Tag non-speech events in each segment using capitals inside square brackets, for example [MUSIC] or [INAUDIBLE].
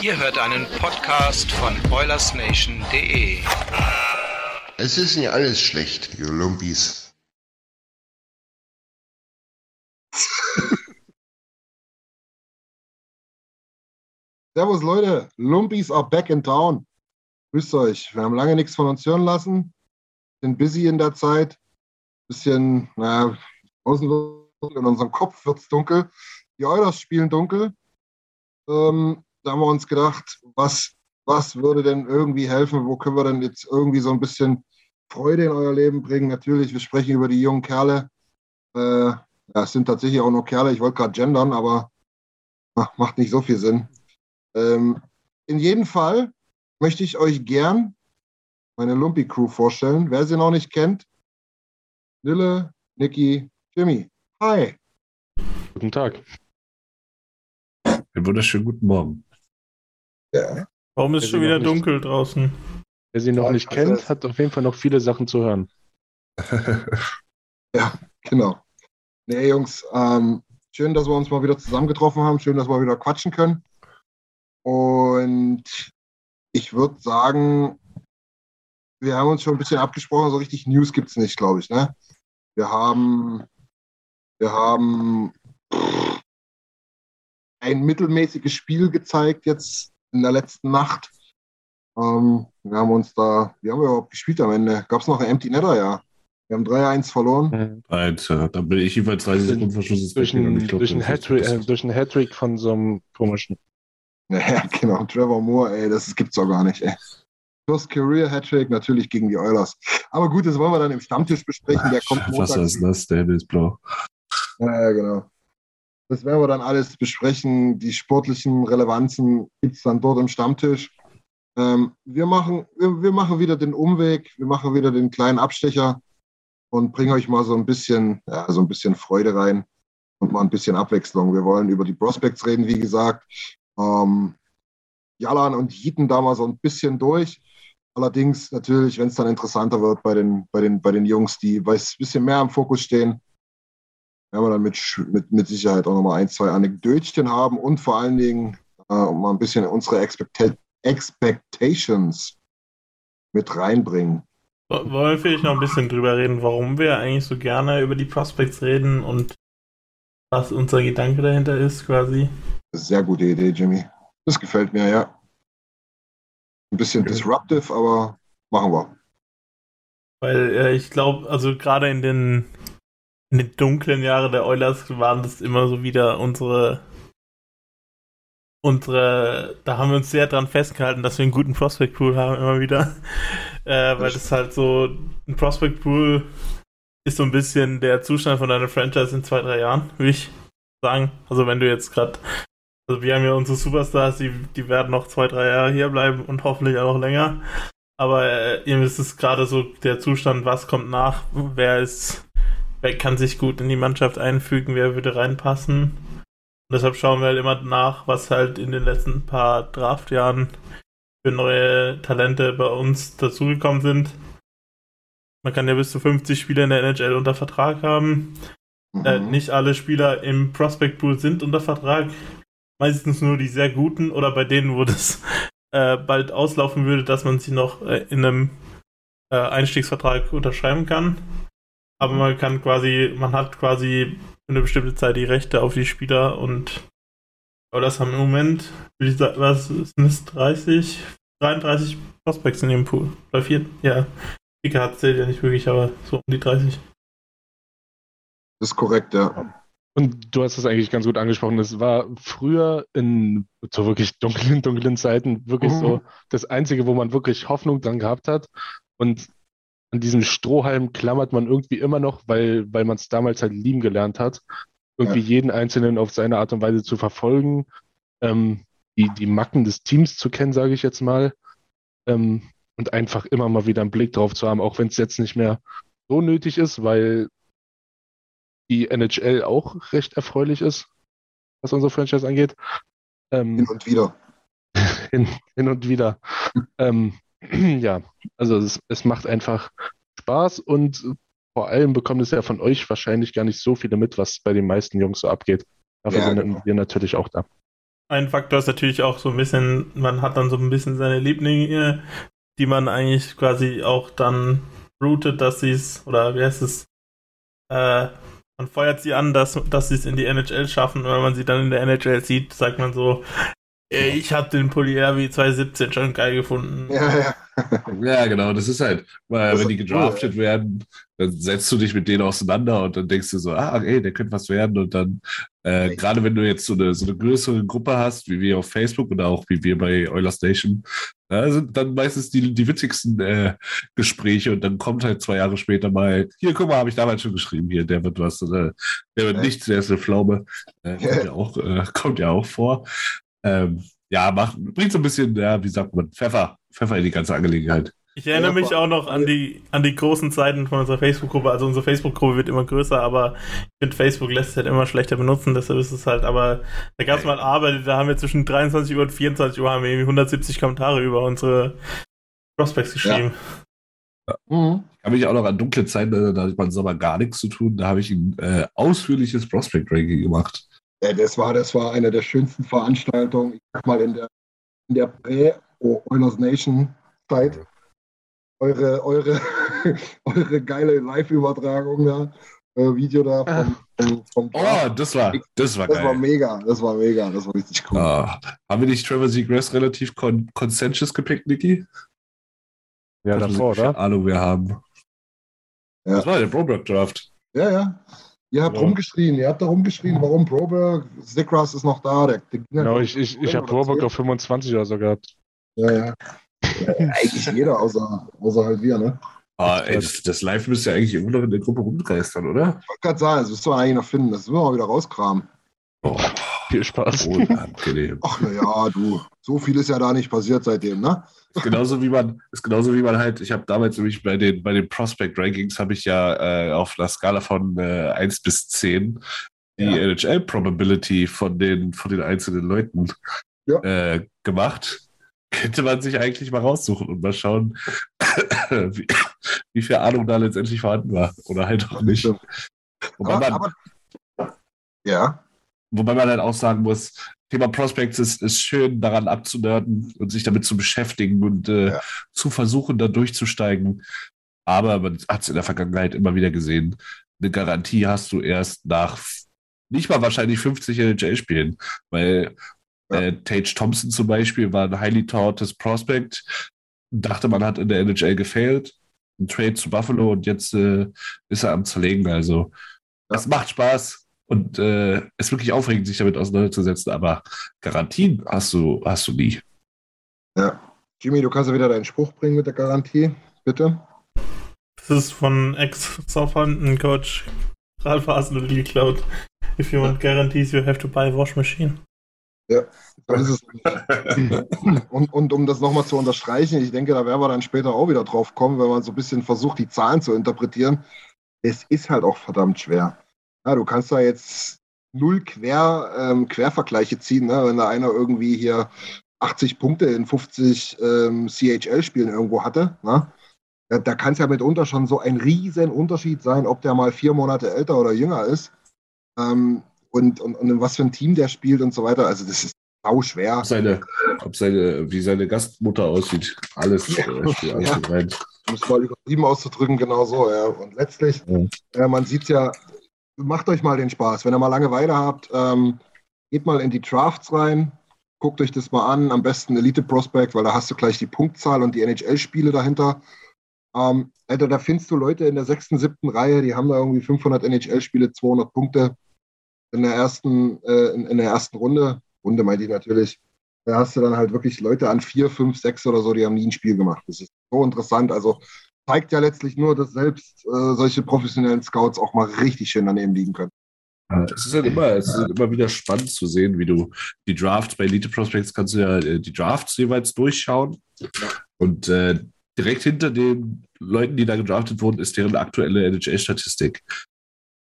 Ihr hört einen Podcast von OilersNation.de. Es ist nicht alles schlecht, ihr Lumpis. [LAUGHS] Servus Leute, Lumpis are back in town. Grüßt euch. Wir haben lange nichts von uns hören lassen. Sind busy in der Zeit. Bisschen, naja, außen in unserem Kopf wird es dunkel. Die Oilers spielen dunkel. Ähm, da haben wir uns gedacht, was, was würde denn irgendwie helfen? Wo können wir denn jetzt irgendwie so ein bisschen Freude in euer Leben bringen? Natürlich, wir sprechen über die jungen Kerle. Äh, ja, es sind tatsächlich auch noch Kerle. Ich wollte gerade gendern, aber ach, macht nicht so viel Sinn. Ähm, in jedem Fall möchte ich euch gern meine Lumpy-Crew vorstellen. Wer sie noch nicht kennt, Lille, Niki, Jimmy. Hi. Guten Tag. Einen wunderschönen guten Morgen. Ja. Warum ist Wer schon wieder noch nicht- dunkel draußen? Wer sie noch Ja, nicht ich weiß kennt, hat auf jeden Fall noch viele Sachen zu hören. [LAUGHS] Genau. Nee, Jungs, ähm, schön, dass wir uns mal wieder zusammengetroffen haben. Schön, dass wir wieder quatschen können. Und ich würde sagen, wir haben uns schon ein bisschen abgesprochen. So richtig News gibt es nicht, glaube ich. Ne? Wir haben, wir haben pff, ein mittelmäßiges Spiel gezeigt jetzt in der letzten Nacht. Ähm, wir haben uns da, wie haben wir überhaupt gespielt am Ende? Gab es noch ein Empty Netter, ja? Wir haben 3-1 verloren. Alter, da bin ich jeweils 30 Sekunden Verschluss. Glaub, ist ist Hattrick, äh, durch einen Hattrick von so einem komischen. [LAUGHS] Ja, genau. Trevor Moore, ey, das gibt's doch gar nicht, ey. First Career Hattrick, natürlich gegen die Oilers. Aber gut, das wollen wir dann im Stammtisch besprechen. Der kommt [LAUGHS] Was montags. ist das? Der ist blau. Ja, genau. Das werden wir dann alles besprechen. Die sportlichen Relevanzen gibt's dann dort im Stammtisch. Ähm, wir, machen, wir, wir machen wieder den Umweg, wir machen wieder den kleinen Abstecher und bringen euch mal so ein bisschen, ja, so ein bisschen Freude rein und mal ein bisschen Abwechslung. Wir wollen über die Prospects reden, wie gesagt. Ähm, Jalan und Jieten da mal so ein bisschen durch. Allerdings natürlich, wenn es dann interessanter wird bei den, bei den, bei den Jungs, die ein bisschen mehr im Fokus stehen, werden wir dann mit, mit, mit Sicherheit auch nochmal ein, zwei Anekdötchen haben und vor allen Dingen äh, mal ein bisschen unsere Expecta Expectations mit reinbringen. Wollen wir vielleicht noch ein bisschen drüber reden, warum wir eigentlich so gerne über die Prospects reden und was unser Gedanke dahinter ist, quasi? Sehr gute Idee, Jimmy. Das gefällt mir, ja. Ein bisschen disruptive, aber machen wir. Weil äh, ich glaube, also gerade in den, in den dunklen Jahren der Oilers waren das immer so wieder unsere unsere, da haben wir uns sehr dran festgehalten, dass wir einen guten Prospect Pool haben, immer wieder. [LAUGHS] Äh, weil das halt so, ein Prospect Pool ist so ein bisschen der Zustand von deiner Franchise in zwei, drei Jahren, würde ich sagen. Also wenn du jetzt gerade, also wir haben ja unsere Superstars, die, die werden noch zwei, drei Jahre hier bleiben und hoffentlich auch noch länger. Aber äh, ihr ist es gerade so der Zustand, was kommt nach, wer ist, wer kann sich gut in die Mannschaft einfügen, wer würde reinpassen. Und deshalb schauen wir halt immer nach, was halt in den letzten paar Draftjahren für neue Talente bei uns dazugekommen sind. Man kann ja bis zu 50 Spieler in der NHL unter Vertrag haben. Äh, Mhm. nicht alle Spieler im Prospect Pool sind unter Vertrag. Meistens nur die sehr guten oder bei denen, wo das äh, bald auslaufen würde, dass man sie noch äh, in einem äh, Einstiegsvertrag unterschreiben kann. Aber man kann quasi, man hat quasi für eine bestimmte Zeit die Rechte auf die Spieler und aber das haben im Moment, würde ich sagen, was sind es 30, 33 Prospects in dem Pool. Oder vier, ja. Kicker hat zählt ja nicht wirklich, aber so um die 30. Das ist korrekt, ja. Und du hast es eigentlich ganz gut angesprochen. Es war früher in so wirklich dunklen, dunklen Zeiten wirklich Mhm. so das Einzige, wo man wirklich Hoffnung dran gehabt hat. Und an diesem Strohhalm klammert man irgendwie immer noch, weil, weil man es damals halt lieben gelernt hat, irgendwie Ja. jeden Einzelnen auf seine Art und Weise zu verfolgen, ähm, die, die Macken des Teams zu kennen, sage ich jetzt mal, ähm, und einfach immer mal wieder einen Blick drauf zu haben, auch wenn es jetzt nicht mehr so nötig ist, weil die NHL auch recht erfreulich ist, was unsere Franchise angeht. Ähm, Hin und wieder. [LAUGHS] hin, hin und wieder. [LAUGHS] ähm, [CLEARS THROAT] ja, also es, es macht einfach Spaß und vor allem bekommt es ja von euch wahrscheinlich gar nicht so viele mit, was bei den meisten Jungs so abgeht. Dafür Ja, sind genau. wir natürlich auch da. Ein Faktor ist natürlich auch so ein bisschen, man hat dann so ein bisschen seine Lieblinge, die man eigentlich quasi auch dann routet, dass sie es, oder wie heißt es, äh, man feuert sie an, dass, dass sie es in die NHL schaffen. Und wenn man sie dann in der NHL sieht, sagt man so, ich hab den Polyervi 2017 schon geil gefunden. Ja, ja. [LAUGHS] Ja, genau, das ist halt, weil Das wenn die cool, gedraftet werden, dann setzt du dich mit denen auseinander und dann denkst du so, ah, ey, der könnte was werden und dann, äh, gerade wenn du jetzt so eine, so eine größere Gruppe hast, wie wir auf Facebook oder auch wie wir bei Eulers Nation, da sind dann meistens die, die witzigsten äh, Gespräche und dann kommt halt zwei Jahre später mal, hier, guck mal, habe ich damals schon geschrieben, hier, der wird was, oder der wird Ja. nichts, der ist eine Pflaume, äh, kommt, ja auch, äh, kommt ja auch vor. Ähm, ja, macht, bringt so ein bisschen, ja, wie sagt man, Pfeffer, Pfeffer in die ganze Angelegenheit. Ich erinnere Ja, mich auch noch an die, an die großen Zeiten von unserer Facebook-Gruppe. Also unsere Facebook-Gruppe wird immer größer, aber ich finde, Facebook lässt es halt immer schlechter benutzen, deshalb ist es halt, aber da gab es mal Arbeit, da haben wir zwischen 23 Uhr und 24 Uhr haben wir irgendwie 170 Kommentare über unsere Prospects geschrieben. Mhm. Ich kann mich auch noch an dunkle Zeiten erinnern, da hatte man Sommer gar nichts zu tun. Da habe ich ein äh, ausführliches Prospect-Ranking gemacht. Ja, das war, das war eine der schönsten Veranstaltungen, ich sag mal, in der, in der Prä-Oilers Nation-Zeit. Eure, eure, [LAUGHS] eure geile Live-Übertragung da, äh, Video da vom, vom, vom Oh, das war, das war Das war geil. mega, das war mega, das war richtig cool. Ah, haben wir nicht Trevor Seagrass relativ kon consensus gepickt, Niki? Ja, davor, oder? Ahnung, wir haben. Ja. Das war der Broberg Draft. Ja, ja. Ihr habt Ja. rumgeschrien, ihr habt da rumgeschrien, warum Broberg, Zickras ist noch da. Der, der Genau, ich, ich, ich habe zehn. auf 25 oder so gehabt. Ja, ja. eigentlich jeder, außer, außer halt wir, ne? Ah, ey, das, das Live müsste ja eigentlich immer noch in der Gruppe rumgeistern, oder? Ich wollte gerade sagen, das müssen wir eigentlich noch finden, das müssen wir mal wieder rauskramen. Oh, Viel Spaß. unangenehm. Ach, na ja, du, so viel ist ja da nicht passiert seitdem, ne? Ist genauso wie man, ist genauso wie man halt, ich habe damals nämlich bei den, bei den Prospect Rankings habe ich ja äh, auf einer Skala von äh, 1 bis 10 die Ja. NHL Probability von den, von den einzelnen Leuten Ja. äh, gemacht. Könnte man sich eigentlich mal raussuchen und mal schauen, [COUGHS] wie, wie viel Ahnung da letztendlich vorhanden war. Oder halt auch nicht. Wobei Aber, man, aber, ja, Wobei man halt auch sagen muss, Thema Prospects ist, ist schön daran abzunörden und sich damit zu beschäftigen und äh, Ja. zu versuchen, da durchzusteigen. Aber man hat es in der Vergangenheit immer wieder gesehen. Eine Garantie hast du erst nach nicht mal wahrscheinlich 50 NHL-Spielen, weil Ja. äh, Tage Thompson zum Beispiel war ein highly taugtes Prospect, dachte man hat in der NHL gefailt, ein Trade zu Buffalo und jetzt äh, ist er am Zerlegen. Also Ja. es macht Spaß und äh, es ist wirklich aufregend, sich damit auseinanderzusetzen, aber Garantien hast du, hast du nie. ja. Jimmy, du kannst ja wieder deinen Spruch bringen mit der Garantie, bitte. Das ist von Ex-Southampton-Coach Ralf Hasenl geklaut. If you want guarantees, you have to buy a wash machine. So ist es und, und um das nochmal zu unterstreichen, ich denke, da werden wir dann später auch wieder drauf kommen, wenn man so ein bisschen versucht, die Zahlen zu interpretieren. Es ist halt auch verdammt schwer. Ja, du kannst da jetzt null Quer, ähm, Quervergleiche ziehen, ne? wenn da einer irgendwie hier 80 Punkte in 50 ähm, CHL-Spielen irgendwo hatte. Ne? Da, da kann es ja mitunter schon so ein riesen Unterschied sein, ob der mal vier Monate älter oder jünger ist. Ähm, und, und, und in was für ein Team der spielt und so weiter. Also das ist sau schwer. Ob seine, ob seine, wie seine Gastmutter aussieht. Alles äh, Ja. mit rein. um es mal übertrieben auszudrücken, genau so. Ja. Und letztlich, Ja. äh, man sieht ja, macht euch mal den Spaß. Wenn ihr mal Langeweile habt, ähm, geht mal in die Drafts rein, guckt euch das mal an, am besten Elite Prospect, weil da hast du gleich die Punktzahl und die NHL-Spiele dahinter. Ähm, Alter, da findest du Leute in der sechsten, siebten Reihe, die haben da irgendwie 500 NHL-Spiele, 200 Punkte in der ersten, äh, in, in der ersten Runde. Runde meinte ich natürlich. Da hast du dann halt wirklich Leute an vier, fünf, sechs oder so, die haben nie ein Spiel gemacht. Das ist so interessant. Also zeigt ja letztlich nur, dass selbst äh, solche professionellen Scouts auch mal richtig schön daneben liegen können. Es ist halt immer, es ist halt immer wieder spannend zu sehen, wie du die Drafts bei Elite Prospects kannst du ja äh, die Drafts jeweils durchschauen. Und äh, direkt hinter den Leuten, die da gedraftet wurden, ist deren aktuelle NHL-Statistik.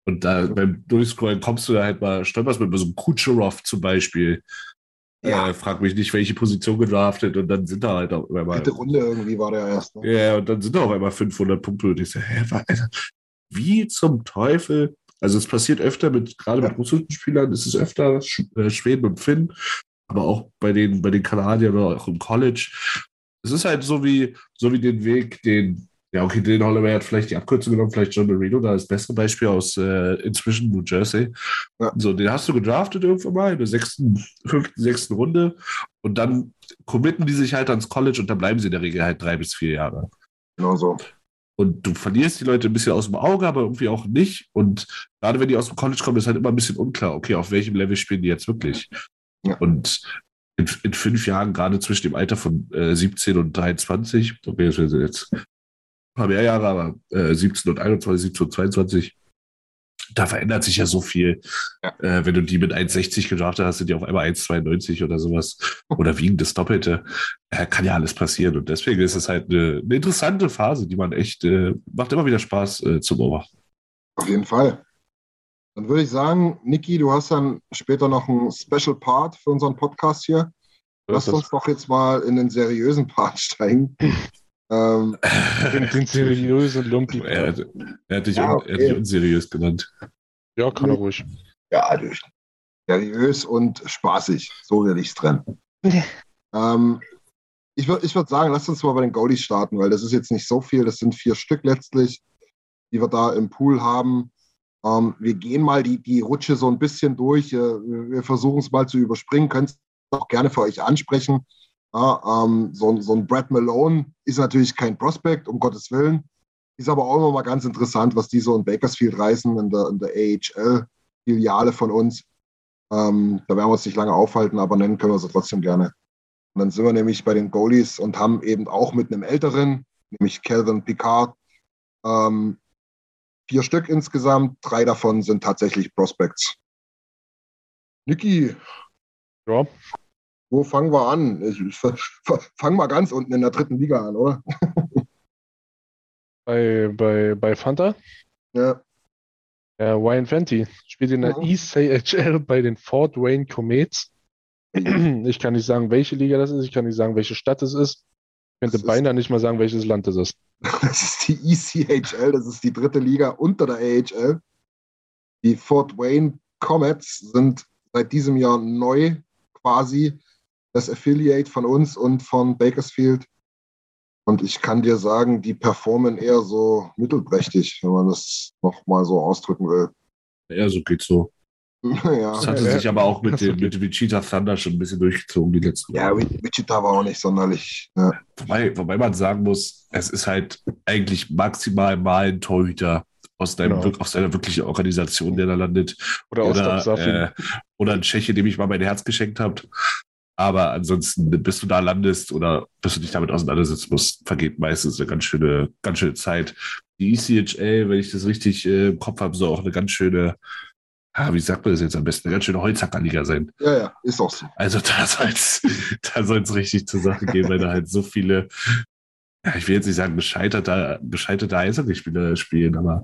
Und da beim Durchscrollen kommst du da halt mal, stolperst mit so einem Kucherov zum Beispiel. Ja. Äh, frag mich nicht, welche Position gedraftet und dann sind da halt auch immer mal. Dritte Runde irgendwie war der erst. Ne? Ja, und dann sind da auf einmal 500 Punkte und ich so, hä, Alter, wie zum Teufel? Also es passiert öfter mit, gerade mit russischen Spielern ist es öfter, Sch äh, Schweden und Finn, aber auch bei den, bei den Kanadiern oder auch im College. Es ist halt so wie, so wie den Weg, den, ja, okay, den Holloway hat vielleicht die Abkürzung genommen, vielleicht John Marino, da ist das bessere Beispiel aus äh, inzwischen New Jersey. Ja. So, den hast du gedraftet irgendwann mal in der sechsten, fünften, sechsten Runde und dann committen die sich halt ans College und dann bleiben sie in der Regel halt drei bis vier Jahre. Genau so. Und du verlierst die Leute ein bisschen aus dem Auge, aber irgendwie auch nicht. Und gerade wenn die aus dem College kommen, ist halt immer ein bisschen unklar, okay, auf welchem Level spielen die jetzt wirklich? Ja. Und in, in fünf Jahren, gerade zwischen dem Alter von äh, 17 und 23, okay, das sind jetzt paar mehr Jahre, aber äh, 17 und 21, 17 und 22, da verändert sich ja so viel. Ja. Äh, wenn du die mit 1,60 gedraftet hast, sind die auf einmal 1,92 oder sowas. Oder wiegen das Doppelte. Äh, kann ja alles passieren. Und deswegen ist es halt eine, eine interessante Phase, die man echt, äh, macht immer wieder Spaß äh, zu beobachten. Auf jeden Fall. Dann würde ich sagen, Niki, du hast dann später noch einen Special Part für unseren Podcast hier. Lass uns doch jetzt mal in den seriösen Part [LAUGHS] steigen. Ähm, [LAUGHS] Den, den seriösen Lumpi. [LAUGHS] Er, hat- er hat dich, Ja, un, er hat dich okay. unseriös genannt. Ja, kann er ruhig. ja, durch. seriös und spaßig. So will ich es trennen. [LAUGHS] ähm, ich würde ich würd sagen, lasst uns mal bei den Goalies starten, weil das ist jetzt nicht so viel. Das sind vier Stück letztlich, die wir da im Pool haben. Ähm, wir gehen mal die, die Rutsche so ein bisschen durch. Äh, wir wir versuchen es mal zu überspringen. Könnt es auch gerne für euch ansprechen. Ja, ähm, so, ein- so ein Brad Malone ist natürlich kein Prospect, um Gottes Willen. Ist aber auch immer mal ganz interessant, was die so in Bakersfield reißen, in der, in der AHL-Filiale von uns. Ähm, da werden wir uns nicht lange aufhalten, aber nennen können wir sie trotzdem gerne. Und dann sind wir nämlich bei den Goalies und haben eben auch mit einem älteren, nämlich Calvin Picard, ähm, vier Stück insgesamt. Drei davon sind tatsächlich Prospects. Niki, Ja, wo fangen wir an? Ich, ich fang mal ganz unten in der dritten Liga an, oder? [LAUGHS] bei, bei, bei Fanta. Ja, Ja, Ryan Fenty spielt in der Mhm. ECHL bei den Fort Wayne Comets. [CLEARS THROAT] Ich kann nicht sagen, welche Liga das ist. Ich kann nicht sagen, welche Stadt es ist. Ich könnte Das beinahe nicht mal sagen, welches Land es ist. [LAUGHS] das ist die ECHL, das ist die dritte Liga unter der AHL. Die Fort Wayne Comets sind seit diesem Jahr neu quasi das Affiliate von uns und von Bakersfield. Und ich kann dir sagen, die performen eher so mittelprächtig, wenn man das nochmal so ausdrücken will. Ja, so geht's so. [LAUGHS] ja, Das hatte Ja, sich aber auch mit dem, mit dem Wichita Thunder schon ein bisschen durchgezogen, die letzten ja Jahre. Wichita war auch nicht sonderlich. Ja. Wobei, wobei man sagen muss, es ist halt eigentlich maximal mal ein Torhüter aus, deinem, Genau. aus deiner wirklichen Organisation, der da landet. Oder aus Oder, äh, oder ein Tscheche, dem ich mal mein Herz geschenkt habe. Aber ansonsten, bis du da landest oder bis du dich damit auseinandersetzen musst, vergeht meistens eine ganz schöne, ganz schöne Zeit. Die ECHL, wenn ich das richtig äh, im Kopf habe, soll auch eine ganz schöne, ah, wie sagt man das jetzt am besten, eine ganz schöne Holzhackerliga sein. ja, ja, ist auch so. Also da soll's, [LAUGHS] da soll's richtig zur Sache gehen, weil da halt so viele, ja, ich will jetzt nicht sagen gescheiterte, gescheiterte Eishockeyspieler spielen, aber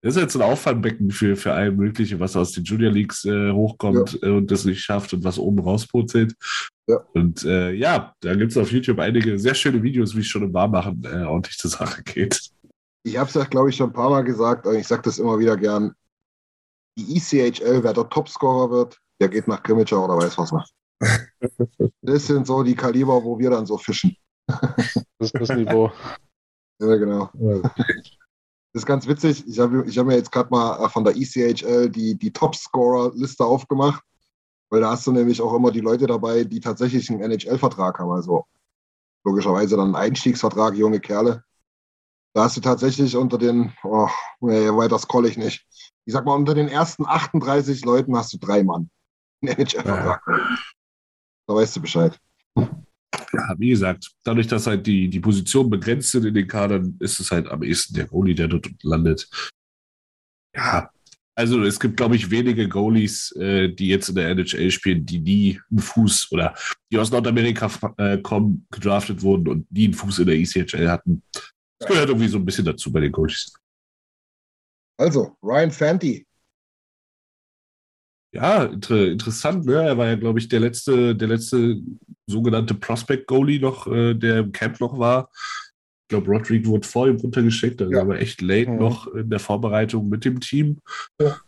das ist so ein Auffangbecken für, für all Mögliche, was aus den Junior Leagues äh, hochkommt äh, und das nicht schafft und was oben rauspurzelt. Ja. Und äh, ja, da gibt's auf YouTube einige sehr schöne Videos, wie es schon im Warmmachen äh, ordentlich zur Sache geht. Ich habe es ja, glaube ich, schon ein paar Mal gesagt, und ich sage das immer wieder gern. Die ECHL, wer der Topscorer wird, der geht nach Grimmitschau oder weiß was noch. [LAUGHS] Das sind so die Kaliber, wo wir dann so fischen. Das ist das Niveau. [LAUGHS] Ja, genau. Das ist ganz witzig. Ich habe ich hab mir jetzt gerade mal äh, von der ECHL die, die Top-Scorer-Liste aufgemacht, weil da hast du nämlich auch immer die Leute dabei, die tatsächlich einen NHL-Vertrag haben. Also logischerweise dann einen Einstiegsvertrag, junge Kerle. Da hast du tatsächlich unter den, oh, nee, weiter scroll ich nicht. Ich sag mal, unter den ersten 38 Leuten hast du drei Mann. Einen NHL-Vertrag. Da weißt du Bescheid. Ja, wie gesagt, dadurch, dass halt die, die Positionen begrenzt sind in den Kadern, ist es halt am ehesten der Goalie, der dort landet. Ja, also es gibt, glaube ich, wenige Goalies, äh, die jetzt in der NHL spielen, die nie einen Fuß oder die aus Nordamerika äh, kommen, gedraftet wurden und nie einen Fuß in der ECHL hatten. Das gehört irgendwie so ein bisschen dazu bei den Goalies. Also, Ryan Fanti. Ja, inter interessant, ne? Er war ja, glaube ich, der letzte, der letzte sogenannte Prospect-Goalie noch, äh, der im Camp noch war. Ich glaube, Rodrigue wurde vor ihm runtergeschickt, also Ja. aber echt late Mhm. noch in der Vorbereitung mit dem Team. Ja.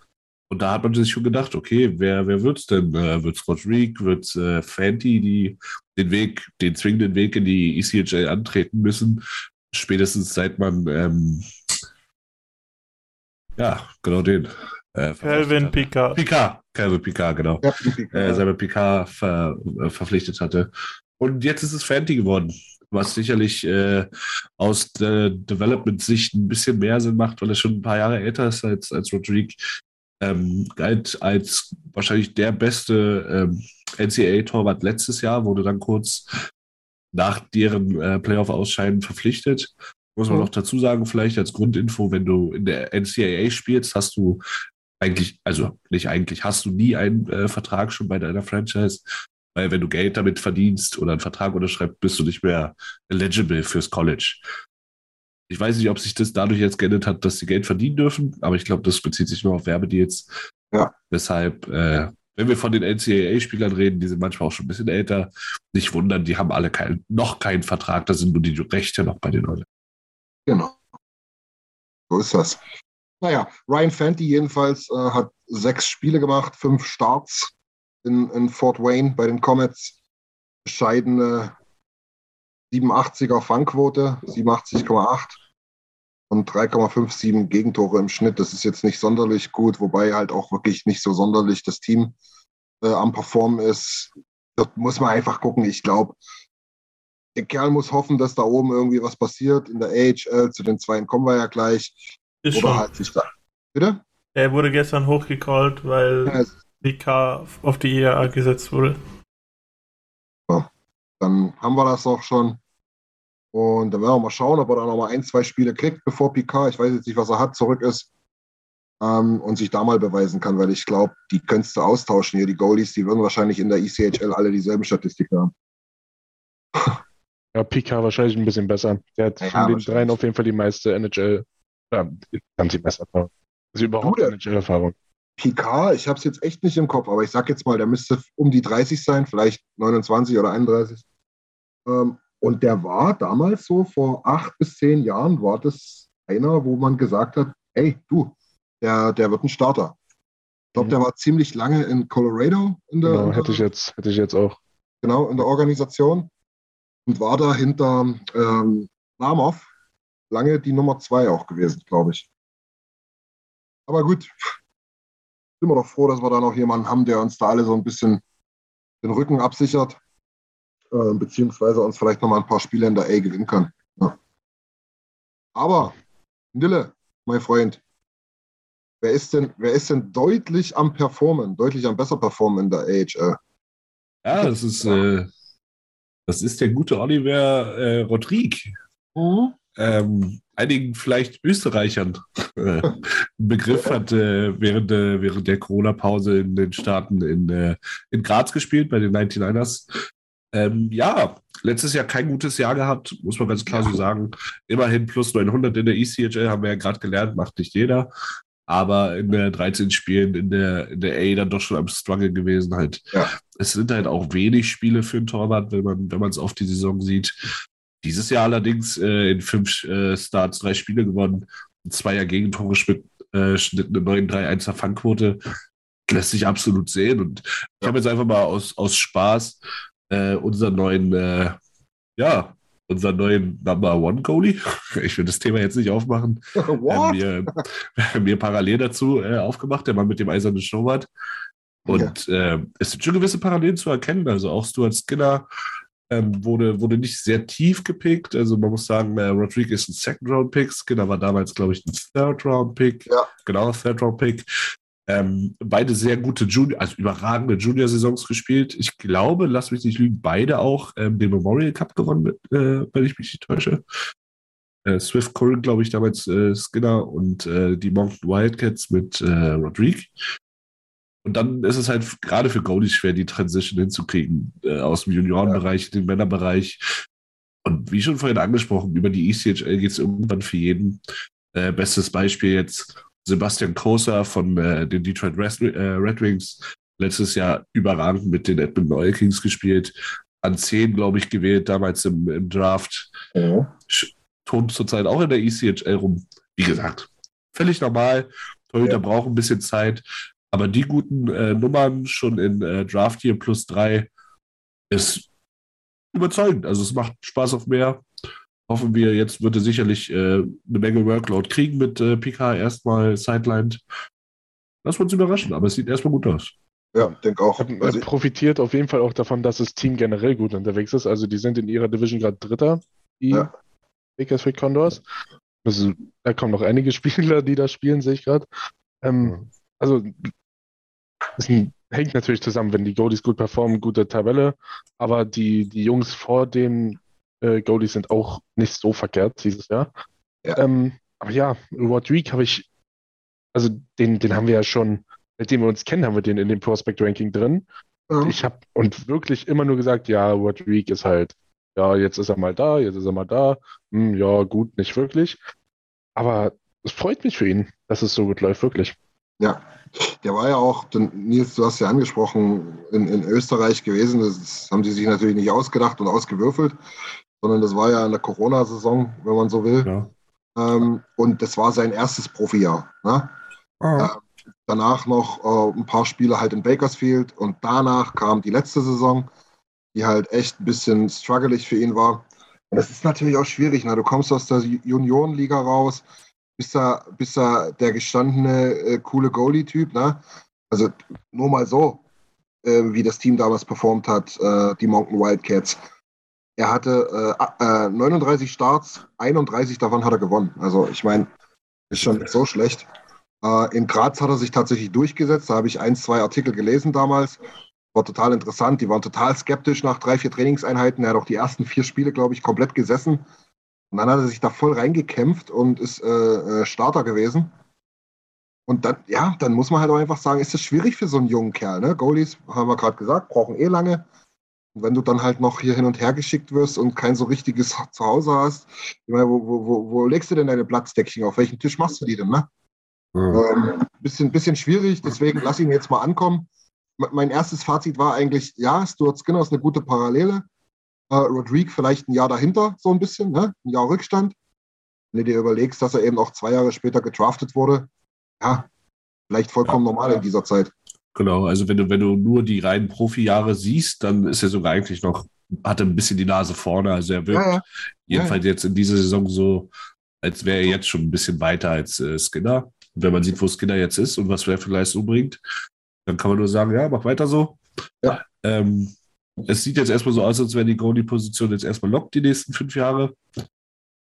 Und da hat man sich schon gedacht, okay, wer, wer wird's denn? Äh, wird's Rodrigue, wird's äh, Fanti, die den Weg, den zwingenden Weg in die ECHL antreten müssen? Spätestens seit man ähm, ja, genau den. Äh, Calvin Picard. Picard, Calvin Picard, genau Ja, äh, selber Picard ver, äh, verpflichtet hatte. Und jetzt ist es Fanti geworden, was sicherlich äh, aus der Development-Sicht ein bisschen mehr Sinn macht, weil er schon ein paar Jahre älter ist als, als Rodrigue. Ähm, galt als wahrscheinlich der beste ähm, NCAA-Torwart letztes Jahr, wurde dann kurz nach deren äh, Playoff-Ausscheiden verpflichtet. Muss man Mhm. noch dazu sagen, vielleicht als Grundinfo, wenn du in der NCAA spielst, hast du eigentlich, also nicht eigentlich, hast du nie einen äh, Vertrag schon bei deiner Franchise, weil wenn du Geld damit verdienst oder einen Vertrag unterschreibst, bist du nicht mehr eligible fürs College. Ich weiß nicht, ob sich das dadurch jetzt geändert hat, dass sie Geld verdienen dürfen, aber ich glaube, das bezieht sich nur auf Werbedeals. Ja. Deshalb, äh, wenn wir von den NCAA-Spielern reden, die sind manchmal auch schon ein bisschen älter, nicht wundern, die haben alle kein, noch keinen Vertrag, da sind nur die Rechte noch bei den Leuten. Genau. So ist das. Naja, Ryan Fanti jedenfalls äh, hat sechs Spiele gemacht, fünf Starts in, in Fort Wayne bei den Comets. Bescheidene 87er Fangquote, 87,8 und 3,57 Gegentore im Schnitt. Das ist jetzt nicht sonderlich gut, wobei halt auch wirklich nicht so sonderlich das Team äh, am Performen ist. Dort muss man einfach gucken. Ich glaube, der Kerl muss hoffen, dass da oben irgendwie was passiert. In der AHL, zu den Zweien kommen wir ja gleich. Ist Oder schon. halt sich da. Bitte? Er wurde gestern hochgecallt, weil Ja, Picard auf die IAA gesetzt wurde. dann haben wir das auch schon. Und dann werden wir mal schauen, ob er da nochmal ein, zwei Spiele kriegt, bevor Picard, ich weiß jetzt nicht, was er hat, zurück ist. Ähm, und sich da mal beweisen kann, weil ich glaube, die könntest du austauschen hier. Die Goalies, die würden wahrscheinlich in der ECHL alle dieselben Statistiken haben. Ja, Pika wahrscheinlich ein bisschen besser. Der hat Ja, von den dreien auf jeden Fall die meiste NHL, ja, die beste Erfahrung. Also überhaupt Du, NHL-Erfahrung. Picard, ich habe es jetzt echt nicht im Kopf, aber ich sag jetzt mal, der müsste um die 30 sein, vielleicht 29 oder 31. Ähm, und der war damals so vor acht bis zehn Jahren, war das einer, wo man gesagt hat, hey, du, der, der wird ein Starter. Ich glaube, Mhm. der war ziemlich lange in Colorado in der, Genau, in der, hätte ich jetzt, hätte ich jetzt auch. genau, in der Organisation und war da hinter ähm, Namov lange die Nummer zwei auch gewesen, glaube ich. Aber gut, sind wir doch froh, dass wir da noch jemanden haben, der uns da alle so ein bisschen den Rücken absichert, äh, beziehungsweise uns vielleicht noch mal ein paar Spiele in der A gewinnen kann. Ja. Aber, Nille, mein Freund, wer ist denn, wer ist denn deutlich am Performen, deutlich am besser Performen in der AHL? Ja, das ist, äh, das ist der gute Oliver äh, Rodrigue. Ähm, einigen vielleicht Österreichern äh, Begriff hat äh, während, äh, während der Corona-Pause in den Staaten in, äh, in Graz gespielt, bei den 99ers. Ähm, ja, letztes Jahr kein gutes Jahr gehabt, muss man ganz klar so sagen. Immerhin plus 900 in der ECHL, haben wir ja gerade gelernt, macht nicht jeder. Aber in der 13 Spielen in der, in der A dann doch schon am Struggle gewesen halt. Ja. Es sind halt auch wenig Spiele für einen Torwart, wenn man, wenn man es auf die Saison sieht. Dieses Jahr allerdings äh, in fünf äh, Starts drei Spiele gewonnen, Zweier Gegentore Schnitt, äh, Schnitt eine 9-3-1er Fangquote. lässt sich absolut sehen. Und ich habe jetzt einfach mal aus, aus Spaß äh, unseren neuen, äh, ja, unseren neuen Number One Goalie. [LAUGHS] Ich will das Thema jetzt nicht aufmachen. [LAUGHS] What? Äh, mir, [LAUGHS] mir parallel dazu äh, aufgemacht, der Mann mit dem eisernen Schnurrbart. Und äh, es sind schon gewisse Parallelen zu erkennen. Also auch Stuart Skinner ähm, wurde, wurde nicht sehr tief gepickt. Also man muss sagen, äh, Rodriguez ist ein Second-Round-Pick. Skinner war damals, glaube ich, ein Third-Round-Pick. Ja. Genau, Third-Round-Pick. Ähm, beide sehr gute Junior, also überragende Junior-Saisons gespielt. Ich glaube, lass mich nicht lügen, beide auch ähm, den Memorial Cup gewonnen, äh, wenn ich mich nicht täusche. Äh, Swift Curran, glaube ich, damals äh, Skinner und äh, die Moncton Wildcats mit äh, Rodrigue. Und dann ist es halt gerade für Goalies schwer, die Transition hinzukriegen, äh, aus dem Juniorenbereich in den Männerbereich. Und wie schon vorhin angesprochen, über die ECHL geht es irgendwann für jeden. Äh, bestes Beispiel jetzt Sebastian Kosa von äh, den Detroit Red, äh, Red Wings. Letztes Jahr überragend mit den Edmonton Oil Kings gespielt. An 10, glaube ich, gewählt, damals im, im Draft. Ja. Tont zurzeit auch in der ECHL rum. Wie gesagt, völlig normal. Torhüter Ja. brauchen ein bisschen Zeit. Aber die guten äh, Nummern schon in äh, Draft hier plus drei ist überzeugend. Also es macht Spaß auf mehr. Hoffen wir, jetzt wird er sicherlich äh, eine Menge Workload kriegen mit äh, PK erstmal sidelined. Lass uns überraschen, aber es sieht erstmal gut aus. Ja, denke auch. Er Also, profitiert auf jeden Fall auch davon, dass das Team generell gut unterwegs ist. Also die sind in ihrer Division gerade Dritter, die Ja. Bakersfield Condors. Also, da kommen noch einige [LAUGHS] Spieler, die da spielen, sehe ich gerade. Ähm, Also es hängt natürlich zusammen, wenn die Goalies gut performen, gute Tabelle, aber die, die Jungs vor den äh, Goalies sind auch nicht so verkehrt dieses Jahr. Ja. Ähm, aber ja, Rodrigue habe ich, also den, den haben wir ja schon, seitdem wir uns kennen, haben wir den in dem Prospect Ranking drin. ja. Ich habe und wirklich immer nur gesagt, ja, Rodrigue ist halt, ja, jetzt ist er mal da, jetzt ist er mal da. Hm, ja, gut, nicht wirklich. Aber es freut mich für ihn, dass es so gut läuft, wirklich. Ja, der war ja auch, Nils, du hast ja angesprochen, in, in Österreich gewesen. Das haben sie sich natürlich nicht ausgedacht und ausgewürfelt, sondern das war ja in der Corona-Saison, wenn man so will. Ja. Ähm, und das war sein erstes Profijahr. Ne? Ah. Danach noch äh, ein paar Spiele halt in Bakersfield und danach kam die letzte Saison, die halt echt ein bisschen struggelig für ihn war. Und das ist natürlich auch schwierig. Ne? Du kommst aus der Juniorenliga raus, bist da, bist der gestandene, äh, coole Goalie-Typ. Ne? Also nur mal so, äh, wie das Team damals performt hat, äh, die Mountain Wildcats. Er hatte äh, äh, 39 Starts, 31 davon hat er gewonnen. Also ich meine, ist schon so schlecht. Äh, in Graz hat er sich tatsächlich durchgesetzt. Da habe ich ein, zwei Artikel gelesen damals. War total interessant. Die waren total skeptisch nach drei, vier Trainingseinheiten. Er hat auch die ersten vier Spiele, glaube ich, komplett gesessen. Und dann hat er sich da voll reingekämpft und ist äh, äh, Starter gewesen. Und dann, ja, dann muss man halt auch einfach sagen, ist es schwierig für so einen jungen Kerl. Ne? Goalies, haben wir gerade gesagt, brauchen eh lange. Und wenn du dann halt noch hier hin und her geschickt wirst und kein so richtiges Zuhause hast, ich meine, wo, wo, wo, legst du denn deine Platzdeckchen? Auf welchen Tisch machst du die denn? Ne? Ähm, bisschen, bisschen schwierig, deswegen lass ihn jetzt mal ankommen. Me- Mein erstes Fazit war eigentlich, ja, Stuart Skinner ist eine gute Parallele. Äh, Rodrigue vielleicht ein Jahr dahinter, so ein bisschen, ne? ein Jahr Rückstand. Wenn du dir überlegst, dass er eben auch zwei Jahre später gedraftet wurde, ja, vielleicht vollkommen normal in dieser Zeit. Genau, also wenn du, wenn du nur die reinen Profijahre siehst, dann ist er sogar eigentlich noch, hat er ein bisschen die Nase vorne. Also er wirkt Ja, ja. jedenfalls jetzt in dieser Saison so, als wäre er jetzt schon ein bisschen weiter als äh, Skinner. Und wenn man sieht, wo Skinner jetzt ist und was er für Leistung bringt, dann kann man nur sagen, ja, mach weiter so. Ja. Ähm, es sieht jetzt erstmal so aus, als wäre die Goalie-Position jetzt erstmal lockt die nächsten fünf Jahre.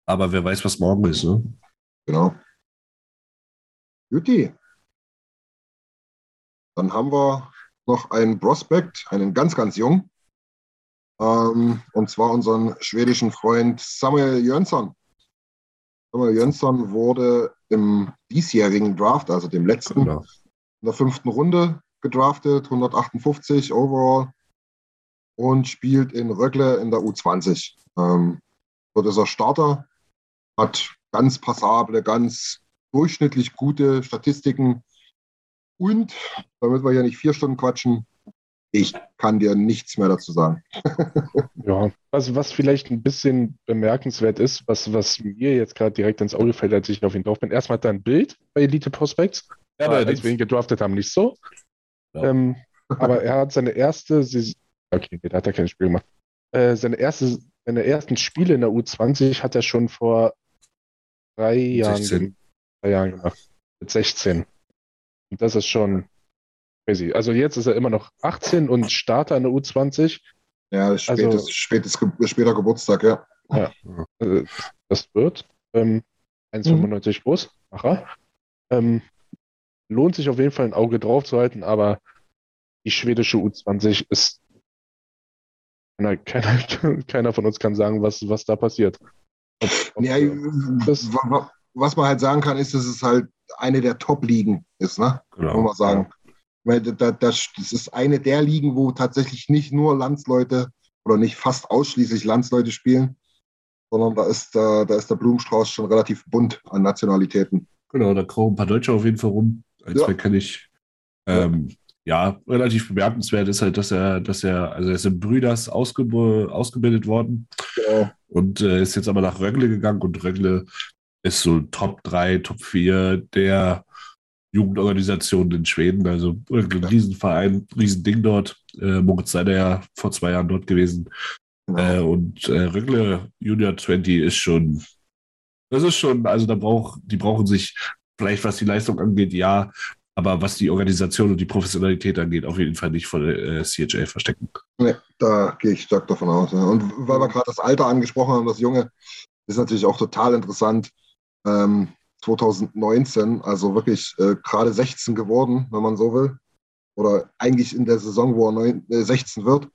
Aber wer weiß, was morgen ist, ne? Genau. Juti. Dann haben wir noch einen Prospect, einen ganz, ganz jungen. Ähm, und zwar unseren schwedischen Freund Samuel Jönsson. Samuel Jönsson wurde im diesjährigen Draft, also dem letzten, Genau. in der fünften Runde gedraftet, 158 overall und spielt in Rögle in der U20. Ähm, dort ist er Starter, hat ganz passable, ganz durchschnittlich gute Statistiken. Und, damit wir hier nicht vier Stunden quatschen, ich kann dir nichts mehr dazu sagen. [LAUGHS] Ja, was, was vielleicht ein bisschen bemerkenswert ist, was, was mir jetzt gerade direkt ins Auge fällt, als ich auf ihn drauf bin. Erstmal hat er ein Bild bei Elite Prospects, Ja, aber als wir ihn gedraftet haben, nicht so. Ja. Ähm, aber er hat seine erste Saison, okay, nee, da hat er kein Spiel gemacht. Äh, seine, erste, seine ersten Spiele in der U20 hat er schon vor drei Jahren, 16. gem- drei Jahren gemacht. Mit 16. Und das ist schon crazy. Also jetzt ist er immer noch 18 und Starter in der U20. Ja, spätes, Also- spätes, später Geburtstag, ja. Äh, das wird. Ähm, 1,95 groß. Macher. Ähm, lohnt sich auf jeden Fall ein Auge drauf zu halten, aber die schwedische U20 ist. Keiner, keiner, [LAUGHS] keiner von uns kann sagen, was, was da passiert. Ob, ob, ja das- wa- wa- was man halt sagen kann, ist, dass es halt eine der Top-Ligen ist, ne? Genau. Muss man sagen. Weil da, da, das das ist eine der Ligen, wo tatsächlich nicht nur Landsleute oder nicht fast ausschließlich Landsleute spielen, sondern da ist, da, da ist der Blumenstrauß schon relativ bunt an Nationalitäten. Genau, da kommen ein paar Deutsche auf jeden Fall rum. Ein, Ja. zwei kenne ich. Ähm, ja, relativ bemerkenswert ist halt, dass er, dass er, also er ist in Brüders ausgeb ausgebildet worden Genau. und äh, ist jetzt aber nach Rögle gegangen und Rögle ist so Top 3, Top 4 der Jugendorganisationen in Schweden. Also Rögle, ein Riesenverein, Riesending dort. Äh, Moritz sei ja vor zwei Jahren dort gewesen. Genau. Äh, und äh, Rögle Junior 20 ist schon, das ist schon, also da braucht, die brauchen sich vielleicht was die Leistung angeht, ja, aber was die Organisation und die Professionalität angeht, auf jeden Fall nicht von der äh, CHL verstecken. Nee, da gehe ich stark davon aus. Ja. Und weil wir gerade das Alter angesprochen haben, das Junge, ist natürlich auch total interessant. Ähm, 2019, also wirklich äh, gerade 16 geworden, wenn man so will. Oder eigentlich in der Saison, wo er neun, äh, 16 wird.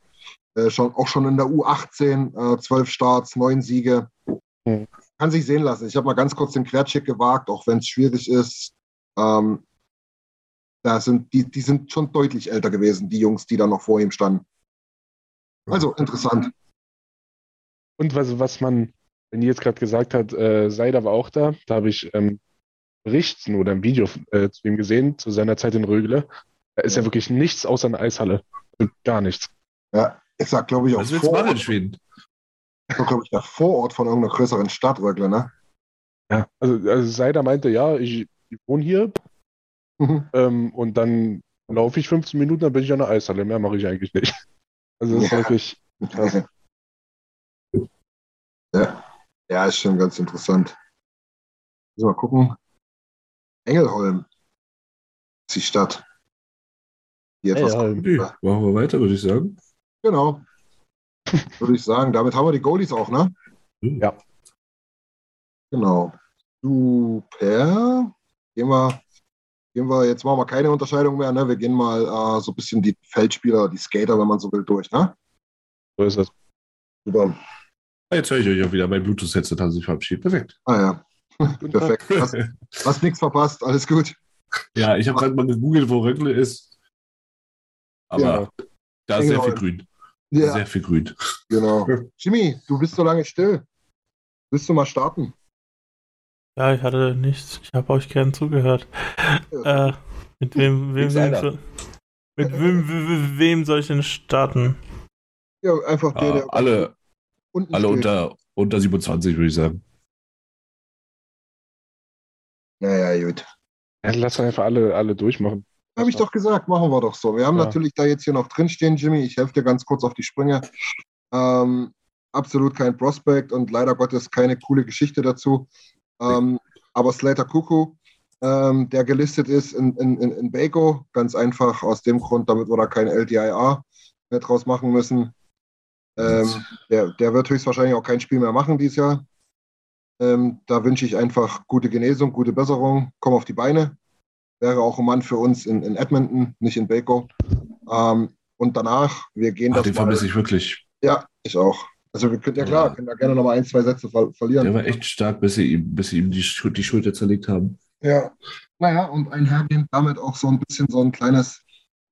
Äh, schon, auch schon in der U18, äh, 12 Starts, 9 Siege. Mhm. Kann sich sehen lassen. Ich habe mal ganz kurz den Quercheck gewagt, auch wenn es schwierig ist. Ähm, da sind, die, die sind schon deutlich älter gewesen, die Jungs, die da noch vor ihm standen. Also interessant. Und was, was man, wenn ihr jetzt gerade gesagt hat, äh, Seider war auch da, da habe ich ähm, Berichten oder ein Video äh, zu ihm gesehen, zu seiner Zeit in Rögle. Da ist ja, Ja. wirklich nichts außer eine Eishalle. Also Gar nichts. Ja, ich sag, glaube ich, auch Was willst du machen in Schweden? glaube ich, der Vorort von irgendeiner größeren Stadt, Rögle, ne? Ja. Also, also Seider meinte, ja, ich, ich wohne hier Mhm. ähm, und dann laufe ich 15 Minuten, dann bin ich an der Eishalle. Mehr mache ich eigentlich nicht. [LAUGHS] Also das ist Ja. wirklich krass. [LAUGHS] ja. ja, ist schon ganz interessant. Müssen wir mal gucken. Engelholm ist die Stadt. Die etwas Engelholm. Okay, machen wir weiter, würde ich sagen. Genau. Würde ich sagen. Damit haben wir die Goalies auch, ne? Ja. Genau. Super. Gehen wir, gehen wir, jetzt machen wir keine Unterscheidung mehr, ne? Wir gehen mal äh, so ein bisschen die Feldspieler, die Skater, wenn man so will, durch, ne? So ist das. Super. Jetzt höre ich euch auch wieder. Mein Bluetooth-Headset hat sich verabschiedet. Perfekt. Ah ja. [LAUGHS] Perfekt. Hast, hast nichts verpasst, alles gut. ja, ich habe gerade mal gegoogelt, wo Rögle ist. Aber Ja. da ist sehr Engelholm. viel Grün. Ja, Sehr viel Grün. genau. [LAUGHS] Jimmy, du bist so lange still. Willst du mal starten? Ja, ich hatte nichts. Ich habe euch gern zugehört. Äh, mit wem, [LAUGHS] wem, wem, so, mit wem, wem, soll ich denn starten? Ja, einfach der, Ja, der alle unten alle steht. unter, unter 27, würde ich sagen. Naja, gut. Ja, lass einfach alle, alle durchmachen. Habe ich doch gesagt, machen wir doch so. Wir haben Ja. natürlich da jetzt hier noch drinstehen, Jimmy. Ich helfe dir ganz kurz auf die Sprünge. Ähm, absolut kein Prospect und leider Gottes keine coole Geschichte dazu. Ähm, aber Slater Kuku, ähm, der gelistet ist in, in, in, in Baco, ganz einfach aus dem Grund, damit wir da kein LTIA mehr draus machen müssen. Ähm, der, der wird höchstwahrscheinlich auch kein Spiel mehr machen dieses Jahr. Ähm, da wünsche ich einfach gute Genesung, gute Besserung, komm auf die Beine. Wäre auch ein Mann für uns in, in Edmonton, nicht in Baco. Ähm, und danach, wir gehen Ach, das den mal. vermisse ich wirklich. Ja, ich auch. Also wir können ja klar, Ja. können da gerne noch mal ein, zwei Sätze ver verlieren. Der war echt stark, bis sie ihm, bis sie ihm die, Schul- die Schulter zerlegt haben. Ja. Naja, und einhergehend damit auch so ein bisschen so ein kleines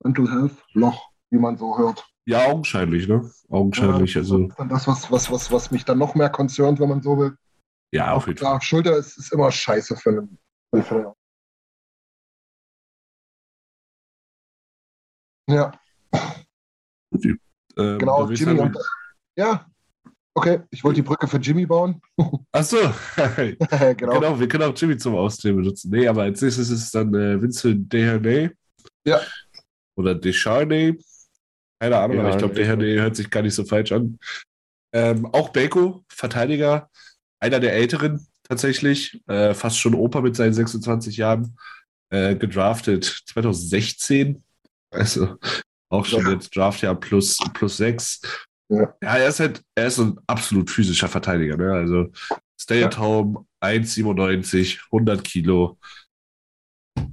Mental Health Loch, wie man so hört. Ja, augenscheinlich, ne? Augenscheinlich. Ja, Also, das ist dann das, was, was, was, was mich dann noch mehr concernt, wenn man so will. ja, auf jeden Fall. Klar, Schulter ist, ist immer scheiße für einen. Für einen ja, Ähm, genau. Jimmy und, ja, okay. Ich wollte die Brücke für Jimmy bauen. [LAUGHS] Ach so. [LAUGHS] genau. genau. wir können auch Jimmy zum Austreten benutzen. Nee, aber als nächstes ist es dann äh, Vincent Dehernay. Ja. oder Descharnay. Keine Ahnung, Ja, aber ich glaube, der hört sich gar nicht so falsch an. Ähm, auch Beko, Verteidiger, einer der älteren tatsächlich, äh, fast schon Opa mit seinen 26 Jahren, äh, gedraftet 2016. Also auch schon Ja. jetzt Draftjahr plus, plus 6. Ja. ja, er ist halt, er ist so ein absolut physischer Verteidiger. Ne? Also Stay at Home, 1,97, 100 Kilo.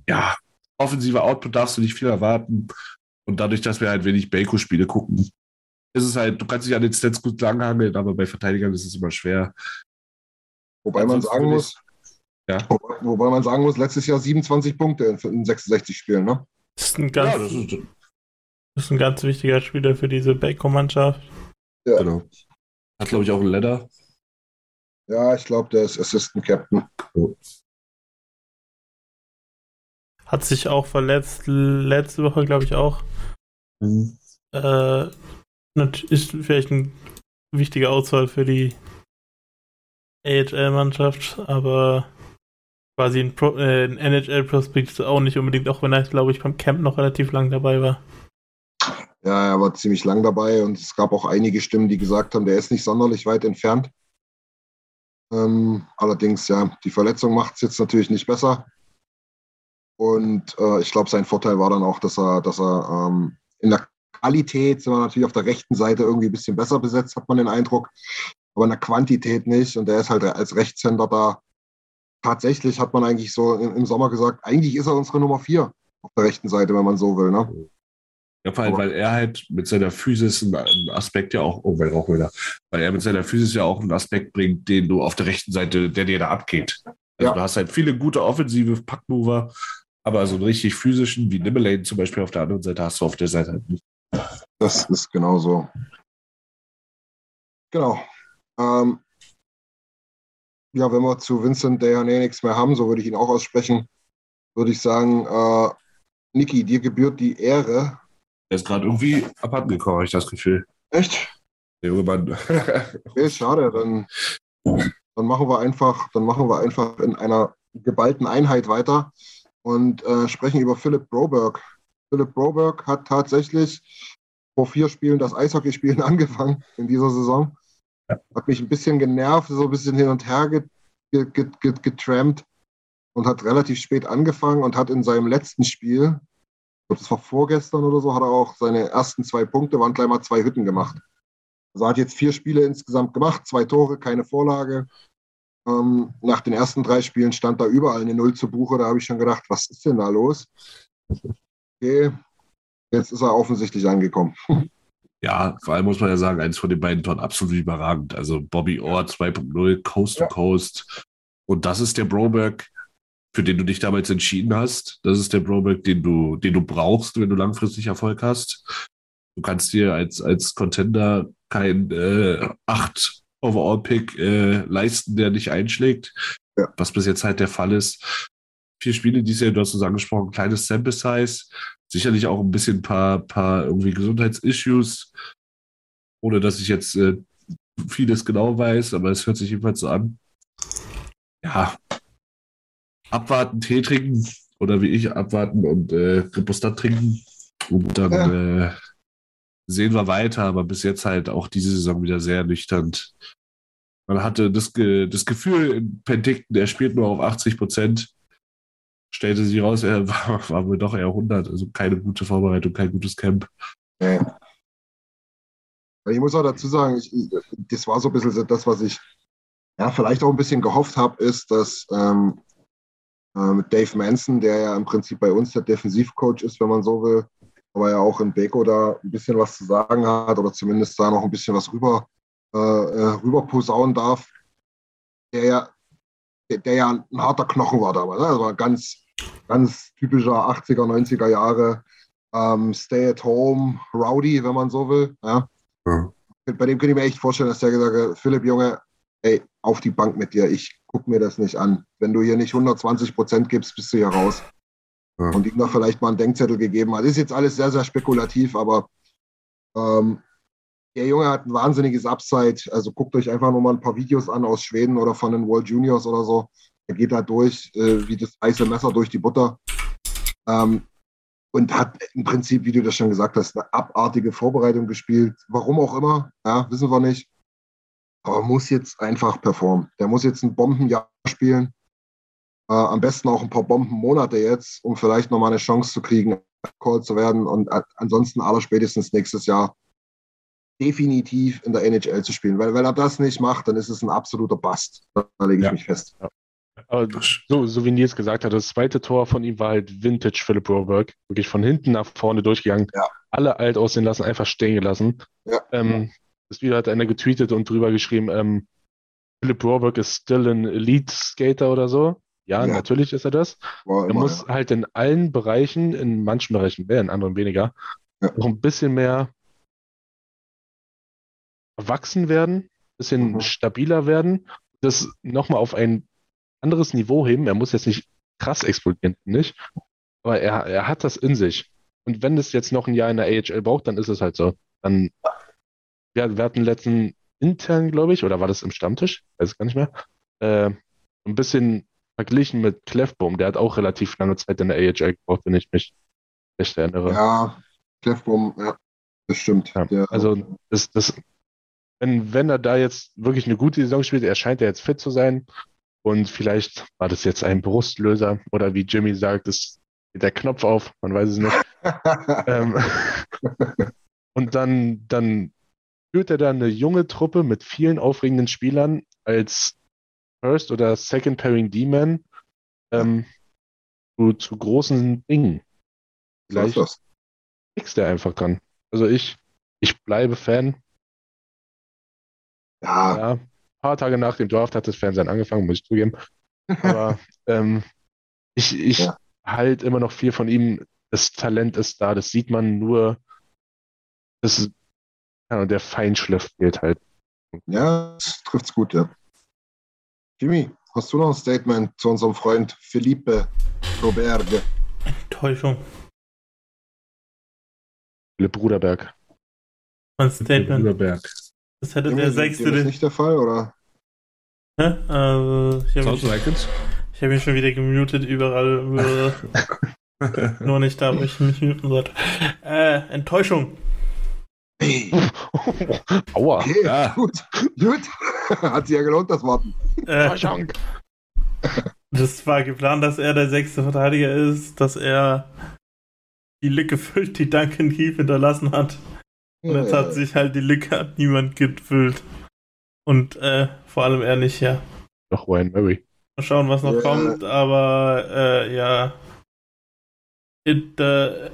Ja, offensiver Output darfst du nicht viel erwarten. Und dadurch, dass wir halt wenig Bako-Spiele gucken, ist es halt, du kannst dich an den Stats gut langhangeln, aber bei Verteidigern ist es immer schwer. Wobei man sagen muss, Ja. wobei, wobei man sagen muss, letztes Jahr 27 Punkte in, in 66 Spielen, ne? Das ist ein ganz, Ja, das ist, das ist ein ganz wichtiger Spieler für diese Bacon-Mannschaft. Ja. genau. Hat, glaube ich, auch ein Ladder. Ja, ich glaube, der ist Assistant Captain. Hat sich auch verletzt, letzte Woche, glaube ich, auch. Mhm. Äh, ist vielleicht ein wichtiger Auswahl für die AHL-Mannschaft, aber quasi ein, Pro, äh, ein NHL-Prospekt ist auch nicht unbedingt, auch wenn er, glaube ich, beim Camp noch relativ lang dabei war. Ja, er war ziemlich lang dabei und es gab auch einige Stimmen, die gesagt haben, der ist nicht sonderlich weit entfernt. Ähm, allerdings, ja, die Verletzung macht es jetzt natürlich nicht besser. Und äh, ich glaube, sein Vorteil war dann auch, dass er, dass er ähm, in der Qualität sind wir natürlich auf der rechten Seite irgendwie ein bisschen besser besetzt, hat man den Eindruck. Aber in der Quantität nicht. Und der ist halt als Rechtshänder da. Tatsächlich hat man eigentlich so im, Sommer gesagt, eigentlich ist er unsere Nummer vier auf der rechten Seite, wenn man so will. Ne? Ja, vor allem, weil er halt mit seiner Physis einen Aspekt ja auch, oh, weil auch wieder, weil er mit seiner Physis ja auch einen Aspekt bringt, den du auf der rechten Seite, der dir da abgeht. Also Ja. du hast halt viele gute offensive Packmover, aber so einen richtig physischen, wie Nimmelane zum Beispiel auf der anderen Seite, hast du auf der Seite halt nicht. Das ist genau so. Genau. Ähm, ja, wenn wir zu Vincent Dejanay nichts mehr haben, so würde ich ihn auch aussprechen, würde ich sagen, äh, Niki, dir gebührt die Ehre. Er ist gerade irgendwie abhanden gekommen, habe ich das Gefühl. Echt? Der junge Mann. [LAUGHS] Okay, schade. Dann, dann machen wir einfach, dann machen wir einfach in einer geballten Einheit weiter und äh, sprechen über Philipp Broberg. Philipp Broberg hat tatsächlich vor vier Spielen das Eishockeyspielen [LAUGHS] angefangen in dieser Saison. Hat mich ein bisschen genervt, so ein bisschen hin und her get, get, get, get, getrampt und hat relativ spät angefangen und hat in seinem letzten Spiel, das war vorgestern oder so, hat er auch seine ersten zwei Punkte, waren gleich mal zwei Hütten gemacht. Also er hat jetzt vier Spiele insgesamt gemacht, zwei Tore, keine Vorlage. Ähm, nach den ersten drei Spielen stand da überall eine Null zu Buche. Da habe ich schon gedacht, was ist denn da los? Okay, jetzt ist er offensichtlich angekommen. [LAUGHS] Ja, vor allem muss man ja sagen, eins von den beiden Toren absolut überragend. Also Bobby Orr 2.0, Coast Ja. to Coast. Und das ist der Broberg, für den du dich damals entschieden hast. Das ist der Broberg, den du, den du brauchst, wenn du langfristig Erfolg hast. Du kannst dir als, als Contender kein äh, 8 Overall-Pick äh, leisten, der dich einschlägt. Ja. Was bis jetzt halt der Fall ist. Vier Spiele dieses Jahr, du hast es angesprochen, kleines Sample Size. Sicherlich auch ein bisschen paar, paar irgendwie Gesundheitsissues, ohne dass ich jetzt äh, vieles genau weiß, aber es hört sich jedenfalls so an. Ja, abwarten, Tee trinken oder wie ich abwarten und äh, Rebustat trinken und dann äh, sehen wir weiter, aber bis jetzt halt auch diese Saison wieder sehr nüchtern. Man hatte das, Ge das Gefühl in Penticton, er spielt nur auf 80 Prozent. Stellte sich raus, er [LAUGHS] war, war wohl doch eher 100. Also keine gute Vorbereitung, kein gutes Camp. Nee. Ich muss auch dazu sagen, ich, das war so ein bisschen das, was ich ja, vielleicht auch ein bisschen gehofft habe, ist, dass ähm, äh, mit Dave Manson, der ja im Prinzip bei uns der Defensivcoach ist, wenn man so will, aber ja auch in Beko da ein bisschen was zu sagen hat oder zumindest da noch ein bisschen was rüber, äh, äh, rüber posaunen darf, der ja, der, der ja ein harter Knochen war damals. Ne? Das war ganz, ganz typischer 80er, 90er Jahre ähm, Stay at Home, Rowdy, wenn man so will. Ja? Ja. Bei dem könnte ich mir echt vorstellen, dass der gesagt hat, Philipp Junge, ey, auf die Bank mit dir, ich guck mir das nicht an. Wenn du hier nicht 120 Prozent gibst, bist du hier raus. Ja. Und ihm da vielleicht mal einen Denkzettel gegeben hat. Ist jetzt alles sehr, sehr spekulativ, aber ähm, der Junge hat ein wahnsinniges Upside. Also guckt euch einfach mal ein paar Videos an aus Schweden oder von den World Juniors oder so. Er geht da durch, äh, wie das heiße Messer durch die Butter. Ähm, und hat im Prinzip, wie du das schon gesagt hast, eine abartige Vorbereitung gespielt. Warum auch immer, ja, wissen wir nicht. Aber muss jetzt einfach performen. Der muss jetzt ein Bombenjahr spielen. Äh, am besten auch ein paar Bombenmonate jetzt, um vielleicht nochmal eine Chance zu kriegen, Call zu werden und äh, ansonsten allerspätestens nächstes Jahr definitiv in der NHL zu spielen. Weil wenn er das nicht macht, dann ist es ein absoluter Bast. Da lege ich Ja. mich fest. Aber so, so wie Nils gesagt hat, das zweite Tor von ihm war halt Vintage Philip Broberg. Wirklich von hinten nach vorne durchgegangen. Ja. Alle alt aussehen lassen, einfach stehen gelassen. Ja. Ähm, das Video hat einer getweetet und drüber geschrieben, ähm, Philip Broberg ist still ein Elite Skater oder so. Ja, Ja. natürlich ist er das. War Er immer, muss halt in allen Bereichen, in manchen Bereichen mehr, in anderen weniger, Ja. noch ein bisschen mehr erwachsen werden, ein bisschen Mhm. stabiler werden, das nochmal auf ein anderes Niveau heben. Er muss jetzt nicht krass explodieren, nicht, aber er, er hat das in sich. Und wenn es jetzt noch ein Jahr in der AHL braucht, dann ist es halt so. Dann, wir, wir hatten letzten intern, glaube ich, oder war das im Stammtisch? Weiß es gar nicht mehr. Äh, ein bisschen verglichen mit Clefbaum. Der hat auch relativ lange Zeit in der AHL gebraucht, wenn ich mich recht erinnere. ja, Clefbaum, ja, das stimmt. Ja, Der, also das, das, wenn, wenn er da jetzt wirklich eine gute Saison spielt, er scheint ja jetzt fit zu sein und vielleicht war das jetzt ein Brustlöser oder wie Jimmy sagt, es geht der Knopf auf, man weiß es nicht. [LAUGHS] ähm, [LAUGHS] und dann, dann führt er da eine junge Truppe mit vielen aufregenden Spielern als First oder Second Pairing D-Man ähm, zu, zu großen Dingen. Vielleicht wächst er einfach dran. Also ich, ich bleibe Fan. Ja, Ja, ein paar Tage nach dem Draft hat das Fernsehen angefangen, muss ich zugeben. Aber [LAUGHS] ähm, ich, ich Ja. halte immer noch viel von ihm. Das Talent ist da, das sieht man nur. Das ja, der Feinschliff fehlt halt. ja, das trifft's gut, ja. Jimmy, hast du noch ein Statement zu unserem Freund Felipe Roberde? Täuschung. Philipp Bruderberg. Mein Statement. Überberg. Das hätte Jimmy, der sechste. ist Den, nicht der Fall, oder? Hä? Also, ich habe Sounds mich, like it. ich hab mich schon wieder gemutet überall. Äh, [LAUGHS] nur nicht da, wo ich mich muten sollte. Äh, Enttäuschung. Hey, [LAUGHS] Aua. okay, Ja. gut, gut. Hat sich ja gelohnt, das Warten. Äh, das war geplant, dass er der sechste Verteidiger ist, dass er die Lücke [LAUGHS] füllt, die Duncan Keith hinterlassen hat. Und jetzt hat sich halt die Lücke hat niemand gefüllt. Und äh, vor allem er nicht, ja. Doch, Wayne Murray. Mal schauen, was noch Ja. kommt, aber äh, ja. It, äh,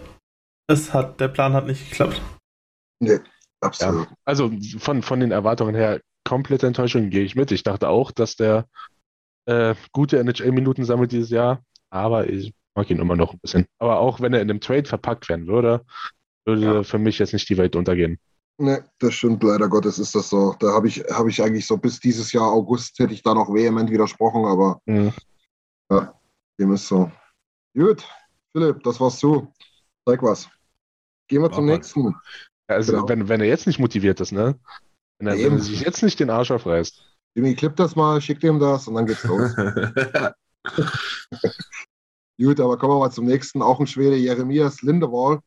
es hat, der Plan hat nicht geklappt. Nee, absolut. Also von, von den Erwartungen her komplette Enttäuschung gehe ich mit. Ich dachte auch, dass der äh, gute NHL-Minuten sammelt dieses Jahr, aber ich mag ihn immer noch ein bisschen. Aber auch wenn er in einem Trade verpackt werden würde, würde Ja. für mich jetzt nicht die Welt untergehen. Nee, das stimmt, leider Gottes ist das so. Da habe ich, hab ich eigentlich so bis dieses Jahr August hätte ich da noch vehement widersprochen, aber Mhm. dem ist so. Gut, Philipp, das war's du. Zeig was. Gehen wir zum Mach mal. nächsten. Also Genau. wenn, wenn er jetzt nicht motiviert ist, ne? Wenn er, wenn er sich jetzt nicht den Arsch aufreißt. Jimmy, klipp das mal, schick dem das und dann geht's los. [LAUGHS] Gut, aber kommen wir mal zum nächsten. Auch ein Schwede, Jeremias Lindewall.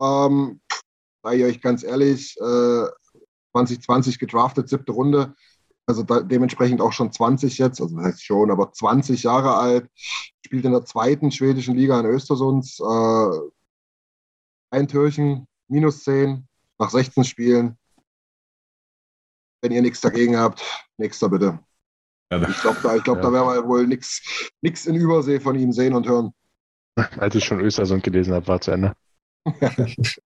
Ähm, sei ich euch ganz ehrlich, äh, 2020 gedraftet, siebte Runde. Also da, dementsprechend auch schon 20 jetzt, also das heißt schon, aber 20 Jahre alt. Spielt in der zweiten schwedischen Liga in Östersunds. Äh, ein Türchen, minus 10, nach 16 Spielen. Wenn ihr nichts dagegen habt, nächster bitte. Ja, Ich glaube, da, ich glaub, Ja. da werden wir wohl nichts in Übersee von ihm sehen und hören. Als ich schon Östersund gelesen habe, war zu Ende. [LAUGHS]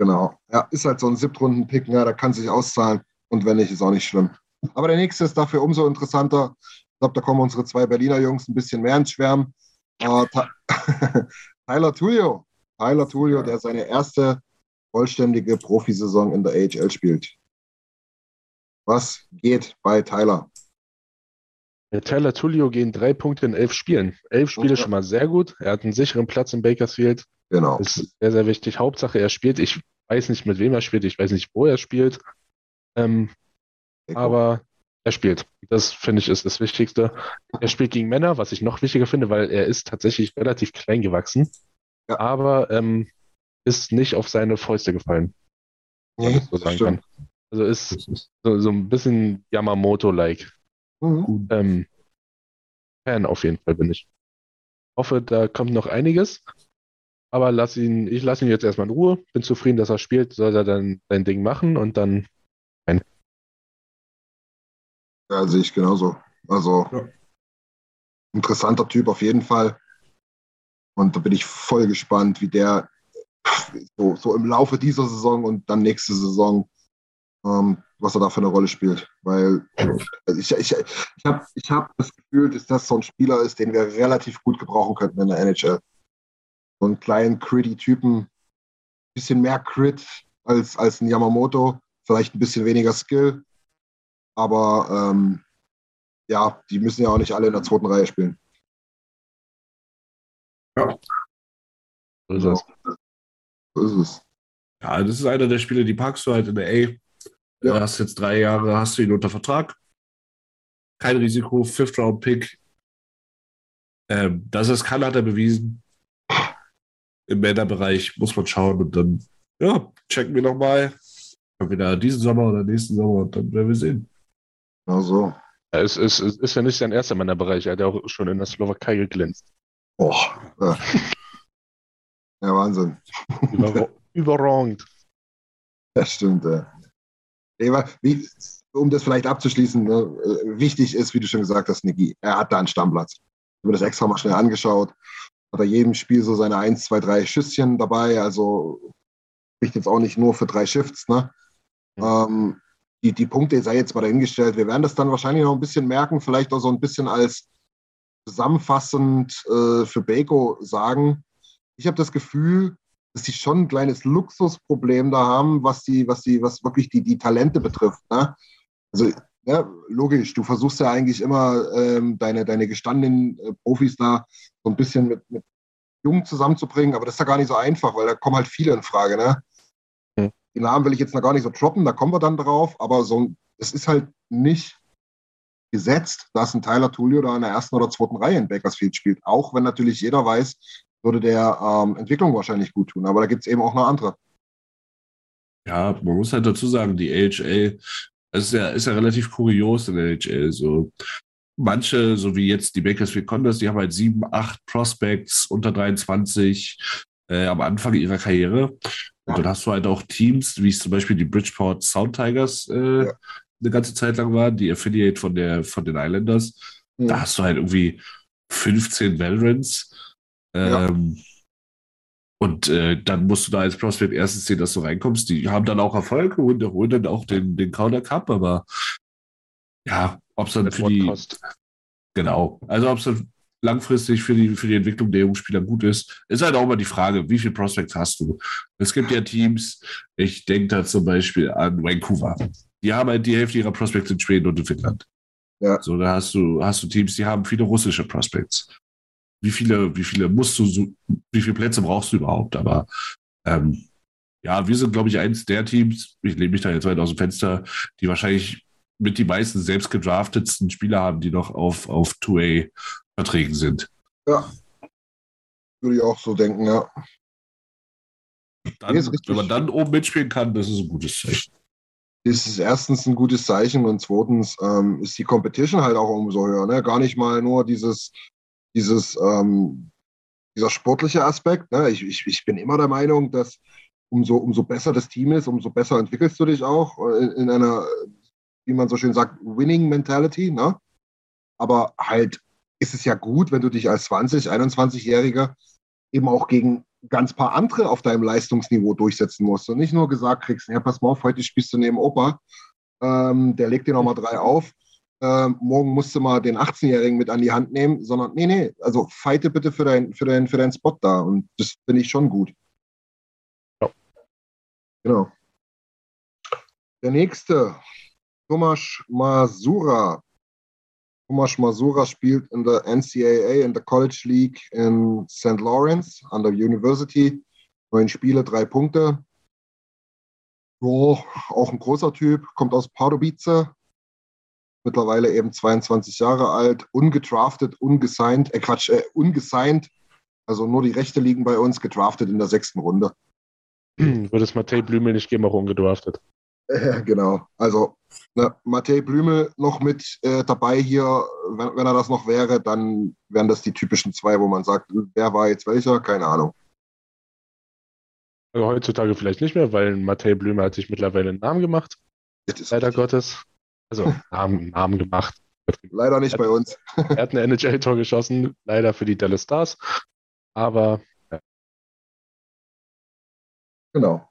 Genau. Ja, ist halt so ein Siebtrunden-Pick, ja, da kann sich auszahlen. Und wenn nicht, ist auch nicht schlimm. Aber der nächste ist dafür umso interessanter. Ich glaube, da kommen unsere zwei Berliner Jungs ein bisschen mehr ins Schwärmen. Äh, [LAUGHS] Tyler Tullio. Tyler Tullio, der seine erste vollständige Profisaison in der AHL spielt. Was geht bei Tyler? Der Tyler Tullio gehen drei Punkte in elf Spielen. Elf Spiele Ja. schon mal sehr gut. Er hat einen sicheren Platz in Bakersfield. Genau. Das ist sehr, sehr wichtig. Hauptsache, er spielt. Ich weiß nicht, mit wem er spielt. Ich weiß nicht, wo er spielt. Ähm, aber er spielt. Das finde ich ist das Wichtigste. Er spielt gegen Männer, was ich noch wichtiger finde, weil er ist tatsächlich relativ klein gewachsen. Ja. aber ähm, ist nicht auf seine Fäuste gefallen, Nee, das so sagen stimmt. kann. Also ist so, so ein bisschen Yamamoto-like. Mhm. Ähm, Fan auf jeden Fall bin ich. Hoffe, da kommt noch einiges. Aber lass ihn, ich lasse ihn jetzt erstmal in Ruhe. Bin zufrieden, dass er spielt. Soll er dann sein Ding machen und dann Ja, sehe ich genauso. Also Ja. interessanter Typ auf jeden Fall. Und da bin ich voll gespannt, wie der so, so im Laufe dieser Saison und dann nächste Saison, ähm, was er da für eine Rolle spielt. Weil also ich, ich, ich habe ich hab das Gefühl, dass das so ein Spieler ist, den wir relativ gut gebrauchen könnten in der NHL. So einen kleinen, gritty Typen, bisschen mehr Crit als, als ein Yamamoto, vielleicht ein bisschen weniger Skill, aber ähm, ja, die müssen ja auch nicht alle in der zweiten Reihe spielen. so ist es. So ist es. Ja, das ist einer der Spiele, die packst du halt in der A. Ja. Du hast jetzt drei Jahre, hast du ihn unter Vertrag. Kein Risiko, Fifth-Round-Pick. Ähm, dass es kann, hat er bewiesen. Im Männerbereich muss man schauen und dann, ja, checken wir nochmal. Entweder diesen Sommer oder nächsten Sommer und dann werden wir sehen. Genau so. Ja, Es ist, es ist ja nicht sein erster Männerbereich. Er hat ja auch schon in der Slowakei geglänzt. Boah. Ja. [LAUGHS] ja, Wahnsinn. Über, [LAUGHS] überragend. Das stimmt. Ja. Wie, um das vielleicht abzuschließen, ne, äh, wichtig ist, wie du schon gesagt hast, Niki, er hat da einen Stammplatz. Ich habe mir das extra mal schnell angeschaut. Hat er jedem Spiel so seine 1, 2, 3 Schüsschen dabei. Also spricht jetzt auch nicht nur für drei Shifts. Ne? Ähm, die, die Punkte sei jetzt mal dahingestellt. Wir werden das dann wahrscheinlich noch ein bisschen merken, vielleicht auch so ein bisschen als zusammenfassend äh, für Beko sagen. Ich habe das Gefühl, dass die schon ein kleines Luxusproblem da haben, was die, was die, was wirklich die, die Talente betrifft. Ne? Also ja, logisch, du versuchst ja eigentlich immer ähm, deine, deine gestandenen äh, Profis da so ein bisschen mit, mit Jungen zusammenzubringen, aber das ist ja gar nicht so einfach, weil da kommen halt viele in Frage. Ne? Hm. Die Namen will ich jetzt noch gar nicht so droppen, da kommen wir dann drauf, aber so es ist halt nicht gesetzt, dass ein Tyler Tulio da in der ersten oder zweiten Reihe in Bakersfield spielt. Auch wenn natürlich jeder weiß, würde der ähm, Entwicklung wahrscheinlich gut tun. Aber da gibt es eben auch noch andere. Ja, man muss halt dazu sagen, die AHL, ist ja, ist ja relativ kurios in der AHL. So manche, so wie jetzt die Bakersfield Condors, die haben halt sieben, acht Prospects unter 23 äh, am Anfang ihrer Karriere. Und dann hast du halt auch Teams, wie es zum Beispiel die Bridgeport Sound Tigers äh, Ja. eine ganze Zeit lang waren, die Affiliate von der von den Islanders. Hm. Da hast du halt irgendwie 15 Veterans. Ja. Ähm, und äh, dann musst du da als Prospect erstens sehen, dass du reinkommst. Die haben dann auch Erfolg und holen dann auch den, den Counter Cup, aber ja, ob es dann Das für die, kostet. genau, also ob es dann langfristig für die, für die Entwicklung der jungen Spieler gut ist, ist halt auch immer die Frage, wie viele Prospects hast du? Es gibt ja Teams, ich denke da zum Beispiel an Vancouver. Die haben halt die Hälfte ihrer Prospects in Schweden und in Finnland. Ja. So, da hast du, hast du Teams, die haben viele russische Prospects. Wie viele, wie viele musst du, wie viele Plätze brauchst du überhaupt? Aber ähm, ja, wir sind, glaube ich, eins der Teams, ich lehne mich da jetzt weit aus dem Fenster, die wahrscheinlich mit die meisten selbst gedraftetsten Spieler haben, die noch auf, auf 2A-Verträgen sind. Ja. Würde ich auch so denken, ja. Dann, Nee, wenn man dann oben mitspielen kann, das ist ein gutes Zeichen. Das ist erstens ein gutes Zeichen und zweitens ähm, ist die Competition halt auch umso höher. Ne? Gar nicht mal nur dieses, dieses, ähm, dieser sportliche Aspekt. Ne? Ich, ich, ich bin immer der Meinung, dass umso, umso besser das Team ist, umso besser entwickelst du dich auch äh, in, in einer, wie man so schön sagt, Winning Mentality. Ne? Aber halt ist es ja gut, wenn du dich als 20-, 21-Jähriger eben auch gegen ganz paar andere auf deinem Leistungsniveau durchsetzen musst und nicht nur gesagt kriegst, ja, pass mal auf, heute spielst du neben Opa, ähm, der legt dir nochmal drei auf, ähm, morgen musst du mal den 18-Jährigen mit an die Hand nehmen, sondern nee, nee, also fighte bitte für, dein, für, dein, für deinen Spot da und das finde ich schon gut. Ja. Genau. Der nächste, Thomas Masura. Thomas Masura spielt in der NCAA, in der College League in St. Lawrence an der University. Neun Spiele, drei Punkte. Ja, auch ein großer Typ, kommt aus Pardubice. Mittlerweile eben 22 Jahre alt, ungedraftet, ungesigned, äh Quatsch, äh, ungesigned Also nur die Rechte liegen bei uns, gedraftet in der sechsten Runde. Würde es Matej Blümel nicht geben, auch ungedraftet. Ja, genau. Also ne, Matej Blümel noch mit äh, dabei hier, wenn, wenn er das noch wäre, dann wären das die typischen zwei, wo man sagt, wer war jetzt welcher? Keine Ahnung. Also heutzutage vielleicht nicht mehr, weil Matej Blümel hat sich mittlerweile einen Namen gemacht, leider richtig. Gottes. Also Namen, Namen gemacht. Leider nicht bei uns. Er hat ein NHL-Tor geschossen, leider für die Dallas Stars. Aber Genau.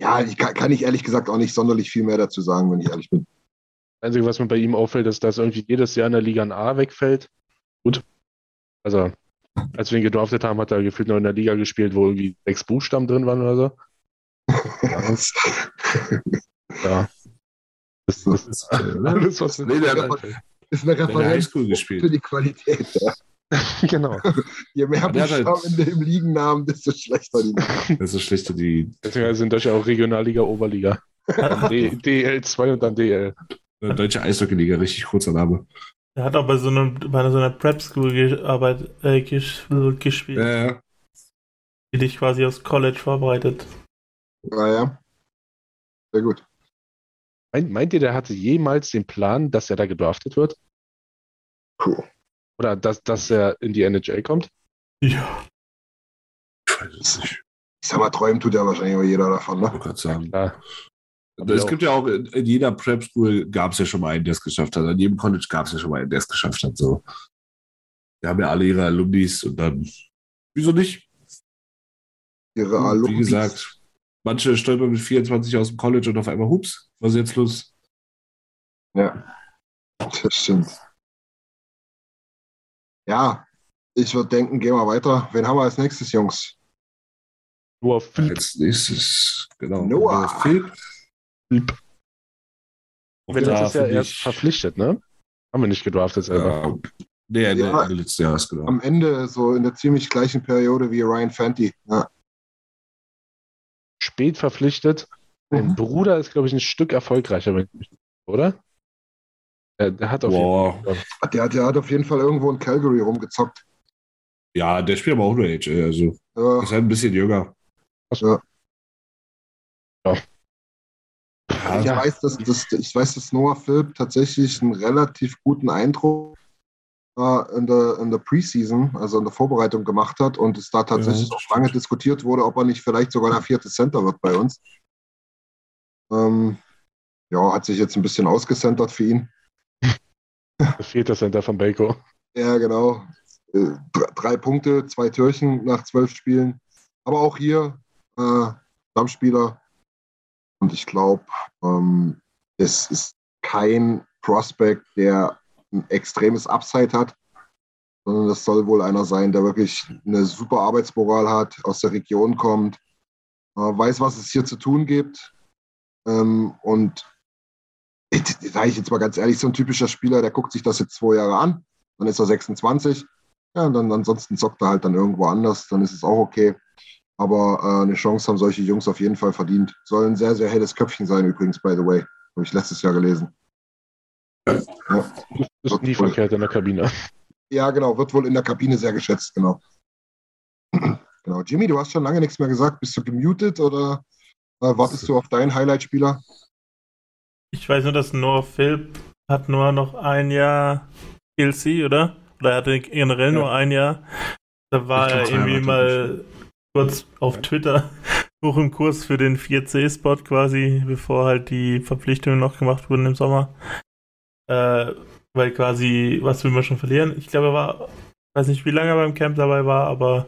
Ja, ich kann, kann ich ehrlich gesagt auch nicht sonderlich viel mehr dazu sagen, wenn ich ehrlich bin. das Einzige, was mir bei ihm auffällt, ist, dass irgendwie jedes Jahr in der Liga ein A wegfällt. Gut. Also, als wir ihn gedraftet haben, hat er gefühlt noch in der Liga gespielt, wo irgendwie sechs Buchstaben drin waren oder so. [LAUGHS] Ja. Das ist [LAUGHS] alles, was Nee, der ist eine in der Referenz für die Qualität. Ja. [LAUGHS] Genau. Je mehr hat halt- Buchstaben im Ligennamen, desto schlechter die. Das [LAUGHS] ist schlechter, die Deswegen sind das ja auch Regionalliga, Oberliga. Dann D, DL2 und dann DL. äh, deutsche Eishockey-Liga, richtig kurzer Name. Er hat auch bei so, einem, bei so einer Prep School gearbeitet, äh, ges gespielt, Äh, die dich quasi aufs College vorbereitet. Naja. Sehr gut. Meint, meint ihr, der hatte jemals den Plan, dass er da gedraftet wird? Puh. Oder dass, dass er in die NHL kommt? Ja. ich weiß es nicht. Ich sag mal, träumen tut ja wahrscheinlich aber jeder davon, Ich ne? wollte gerade sagen. Klar. Aber es gibt ja auch, in jeder Prep School gab es ja schon mal einen, der es geschafft hat. An jedem College gab es ja schon mal einen, der es geschafft hat. So. Die haben ja alle ihre Alumnis und dann, wieso nicht? Ihre Wie Alumnis. gesagt, manche stolpern mit 24 aus dem College und auf einmal, hups, was ist jetzt los? Ja, das stimmt. Ja, ich würde denken, gehen wir weiter. Wen haben wir als nächstes, Jungs? Auf Philipp. Als nächstes, genau. Noah. Philipp. Philipp. Auch Wenn da das ist ja finde erst ich- verpflichtet, ne? Haben wir nicht gedraftet selber. Ja, nee, Ja. Ende letzten Jahres, genau. Am Ende so in der ziemlich gleichen Periode wie Ryan Fanti. Ja. Spät verpflichtet. Mein Mhm. Bruder ist, glaube ich, ein Stück erfolgreicher, oder? Der, der hat auf Boah. jeden Fall. Der, der hat auf jeden Fall irgendwo in Calgary rumgezockt. Ja, der spielt aber auch nur HL, also Ja, ist halt ein bisschen jünger. ich, weiß, dass, dass, ich weiß, dass Noah Philipp tatsächlich einen relativ guten Eindruck äh, in, der, in der Preseason, also in der Vorbereitung gemacht hat und es da tatsächlich Ja. auch lange diskutiert wurde, ob er nicht vielleicht sogar der vierte Center wird bei uns. Ähm, ja, hat sich jetzt ein bisschen ausgecentert für ihn. Der vierte Center von Baco. Ja, genau. Äh, Drei, drei Punkte, zwei Türchen nach zwölf Spielen. Aber auch hier äh, Stammspieler. Und ich glaube, ähm, es ist kein Prospect, der ein extremes Upside hat, sondern das soll wohl einer sein, der wirklich eine super Arbeitsmoral hat, aus der Region kommt, äh, weiß, was es hier zu tun gibt. Ähm, und sage ich jetzt mal ganz ehrlich, so ein typischer Spieler, der guckt sich das jetzt zwei Jahre an, dann ist er 26. Ja, und dann ansonsten zockt er halt dann irgendwo anders, dann ist es auch okay. Aber äh, eine Chance haben solche Jungs auf jeden Fall verdient. Soll ein sehr, sehr helles Köpfchen sein, übrigens, by the way. Habe ich letztes Jahr gelesen. Ja, Ist nie verkehrt in der Kabine. ja, genau, wird wohl in der Kabine sehr geschätzt, genau. [CLEARS THROAT] genau. Jimmy, du hast schon lange nichts mehr gesagt. Bist du gemutet oder wartest du auf deinen Highlight-Spieler? Ich weiß nur, dass Noah Philp hat nur noch ein Jahr PLC, oder? Oder er hatte generell nur ein Jahr. Da war er irgendwie mal kurz auf Twitter [LAUGHS] hoch im Kurs für den 4C-Spot quasi, bevor halt die Verpflichtungen noch gemacht wurden im Sommer. Äh, weil quasi, was will man schon verlieren? Ich glaube, er war, weiß nicht, wie lange er beim Camp dabei war, aber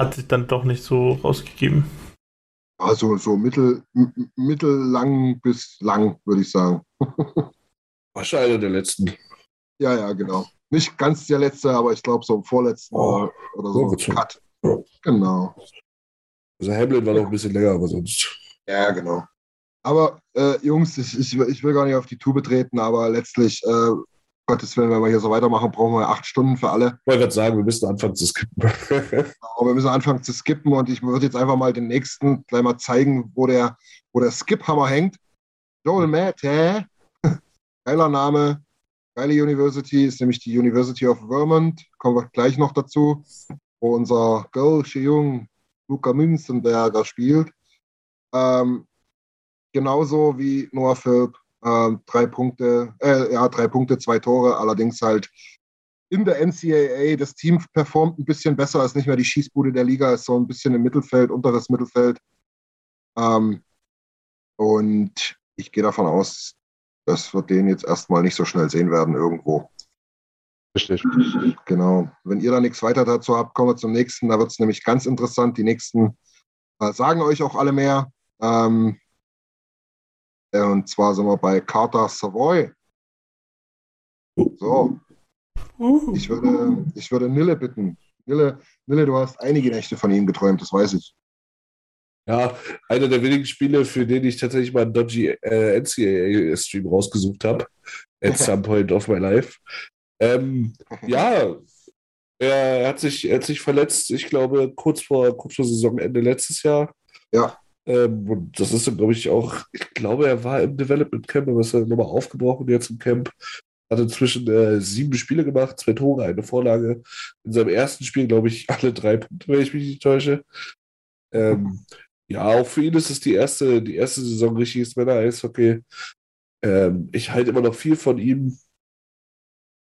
hat sich dann doch nicht so rausgegeben. Also so mittel, mittellang bis lang, würde ich sagen. [LAUGHS] Wahrscheinlich der letzten. Ja, ja, genau. Nicht ganz der letzte, aber ich glaube so im vorletzten Oh. oder, So so. Cut. Ja. Genau. Also Hamlin war noch ein bisschen länger, aber sonst. Ja, genau. Aber äh, Jungs, ich, ich, will- ich will gar nicht auf die Tube treten, aber letztlich, äh, Gottes Willen, wenn wir hier so weitermachen, brauchen wir acht Stunden für alle. Ich wollte gerade sagen, wir müssen anfangen zu skippen. Aber [LAUGHS] wir müssen anfangen zu skippen und ich würde jetzt einfach mal den nächsten gleich mal zeigen, wo der, wo der Skip-Hammer hängt. Joel Matt, hä? [LAUGHS] Geiler Name. geile University ist nämlich die University of Vermont. Kommen wir gleich noch dazu, wo unser Gölsche Jung Luca Münzenberger spielt. Ähm, genauso wie Noah Philp. Ähm, drei Punkte, äh, ja, drei Punkte, zwei Tore, allerdings halt in der NCAA. Das Team performt ein bisschen besser, ist nicht mehr die Schießbude der Liga, ist so ein bisschen im Mittelfeld, unteres Mittelfeld. Ähm, und ich gehe davon aus, dass wir den jetzt erstmal nicht so schnell sehen werden irgendwo. Richtig. Genau. Wenn ihr da nichts weiter dazu habt, kommen wir zum nächsten. Da wird es nämlich ganz interessant. Die nächsten äh, sagen euch auch alle mehr. Ähm, äh, und zwar sind wir bei Carter Savoy. So. Ich würde, ich würde Nille bitten. Nille, Nille, du hast einige Nächte von ihm geträumt, das weiß ich. Ja, einer der wenigen Spiele, für den ich tatsächlich mal einen Dodgy äh, NCAA-Stream rausgesucht habe. At [LAUGHS] some point of my life. Ähm, [LAUGHS] ja, er hat, sich, er hat sich verletzt, ich glaube, kurz vor, kurz vor Saisonende letztes Jahr. Ja. Ähm, und das ist, glaube ich, auch, ich glaube, er war im Development Camp, aber ist dann nochmal aufgebrochen jetzt im Camp. Hat inzwischen äh, sieben Spiele gemacht, zwei Tore, eine Vorlage. In seinem ersten Spiel, glaube ich, [LAUGHS] alle drei Punkte, wenn ich mich nicht täusche. Ähm, ja, auch für ihn ist es die erste, die erste Saison richtiges Männer-Eishockey. Ähm, ich halte immer noch viel von ihm.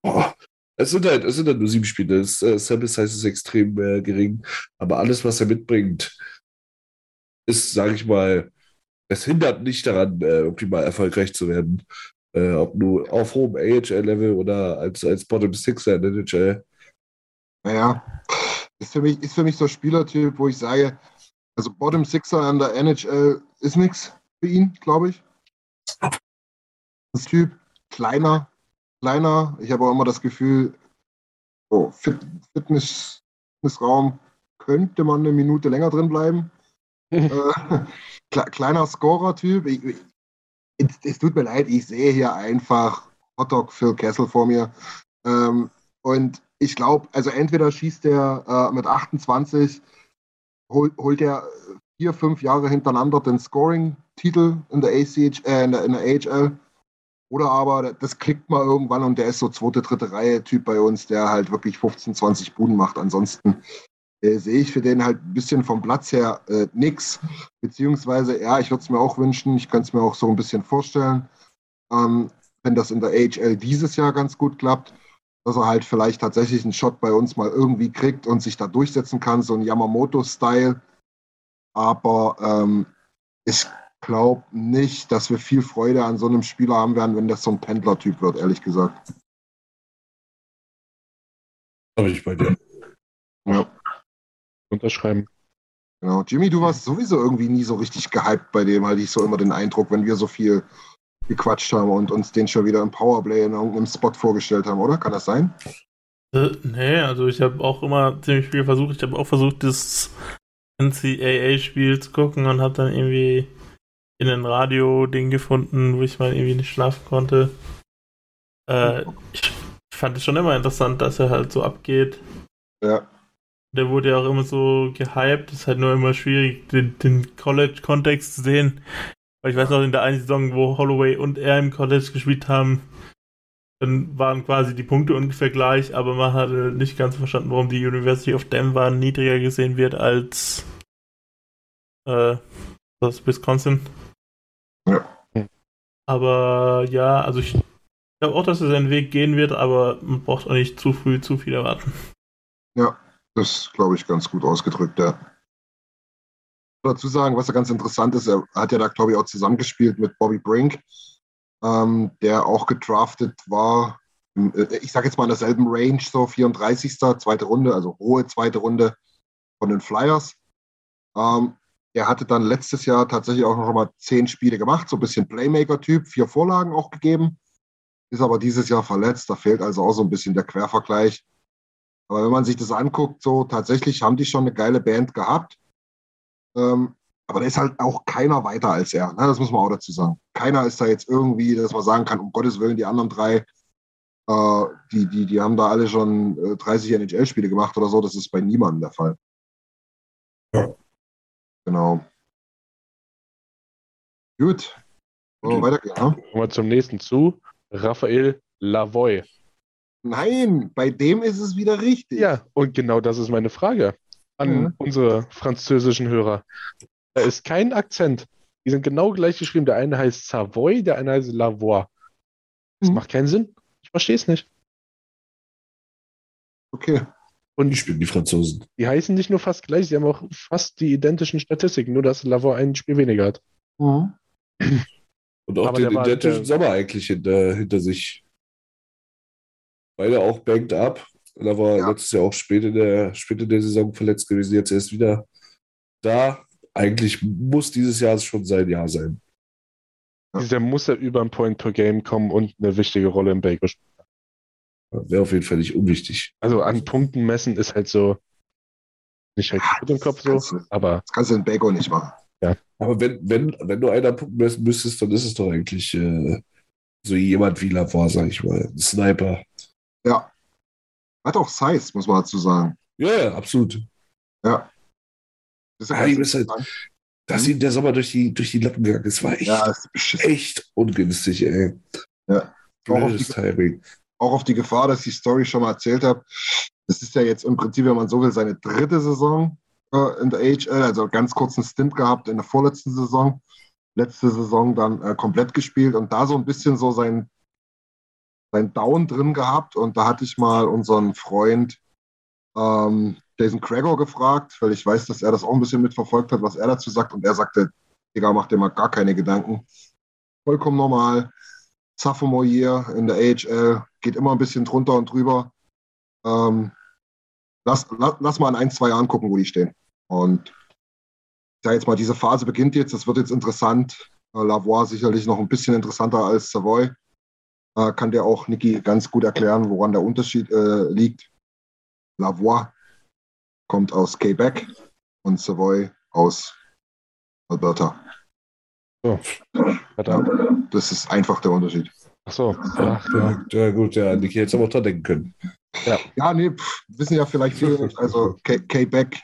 Boah, es sind halt, es sind halt nur sieben Spiele. Das äh, Sample Size ist extrem äh, gering. Aber alles, was er mitbringt, ist, sage ich mal, es hindert nicht daran, äh, irgendwie mal erfolgreich zu werden. Äh, ob nur auf hohem AHL-Level oder als, als Bottom Sixer in der NHL. Naja, ist für mich, ist für mich so ein Spielertyp, wo ich sage, also Bottom Sixer an der NHL ist nichts für ihn, glaube ich. Das Typ, kleiner, kleiner. Ich habe auch immer das Gefühl, oh, Fit, Fitness, Fitnessraum könnte man eine Minute länger drin bleiben. Äh, [LAUGHS] kleiner Scorer-Typ. Es, tut mir leid, ich sehe hier einfach Hotdog Phil Kessel vor mir. Ähm, und ich glaube, also entweder schießt er äh, mit 28 holt, holt er vier, fünf Jahre hintereinander den Scoring-Titel in der ACH, äh, in der, in der AHL. Oder aber das klickt mal irgendwann und der ist so zweite, dritte Reihe-Typ bei uns, der halt wirklich 15, 20 Buden macht. Ansonsten äh, sehe ich für den halt ein bisschen vom Platz her äh, nix. Beziehungsweise, ja, ich würde es mir auch wünschen, ich könnte es mir auch so ein bisschen vorstellen, ähm, wenn das in der AHL dieses Jahr ganz gut klappt, dass er halt vielleicht tatsächlich einen Shot bei uns mal irgendwie kriegt und sich da durchsetzen kann, so ein Yamamoto-Style. Aber ähm, ich glaube nicht, dass wir viel Freude an so einem Spieler haben werden, wenn das so ein Pendler-Typ wird, ehrlich gesagt. Habe ich bei dir. Ja. Unterschreiben. Genau. Jimmy, du warst sowieso irgendwie nie so richtig gehypt bei dem, hatte ich so immer den Eindruck, wenn wir so viel gequatscht haben und uns den schon wieder im Powerplay in irgendeinem Spot vorgestellt haben, oder? Kann das sein? Äh, nee, also ich habe auch immer ziemlich viel versucht. Ich habe auch versucht, das NCAA-Spiel zu gucken und habe dann irgendwie in ein Radio-Ding gefunden, wo ich mal irgendwie nicht schlafen konnte. Äh, ich fand es schon immer interessant, dass er halt so abgeht. Ja. Der wurde ja auch immer so gehypt. Es ist halt nur immer schwierig, den, den College-Kontext zu sehen. Weil ich weiß noch, in der einen Saison, wo Holloway und er im College gespielt haben, dann waren quasi die Punkte ungefähr gleich, aber man hatte nicht ganz verstanden, warum die University of Denver niedriger gesehen wird als äh, das Wisconsin. Ja. Aber ja, also ich glaube auch, dass er seinen Weg gehen wird, aber man braucht auch nicht zu früh zu viel erwarten. Ja, das glaube ich ganz gut ausgedrückt, ja dazu sagen, was ja ganz interessant ist, er hat ja da, glaube ich, auch zusammengespielt mit Bobby Brink, ähm, der auch gedraftet war, äh, ich sage jetzt mal in derselben Range, so 34. zweite Runde, also hohe zweite Runde von den Flyers. Ähm, er hatte dann letztes Jahr tatsächlich auch noch mal zehn Spiele gemacht, so ein bisschen Playmaker-Typ, vier Vorlagen auch gegeben, ist aber dieses Jahr verletzt, da fehlt also auch so ein bisschen der Quervergleich. Aber wenn man sich das anguckt, so tatsächlich haben die schon eine geile Band gehabt. Ähm, aber da ist halt auch keiner weiter als er. Ne? Das muss man auch dazu sagen. Keiner ist da jetzt irgendwie, dass man sagen kann, um Gottes Willen, die anderen drei, äh, die, die, die haben da alle schon äh, 30 NHL-Spiele gemacht oder so. Das ist bei niemandem der Fall. Ja. Genau. Gut. Wollen wir weitergehen, ne? Kommen wir zum nächsten zu. Raphael Lavoy. Nein, bei dem ist es wieder richtig. Ja, und genau das ist meine Frage an Ja. unsere französischen Hörer. Da ist kein Akzent. Die sind genau gleich geschrieben. Der eine heißt Savoy, der eine heißt Lavoie. Das Mhm. macht keinen Sinn. Ich verstehe es nicht. Okay. Und die spielen die Franzosen. Die heißen nicht nur fast gleich, sie haben auch fast die identischen Statistiken, nur dass Lavoie ein Spiel weniger hat. Mhm. Und auch Aber den war- identischen der- Sommer eigentlich hinter, hinter sich. Beide auch banked up. Da war Ja. letztes Jahr auch spät in, der, spät in der Saison verletzt gewesen, jetzt erst wieder da. Eigentlich muss dieses Jahr schon sein Jahr sein. Ja. Dieser muss ja über ein Point per Game kommen und eine wichtige Rolle im Baker spielen. Wäre auf jeden Fall nicht unwichtig. Also an Punkten messen ist halt so nicht halt mit dem Kopf so, Kannst du- aber Das kannst du in Bago nicht machen. Aber wenn, wenn, wenn du einer punkten messen müsstest, dann ist es doch eigentlich äh, so jemand wie Lavoie, sag ich mal. Ein Sniper. Ja. Hat auch Size, muss man dazu sagen. Ja, ja, absolut. Das ist ja ist halt-. Dass ihm der Sommer durch die, durch die Lappen gegangen ist, war echt, ja, echt ungünstig, ey. Ja. Auch auf die- Timing. Auch auf die Gefahr, dass ich die Story schon mal erzählt habe. Das ist ja jetzt im Prinzip, wenn man so will, seine dritte Saison äh, in der AHL, also ganz kurzen Stint gehabt in der vorletzten Saison. Letzte Saison dann äh, komplett gespielt und da so ein bisschen so sein, sein Down drin gehabt. Und da hatte ich mal unseren Freund ähm, Jason Crago gefragt, weil ich weiß, dass er das auch ein bisschen mitverfolgt hat, was er dazu sagt. Und er sagte, Digga, mach dir mal gar keine Gedanken. Vollkommen normal. Sophomore Year in der AHL, geht immer ein bisschen drunter und drüber. Ähm, lass, lass, lass mal in ein, zwei Jahren gucken, wo die stehen. Und ja, jetzt mal diese Phase beginnt jetzt, das wird jetzt interessant. Äh, Lavoie sicherlich noch ein bisschen interessanter als Savoy. Äh, kann dir auch Niki ganz gut erklären, woran der Unterschied äh, liegt. Lavoie kommt aus Quebec und Savoy aus Alberta. so. Verdammt. Das ist einfach der Unterschied. Ach so. Ach, ja. Ja, ja gut, ja, Niki hätte aber auch denken können. Ja, nee, pff, wissen ja vielleicht viele nicht. Also Quebec,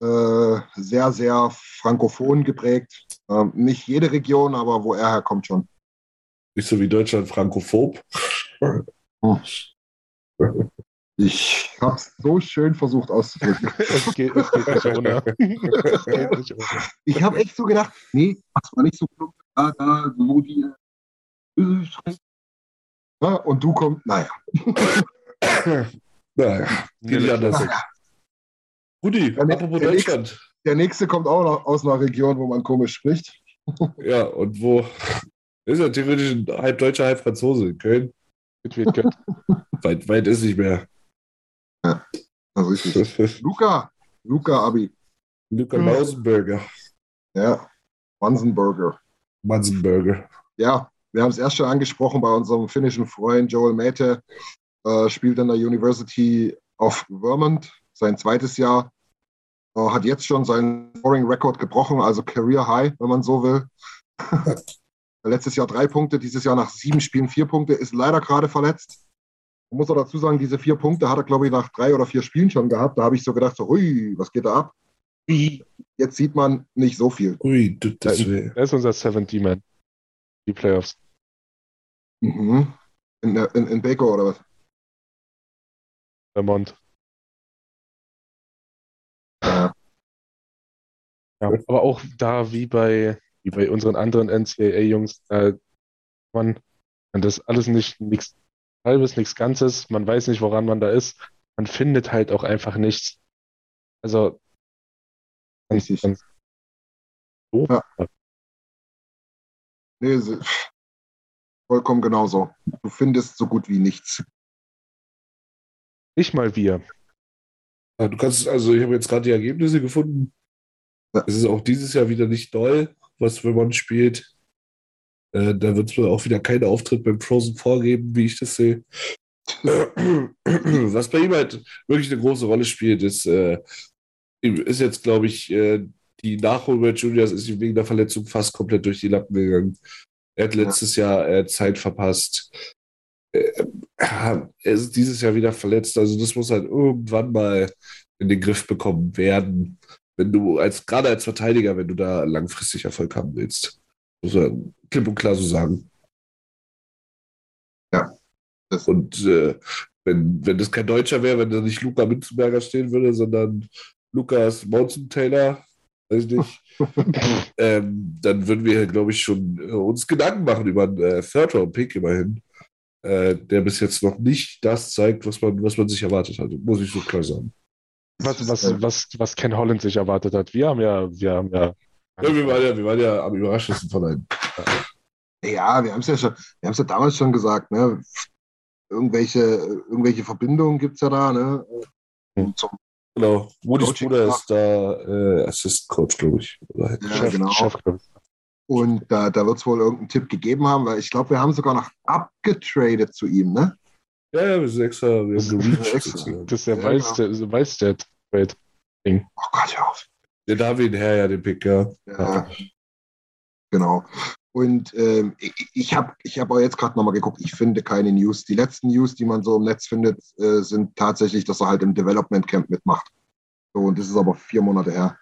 äh, sehr, sehr frankophon geprägt. Ähm, nicht jede Region, aber wo er herkommt schon. Nicht so wie Deutschland frankophob. [LAUGHS] Ich habe es so schön versucht auszudrücken. [LAUGHS] Es geht, es geht nicht ohne. [LAUGHS] Es geht nicht ohne. Ich habe echt so gedacht, nee, das war nicht so plump. Da, da, wo die. äh, Ja, und du kommst, naja. Naja, geht anders. Rudi, apropos der Deutschland. Der nächste kommt auch noch aus einer Region, wo man komisch spricht. Ja, und wo? Ist ja theoretisch ein halb Deutscher, halb Franzose in Köln. [LAUGHS] Weit, weit ist nicht mehr. Also [LAUGHS] richtig. Luca, Luca Abi. Luca Hm. Lausenberger. Ja, Wansenburger. Mansenberger. Ja, wir haben es erst schon angesprochen bei unserem finnischen Freund Joel Mate. Äh, spielt an der University of Vermont, sein zweites Jahr. Äh, hat jetzt schon seinen Scoring-Record gebrochen, also Career High, wenn man so will. [LAUGHS] Letztes Jahr drei Punkte, dieses Jahr nach sieben Spielen vier Punkte, ist leider gerade verletzt. Man muss auch dazu sagen, diese vier Punkte hat er, glaube ich, nach drei oder vier Spielen schon gehabt. Da habe ich so gedacht, so, hui, was geht da ab? Jetzt sieht man nicht so viel. Ui, das, das. Er ist unser 70-Man. Die Playoffs. Mhm. In, in, in Baker oder was? Vermont. Ja. Ja, aber auch da, wie bei, wie bei unseren anderen NCAA-Jungs, äh, man, das alles nicht nichts halbes, nichts Ganzes, man weiß nicht, woran man da ist. Man findet halt auch einfach nichts. Also, ganz, Richtig. ganz doof. Ja. Nee, vollkommen genauso. Du findest so gut wie nichts. Nicht mal wir. Ja, Du kannst, also ich habe jetzt gerade die Ergebnisse gefunden. Ja. Es ist auch dieses Jahr wieder nicht doll, was Vermont spielt. Äh, da wird es wohl auch wieder keinen Auftritt beim Frozen vorgeben, wie ich das sehe. [CLEARS THROAT] Was bei ihm halt wirklich eine große Rolle spielt, ist, äh, ist jetzt, glaube ich, äh, die Nachholwelt Juniors ist ihm wegen der Verletzung fast komplett durch die Lappen gegangen. Er hat letztes Jahr äh, Zeit verpasst. Äh, er ist dieses Jahr wieder verletzt. Also das muss halt irgendwann mal in den Griff bekommen werden, wenn du als gerade als Verteidiger, wenn du da langfristig Erfolg haben willst. Muss man klipp und klar so sagen. Das- Und äh, wenn, wenn das kein Deutscher wäre, wenn da nicht Luca Münzenberger stehen würde, sondern Lukas Mountain Taylor, weiß ich nicht, [LAUGHS] ähm, dann würden wir, glaube ich, schon äh, uns Gedanken machen über einen äh, Third-Round-Pick immerhin, äh, der bis jetzt noch nicht das zeigt, was man, was man sich erwartet hat, muss ich so klar sagen. Was, was, was, was Ken Holland sich erwartet hat. Wir haben ja, wir haben ja. Ja, wir, waren ja, wir waren ja am überraschendsten von allen. Ja, wir haben es ja schon, wir haben es ja damals schon gesagt, ne? Irgendwelche, irgendwelche Verbindungen gibt es ja da, ne? Hm. Zum, Genau, Moody's Coaching Bruder ist da äh, Assistant Coach, glaube ich. Oder halt. ja, Chef, genau. Chef, ich. Und da, da wird es wohl irgendeinen Tipp gegeben haben, weil ich glaube, wir haben sogar noch abgetradet zu ihm, ne? Ja, ja, wir sind extra, wir haben gereached. Das ist der Ja, weiß, der, weiß der Trade. Oh Gott, hör auf. Der David her, ja, den Pick, ja. Ja, genau. Und ähm, ich, ich habe ich hab auch jetzt gerade nochmal geguckt, ich finde keine News. Die letzten News, die man so im Netz findet, äh, sind tatsächlich, dass er halt im Development Camp mitmacht. So, und das ist aber vier Monate her.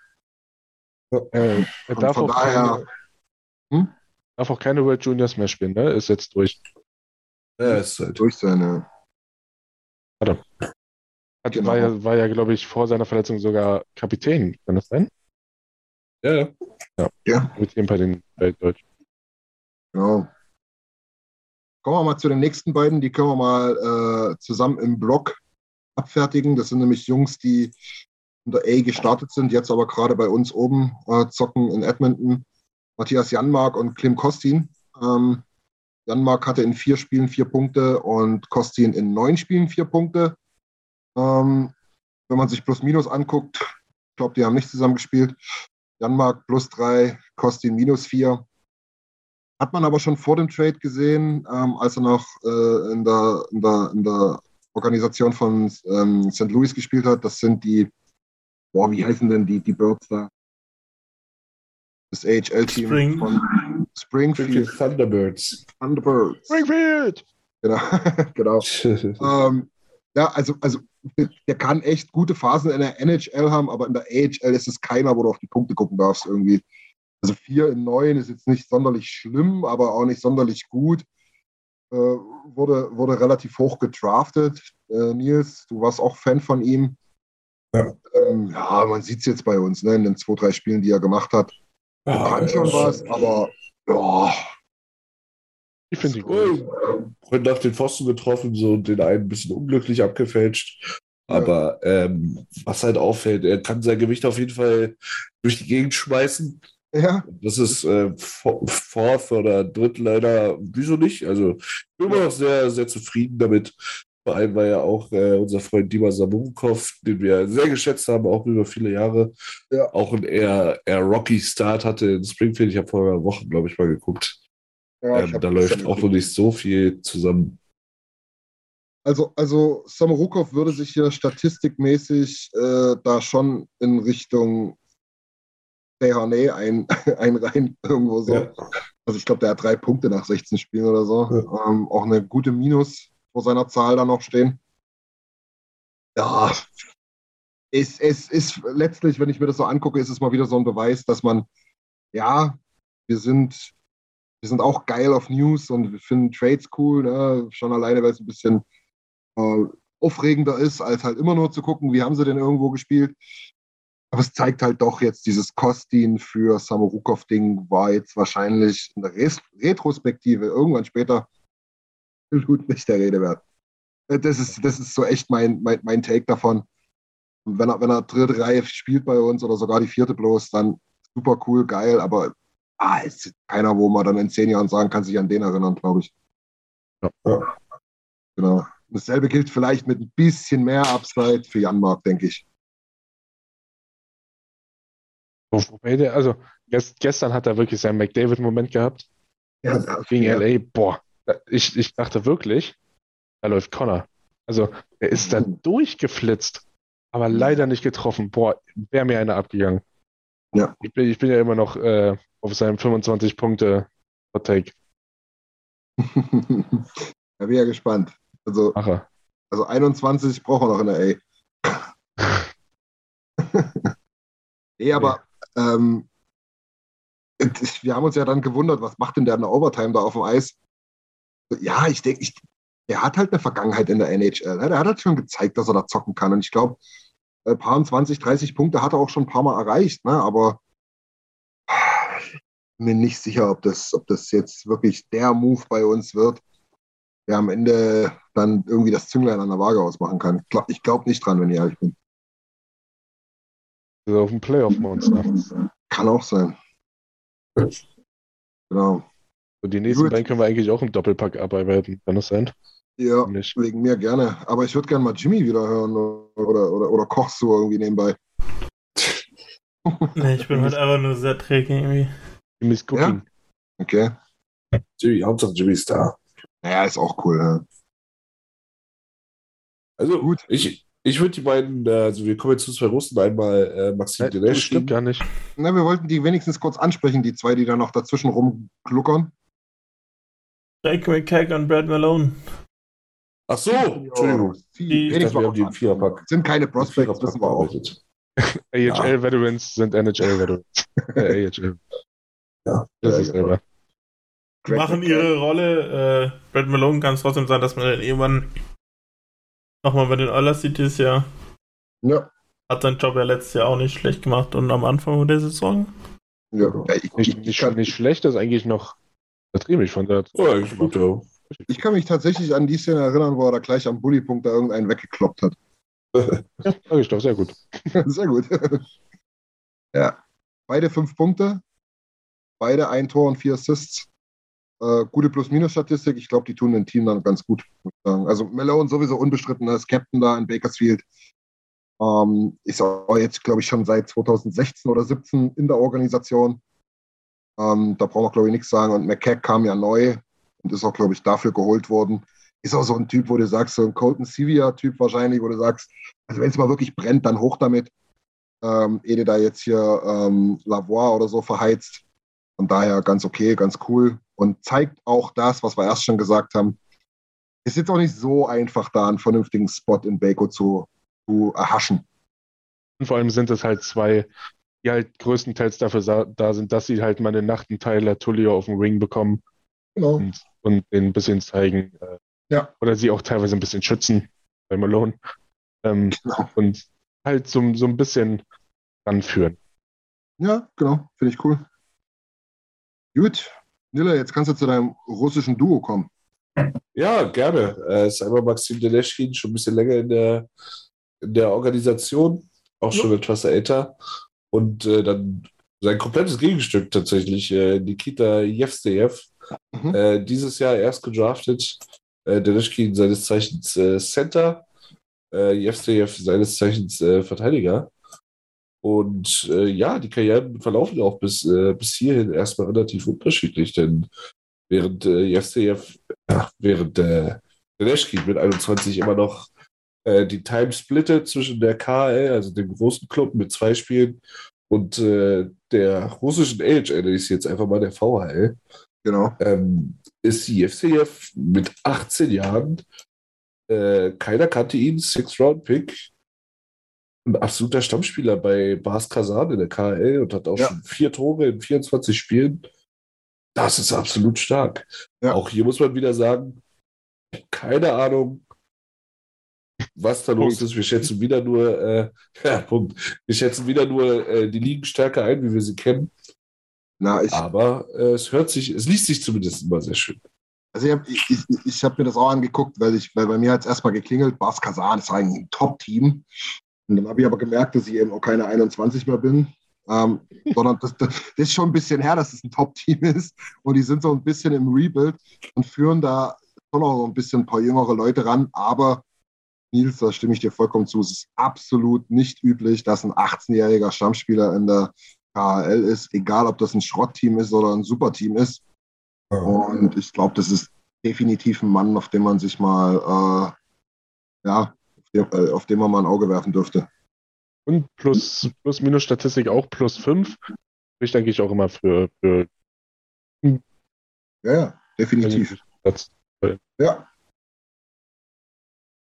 Äh, er darf von auch, daher- keine, Hm? darf auch keine World Juniors mehr spielen, ne? Ist jetzt durch. Ja, ist halt. Durch seine. Hat, Genau. war, ja, war ja, glaube ich, vor seiner Verletzung sogar Kapitän. Kann das sein? Ja, ja. Ja, Mit ihm bei den bei Deutsch. genau. Kommen wir mal zu den nächsten beiden. Die können wir mal äh, zusammen im Blog abfertigen. Das sind nämlich Jungs, die in der A gestartet sind, jetzt aber gerade bei uns oben äh, zocken in Edmonton. Matthias Janmark und Klim Kostin. Ähm, Janmark hatte in vier Spielen vier Punkte und Kostin in neun Spielen vier Punkte. Ähm, wenn man sich plus minus anguckt, ich glaube, die haben nicht zusammen gespielt. Janmark plus drei, Kostin minus vier. Hat man aber schon vor dem Trade gesehen, ähm, als er noch äh, in, der, in, der, in der Organisation von ähm, St. Louis gespielt hat. Das sind die, boah, wie heißen denn die, die Birds da? Das AHL-Team von Springfield Thunderbirds. Thunderbirds. Springfield! Genau, [LAUGHS] genau. [LAUGHS] Ähm, ja, also, also der kann echt gute Phasen in der NHL haben, aber in der AHL ist es keiner, wo du auf die Punkte gucken darfst irgendwie. Also vier in neun ist jetzt nicht sonderlich schlimm, aber auch nicht sonderlich gut. Äh, wurde, wurde relativ hoch gedraftet. Äh, Nils, du warst auch Fan von ihm. Ja. Ähm, ja, man sieht es jetzt bei uns, ne, in den zwei, drei Spielen, die er gemacht hat. Ah, Kann schon was, aber ja, Ich finde die gut. Vorhin nach den Pfosten getroffen, so den einen ein bisschen unglücklich abgefälscht. Aber ähm, was halt auffällt, er kann sein Gewicht auf jeden Fall durch die Gegend schmeißen. ja, Das ist äh, Fo- Fourth oder Drittliner, wieso nicht? Also ich bin immer noch sehr, sehr zufrieden damit. Vor allem war ja auch äh, unser Freund Dima Sabunkov, den wir sehr geschätzt haben, auch über viele Jahre, Ja. auch einen eher, eher rocky Start hatte in Springfield. Ich habe vor einer Woche, glaube ich, mal geguckt. ja ähm, da läuft auch noch nicht so viel zusammen. Also, also Samorukov würde sich hier statistikmäßig äh, da schon in Richtung Dehane ein, [LAUGHS] einreihen, irgendwo so. Ja. Also ich glaube, der hat drei Punkte nach 16 Spielen oder so. Ähm, auch eine gute Minus vor seiner Zahl da noch stehen. Ja, es, es ist letztlich, wenn ich mir das so angucke, ist es mal wieder so ein Beweis, dass man, ja, wir sind, wir sind auch geil auf News und wir finden Trades cool, ne? schon alleine, weil es ein bisschen äh, aufregender ist, als halt immer nur zu gucken, wie haben sie denn irgendwo gespielt. Aber es zeigt halt doch jetzt, dieses Kostin für Samorukov-Ding war jetzt wahrscheinlich in der Retrospektive irgendwann später absolut nicht der Rede wert. Äh, Das ist, das ist so echt mein, mein, mein Take davon. Wenn er, wenn er dritte Reihe spielt bei uns oder sogar die vierte bloß, dann super cool, geil, aber ah, ist keiner, wo man dann in zehn Jahren sagen kann, sich an den erinnern, glaube ich. Ja. Genau. Dasselbe gilt vielleicht mit ein bisschen mehr Upside für Janmark, denke ich. Also gest, gestern hat er wirklich seinen McDavid-Moment gehabt Ja, gegen ja. LA. Boah, ich, ich dachte wirklich, da läuft Connor. Also er ist da durchgeflitzt, aber leider nicht getroffen. Boah, wäre mir einer abgegangen. Ja. Ich bin, ich bin ja immer noch äh, auf seinem 25 Punkte Hot Take. [LAUGHS] da bin ja gespannt. Also, also 21 brauchen wir noch in der A. [LAUGHS] nee, aber ähm, wir haben uns ja dann gewundert, was macht denn der in der Overtime da auf dem Eis? Ja, ich denke, ich, der hat halt eine Vergangenheit in der NHL. Ne? Der hat halt schon gezeigt, dass er da zocken kann. Und ich glaube, ein paar 20, 30 Punkte hat er auch schon ein paar Mal erreicht. Ne? Aber ich bin mir nicht sicher, ob das, ob das jetzt wirklich der Move bei uns wird, der am Ende dann irgendwie das Zünglein an der Waage ausmachen kann. Ich glaube glaub nicht dran, wenn ich ehrlich bin. Auf dem Playoff-Monster. Kann auch sein. Genau. Und die nächsten Gut. beiden können wir eigentlich auch im Doppelpack abarbeiten. Kann das sein? Ja, Nicht. wegen mir gerne. Aber ich würde gerne mal Jimmy wieder hören oder, oder, oder Koch so irgendwie nebenbei. [LAUGHS] Nee, ich bin heute einfach nur sehr träge irgendwie. Jimmy's Cooking. Okay. Jimmy, Hauptsache Jimmy ist da. Naja, ist auch cool. Ja. Also Gut. ich, ich würde die beiden, äh, also wir kommen jetzt zu zwei Russen, einmal äh, Maxim Nein, Deneschkin. stimmt gar nicht. Na, wir wollten die wenigstens kurz ansprechen, die zwei, die da noch dazwischen rumgluckern. Jake McKack und Brad Malone. Ach so, Entschuldigung. Die, Ich wenigstens dachte, wir noch haben die im Viererpack. sind keine Prospects, wissen wir auch. AHL-Veterans [LAUGHS] sind NHL-Veterans. AHL. [LAUGHS] Ja, Das ist selber. Machen ihre Rolle. Äh, Brad Malone kann es trotzdem sein, dass man dann irgendwann nochmal bei den Oilers sieht dieses Jahr. Ja, Hat seinen Job ja letztes Jahr auch nicht schlecht gemacht und am Anfang der Saison. ja. ich, Nicht, ich, nicht, nicht schlecht, das ist eigentlich noch vertrieben. Ich fand das. Oh, eigentlich gut, ja. ich kann mich tatsächlich an die Szene erinnern, wo er da gleich am Bullypunkt da irgendeinen weggekloppt hat. [LAUGHS] Ja, sag ich doch, sehr gut. [LAUGHS] Sehr gut. [LAUGHS] ja. Beide fünf Punkte. Beide ein Tor und vier Assists. Äh, gute Plus-Minus-Statistik. Ich glaube, die tun dem Team dann ganz gut, ich. Also Malone sowieso unbestritten als Captain da in Bakersfield. Ähm, ist auch jetzt, glaube ich, schon seit 2016 oder 17 in der Organisation. Ähm, da brauchen wir, glaube ich, nichts sagen. Und McCack kam ja neu und ist auch, glaube ich, dafür geholt worden. Ist auch so ein Typ, wo du sagst, so ein Colton Sivia-Typ wahrscheinlich, wo du sagst, also wenn es mal wirklich brennt, dann hoch damit. Ähm, ehe du da jetzt hier ähm, Lavoie oder so verheizt. Von daher ganz okay, ganz cool. Und zeigt auch das, was wir erst schon gesagt haben. Ist jetzt auch nicht so einfach, da einen vernünftigen Spot in Baco zu, zu erhaschen. Und vor allem sind es halt zwei, die halt größtenteils dafür da sind, dass sie halt mal eine Nacht einen Tyler Tullio auf dem Ring bekommen Genau. und, und den ein bisschen zeigen. Äh, Ja. Oder sie auch teilweise ein bisschen schützen bei Malone. Ähm, Genau. und halt so, so ein bisschen ranführen. Ja, genau. Finde ich cool. Gut. Nilla, jetzt kannst du zu deinem russischen Duo kommen. Ja, gerne. Äh, ist einmal Maxim Deneschkin, schon ein bisschen länger in der, in der Organisation, auch schon etwas älter. Und äh, dann sein komplettes Gegenstück tatsächlich, äh, Nikita Jevstejew, Mhm. äh, dieses Jahr erst gedraftet. Äh, Deneschkin seines Zeichens äh, Center, äh, Jevstejew seines Zeichens äh, Verteidiger. Und äh, ja, die Karrieren verlaufen auch bis, bis hierhin erstmal relativ unterschiedlich, denn während äh, Jevstejew ja, während äh, Deneschkin mit 21 immer noch äh, die Time splittet zwischen der KL, also dem großen Club mit zwei Spielen, und äh, der russischen AHL, ich jetzt einfach mal der VHL, Genau. ähm, ist Jevsejew mit 18 Jahren, äh, keiner kannte ihn, Six-Round-Pick, ein absoluter Stammspieler bei Bas Kazan in der KL und hat auch Ja. schon vier Tore in 24 Spielen. Das ist absolut stark. Ja. Auch hier muss man wieder sagen, keine Ahnung, was da los ist. Wir schätzen wieder nur, äh, [LAUGHS] ja, Punkt. Wir schätzen wieder nur äh, die Ligenstärke ein, wie wir sie kennen. Na, ich, Aber äh, es hört sich, es liest sich zumindest immer sehr schön. Also ich habe ich, ich, ich hab mir das auch angeguckt, weil, ich, weil bei mir hat es erstmal geklingelt, Bas Kazan ist eigentlich ein Top-Team. Und dann habe ich aber gemerkt, dass ich eben auch keine 21 mehr bin. Ähm, [LAUGHS] sondern das, das, das ist schon ein bisschen her, dass es ein Top-Team [LAUGHS] ist. Und die sind so ein bisschen im Rebuild und führen da schon auch so ein bisschen ein paar jüngere Leute ran. Aber Nils, da stimme ich dir vollkommen zu, es ist absolut nicht üblich, dass ein 18-jähriger Stammspieler in der KHL ist, egal ob das ein Schrottteam ist oder ein Superteam ist. Und ich glaube, das ist definitiv ein Mann, auf den man sich mal, äh, ja, auf den, äh, man mal ein Auge werfen dürfte. Und plus, plus minus Statistik auch plus 5. Ich denke ich auch immer für, für Ja, ja, definitiv. Ja.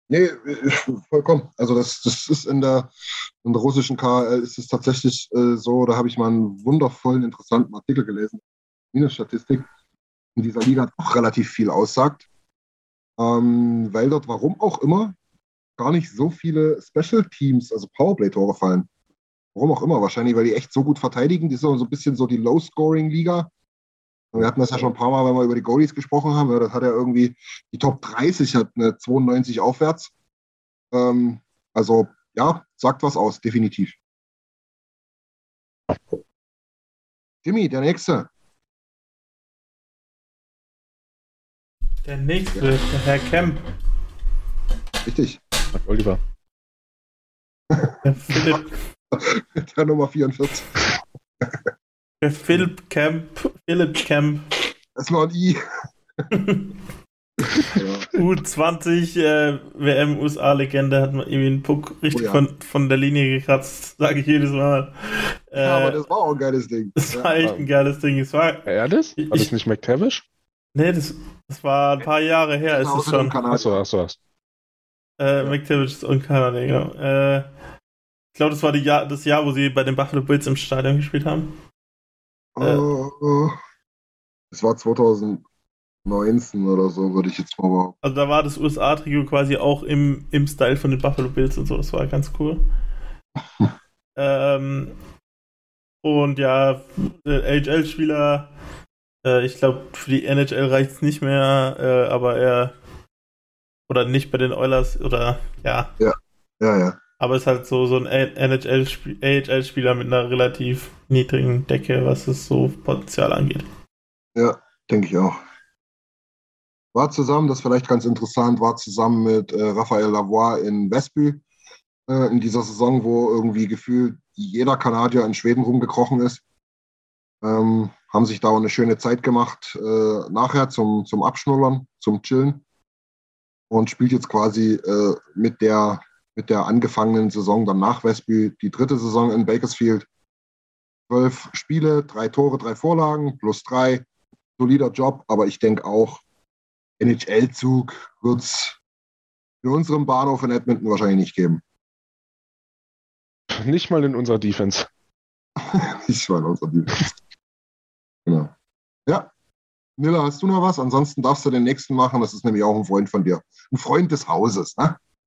Nee, äh, [LAUGHS] vollkommen. Also das, das ist in der, in der russischen KHL ist es tatsächlich äh, so, da habe ich mal einen wundervollen, interessanten Artikel gelesen. Minusstatistik in dieser Liga auch relativ viel aussagt. ähm, weil dort, warum auch immer, gar nicht so viele Special Teams, also Powerplay-Tore fallen. Warum auch immer, wahrscheinlich, weil die echt so gut verteidigen. Die ist so ein bisschen so die Low-Scoring-Liga. Wir hatten das ja schon ein paar Mal, wenn wir über die Goalies gesprochen haben. Ja, das hat ja irgendwie die Top 30 hat eine 92 aufwärts. Ähm, also ja, sagt was aus, definitiv. Timmy, der nächste. Der nächste, der Herr Kemp. Richtig. Oliver. Der Philipp, [LAUGHS] Der Nummer 44. der Philipp Kemp. Philipp Kemp. Das war ein I. [LAUGHS] ja. U20 äh, WM USA-Legende hat man irgendwie einen Puck richtig Oh ja. von, von der Linie gekratzt, [LAUGHS] sage ich jedes Mal. Äh, ja, aber das war auch ein geiles Ding. das war echt ein geiles Ding. Es war, War er das? War das Ich- nicht McTavish? nee, das, das war ein paar Jahre her, ist Genau, es für den schon. Achso, achso, achso. Äh, McTavish und Kanada, genau. Äh, ich glaube, das war die Jahr, das Jahr, wo sie bei den Buffalo Bills im Stadion gespielt haben. Oh, oh. Das war 2019 oder so, würde ich jetzt mal behaupten. Also da war das USA-Trio quasi auch im, im Style von den Buffalo Bills und so. Das war ganz cool. [LAUGHS] ähm, und ja, AHL-Spieler, äh, ich glaube, für die NHL reicht es nicht mehr, äh, aber er oder nicht bei den Oilers oder ja, Ja, ja. Aber ist halt so, so ein AHL-Spieler mit einer relativ niedrigen Decke, was es so Potenzial angeht. Ja, denke ich auch. War zusammen, das ist vielleicht ganz interessant, war zusammen mit äh, Raphael Lavoie in Westby äh, in dieser Saison, wo irgendwie gefühlt jeder Kanadier in Schweden rumgekrochen ist. Ähm, haben sich da auch eine schöne Zeit gemacht, äh, nachher zum, zum Abschnullern, zum Chillen. Und spielt jetzt quasi äh, mit, der, mit der angefangenen Saison dann nach Westby die dritte Saison in Bakersfield. Zwölf Spiele, drei Tore, drei Vorlagen, plus drei solider Job, aber ich denke auch, NHL-Zug wird es für unseren Bahnhof in Edmonton wahrscheinlich nicht geben. Nicht mal in unserer Defense. [LAUGHS] Ich war in unserer Defense. Genau. Ja. Nilla, hast du noch was? Ansonsten darfst du den nächsten machen. Das ist nämlich auch ein Freund von dir. Ein Freund des Hauses, ne?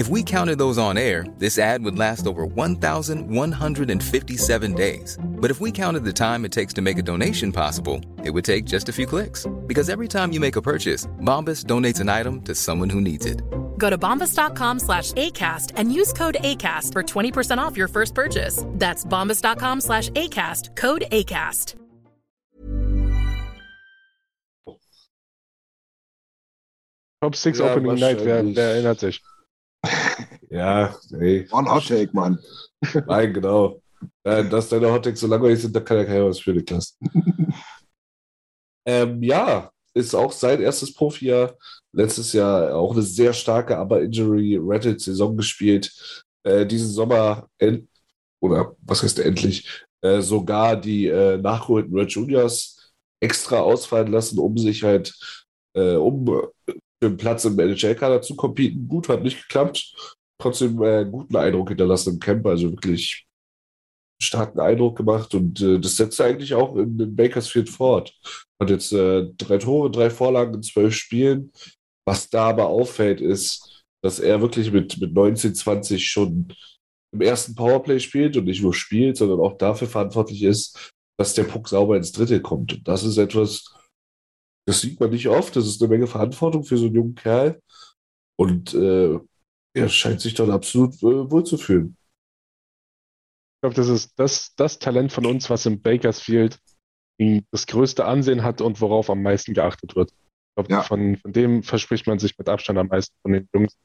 If we counted those on air, this ad would last over 1,157 days. But if we counted the time it takes to make a donation possible, it would take just a few clicks. Because every time you make a purchase, Bombas donates an item to someone who needs it. Go to bombas.com slash ACAST and use code ACAST for 20% off your first purchase. That's bombas.com slash ACAST, code ACAST. Top 6 Ja, Opening Night, wer, wahrscheinlich. wer erinnert sich? Ja. War ein Hot Take, Mann. Nein, genau. Äh, dass deine Hottakes so langweilig sind, da kann ja keiner was für Niklas. ähm, ja, ist auch sein erstes Profijahr. Letztes Jahr auch eine sehr starke, aber Injury-Ratted-Saison gespielt. Äh, diesen Sommer, end oder was heißt endlich, äh, sogar die äh, nachgeholten Red Juniors extra ausfallen lassen, um sich halt, äh, um für einen Platz im NHL-Kader zu competen. Gut, hat nicht geklappt. Trotzdem äh, guten Eindruck hinterlassen im Camp, also wirklich starken Eindruck gemacht und äh, das setzt er eigentlich auch in, in Bakersfield fort. Hat jetzt äh, drei Tore, drei Vorlagen in zwölf Spielen, Was da aber auffällt, ist, dass er wirklich mit, mit 19, 20 schon im ersten Powerplay spielt und nicht nur spielt, sondern auch dafür verantwortlich ist, dass der Puck sauber ins Dritte kommt. Und das ist etwas, das sieht man nicht oft. Das ist eine Menge Verantwortung für so einen jungen Kerl. Und äh, er scheint sich dort absolut äh, wohlzufühlen. Ich glaube, das ist das, das Talent von uns, was im Bakersfield das größte Ansehen hat und worauf am meisten geachtet wird. Ich glaube, Ja. von, von dem verspricht man sich mit Abstand am meisten von den Jungs.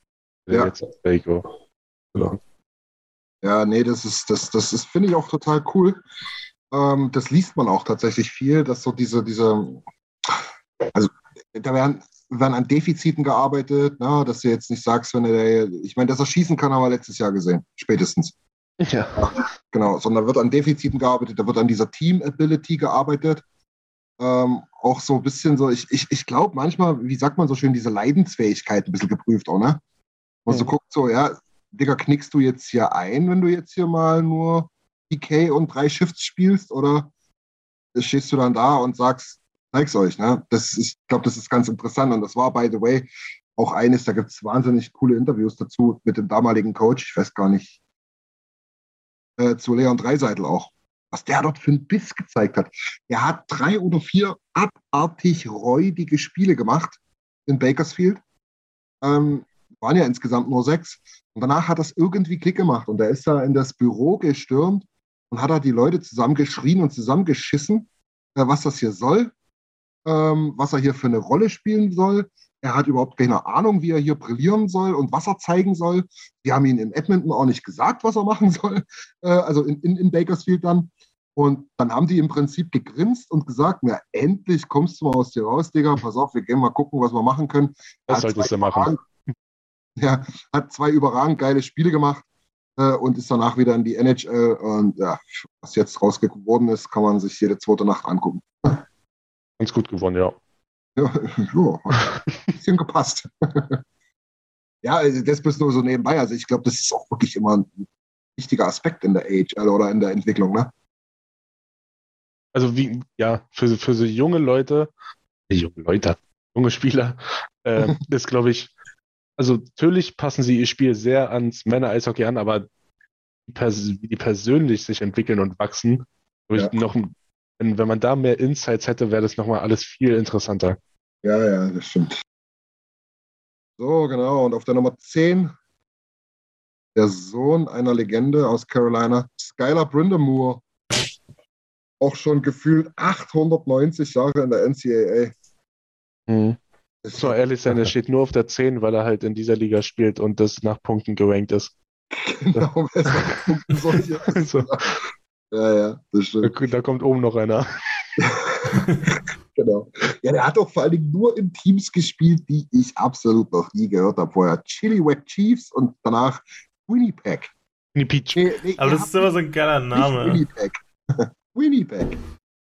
Ja. Jetzt auf Baker. Genau. Ja, nee, das ist, das, das ist, finde ich auch total cool. Ähm, das liest man auch tatsächlich viel, dass so diese, diese, also da werden, werden an Defiziten gearbeitet, ne, dass du jetzt nicht sagst, wenn er, ich meine, dass er schießen kann, haben wir letztes Jahr gesehen, spätestens. Ja. Genau, sondern wird an Defiziten gearbeitet, da wird an dieser Team-Ability gearbeitet. Ähm, auch so ein bisschen so, ich, ich, ich glaube manchmal, wie sagt man so schön, diese Leidensfähigkeit ein bisschen geprüft auch, ne? Und so Mhm. guckt so, ja, Digga, knickst du jetzt hier ein, wenn du jetzt hier mal nur PK und drei Shifts spielst oder stehst du dann da und sagst, zeig's euch, ne? Das ich glaube, das ist ganz interessant und das war, by the way, auch eines, da gibt's wahnsinnig coole Interviews dazu mit dem damaligen Coach, ich weiß gar nicht, äh, zu Leon Dreiseitel auch. Was der dort für einen Biss gezeigt hat. Er hat drei oder vier abartig räudige Spiele gemacht in Bakersfield. Ähm, waren ja insgesamt nur sechs. Und danach hat das irgendwie Klick gemacht. Und er ist da in das Büro gestürmt und hat da die Leute zusammengeschrien und zusammengeschissen, äh, was das hier soll, ähm, was er hier für eine Rolle spielen soll. Er hat überhaupt keine Ahnung, wie er hier brillieren soll und was er zeigen soll. Die haben ihn in Edmonton auch nicht gesagt, was er machen soll, [LAUGHS] äh, also in, in, in Bakersfield dann. Und dann haben die im Prinzip gegrinst und gesagt, na, endlich kommst du mal aus dir raus, Digga, pass auf, wir gehen mal gucken, was wir machen können. Das Hat solltest zwei du machen. überragend- [LAUGHS] Ja, hat zwei überragend geile Spiele gemacht äh, und ist danach wieder in die NHL. Und ja, was jetzt rausgeworden ist, kann man sich jede zweite Nacht angucken. [LAUGHS] Ganz gut gewonnen, ja. Ja, ja ein bisschen gepasst. ja, also das bist nur so nebenbei. Also ich glaube, das ist auch wirklich immer ein wichtiger Aspekt in der AHL oder in der Entwicklung. Ne? Also wie, ja, für, für so junge Leute, äh, junge Leute, junge Spieler, äh, [LAUGHS] ist, glaube ich, also natürlich passen sie ihr Spiel sehr ans Männer-Eishockey an, aber wie die persönlich sich entwickeln und wachsen, glaub ich, Ja. noch, wenn, wenn man da mehr Insights hätte, wäre das nochmal alles viel interessanter. Ja, ja, das stimmt. So, genau. Und auf der Nummer 10 der Sohn einer Legende aus Carolina, Skylar Brindamore. Auch schon gefühlt 890 Jahre in der NCAA. Mhm. Das So ehrlich sein, er steht nur auf der 10, weil er halt in dieser Liga spielt und das nach Punkten gerankt ist. [LAUGHS] genau. Also, [LAUGHS] Ja, ja, das da, stimmt. da kommt oben noch einer. [LAUGHS] Genau. Ja, der hat auch vor allen Dingen nur in Teams gespielt, die ich absolut noch nie gehört habe vorher. Chilliwack Chiefs und danach Winnipeg. Peach. Nee, nee, Aber das ist immer so ein geiler nicht Name. [LAUGHS] Winnipeg. Winnipeg.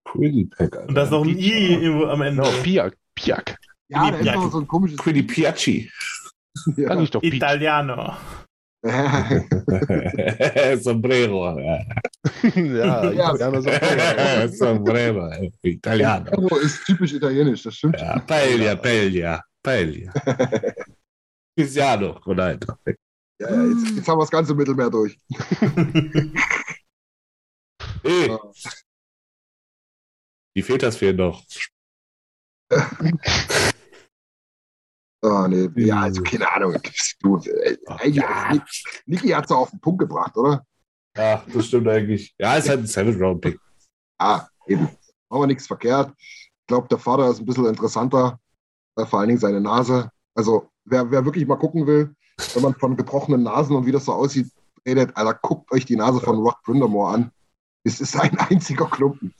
Quinnipiac, Alter. Und da ist noch ein I irgendwo am Ende. Genau, Piak. Piak. Ja, da ist Winnipeg. noch so ein komisches. Quinnipiaci. Ja. ich doch. Italiano. [LAUGHS] Sombrero. ja, Ja. Italianer sind Sombrero. Italiano. Sombrero [LAUGHS] ist typisch italienisch, das stimmt. Ja, Paella, Paella, Paella. [LAUGHS] Cristiano Ronaldo. Ja, ja, jetzt, jetzt haben wir das ganze Mittelmeer durch. Hey, Ja. die Väters fehlen noch. Ah, nee. Ja, also keine Ahnung. Du, äh, eigentlich, Ja. Niki hat es auf den Punkt gebracht, oder? Ja, das stimmt eigentlich. Ja, ist halt ein Seven-Round-Pick. Ah, eben. Haben wir nichts verkehrt. Ich glaube, der Vater ist ein bisschen interessanter. Äh, vor allen Dingen seine Nase. Also, wer, wer wirklich mal gucken will, wenn man von gebrochenen Nasen und wie das so aussieht, redet, Alter, guckt euch die Nase von Rock Brindamore an. Es ist ein [LAUGHS] einziger Klumpen.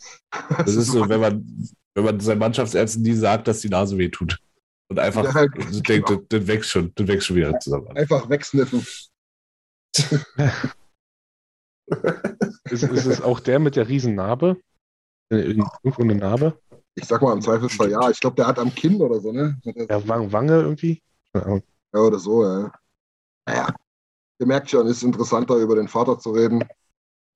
Das ist [LAUGHS] so, wenn man, wenn man seinen Mannschaftsärzten nie sagt, dass die Nase weh tut. Und einfach Ja, denkt, genau. das, das wächst schon, das wächst schon wieder zusammen. Einfach wegsniffen. [LAUGHS] Ist, ist es auch der mit der riesen Narbe? Äh, Irgendwo eine Narbe? Ich sag mal im Zweifelsfall ja. Ich glaube, der hat am Kinn oder so, ne? Ja, Wang- Wange irgendwie? Ja, Ja, oder so, ja. Naja, ihr merkt schon, ist interessanter, über den Vater zu reden.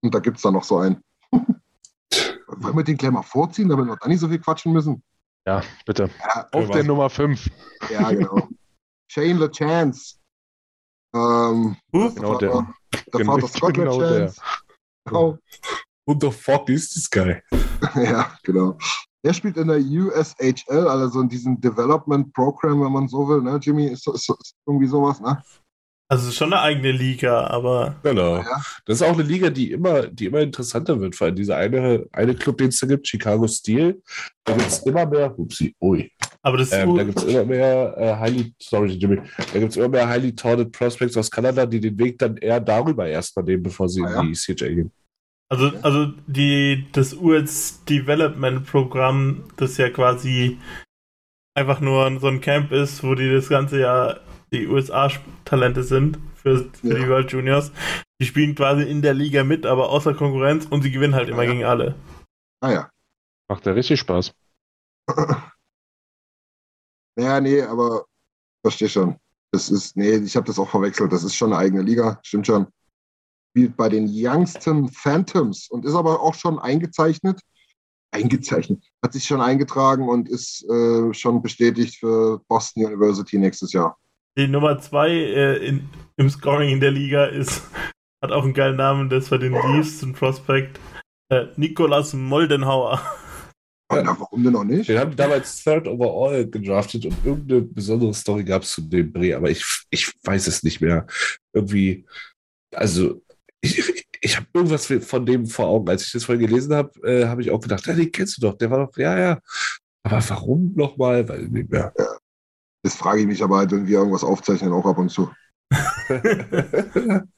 Und da gibt es dann noch so einen. [LAUGHS] Wollen wir den gleich mal vorziehen, damit wir dann nicht so viel quatschen müssen? Ja bitte. Ja, Auf der Nummer 5. ja genau. [LAUGHS] Shane LeChance. Ähm, Huh? Genau der. der Vater Scott [LAUGHS] Genau der. LeChance. Genau. Who the fuck is this guy? [LAUGHS] ja, genau. Der spielt in der USHL, also in diesem Development Program, wenn man so will, ne, Jimmy? Ist, ist, ist irgendwie sowas, ne? Also es ist schon eine eigene Liga, aber Genau. Ja. Das ist auch eine Liga, die immer, die immer interessanter wird. Vor allem dieser eine, eine Club, den es da gibt, Chicago Steel. Da gibt es immer mehr, upsie, ui. aber das Ähm, da gibt es immer mehr äh, highly, sorry, Jimmy, da gibt es immer mehr highly touted Prospects aus Kanada, die den Weg dann eher darüber erstmal nehmen, bevor sie Ah, ja. in die CHA gehen. Also, also die, das US Development Programm, das ja quasi einfach nur so ein Camp ist, wo die das ganze Jahr die USA-Talente sind für, für Ja. die World Juniors. Die spielen quasi in der Liga mit, aber außer Konkurrenz und sie gewinnen halt immer Ja. gegen alle. Ah ja. Macht ja richtig Spaß. [CLEARS THROAT] Ja, nee, aber verstehe schon. Das ist, nee, ich habe das auch verwechselt. Das ist schon eine eigene Liga, stimmt schon. Spielt bei den Youngstown Phantoms und ist aber auch schon eingezeichnet. Eingezeichnet. Hat sich schon eingetragen und ist äh, schon bestätigt für Boston University nächstes Jahr. Die Nummer zwei äh, in, im Scoring in der Liga ist, [LAUGHS] hat auch einen geilen Namen, das war den Leafs, ein Prospect. Äh, Nikolas Moldenhauer. Ja. Na, warum denn noch nicht? Den haben damals Third Overall gedraftet und irgendeine besondere Story gab es zu dem Dreh, aber ich, ich weiß es nicht mehr. Irgendwie, also ich, ich habe irgendwas von dem vor Augen. Als ich das vorhin gelesen habe, äh, habe ich auch gedacht, ja, den kennst du doch, der war doch, ja, ja. Aber warum nochmal? Weil nicht mehr. Das frage ich mich aber halt, wenn wir irgendwas aufzeichnen, auch ab und zu. [LAUGHS]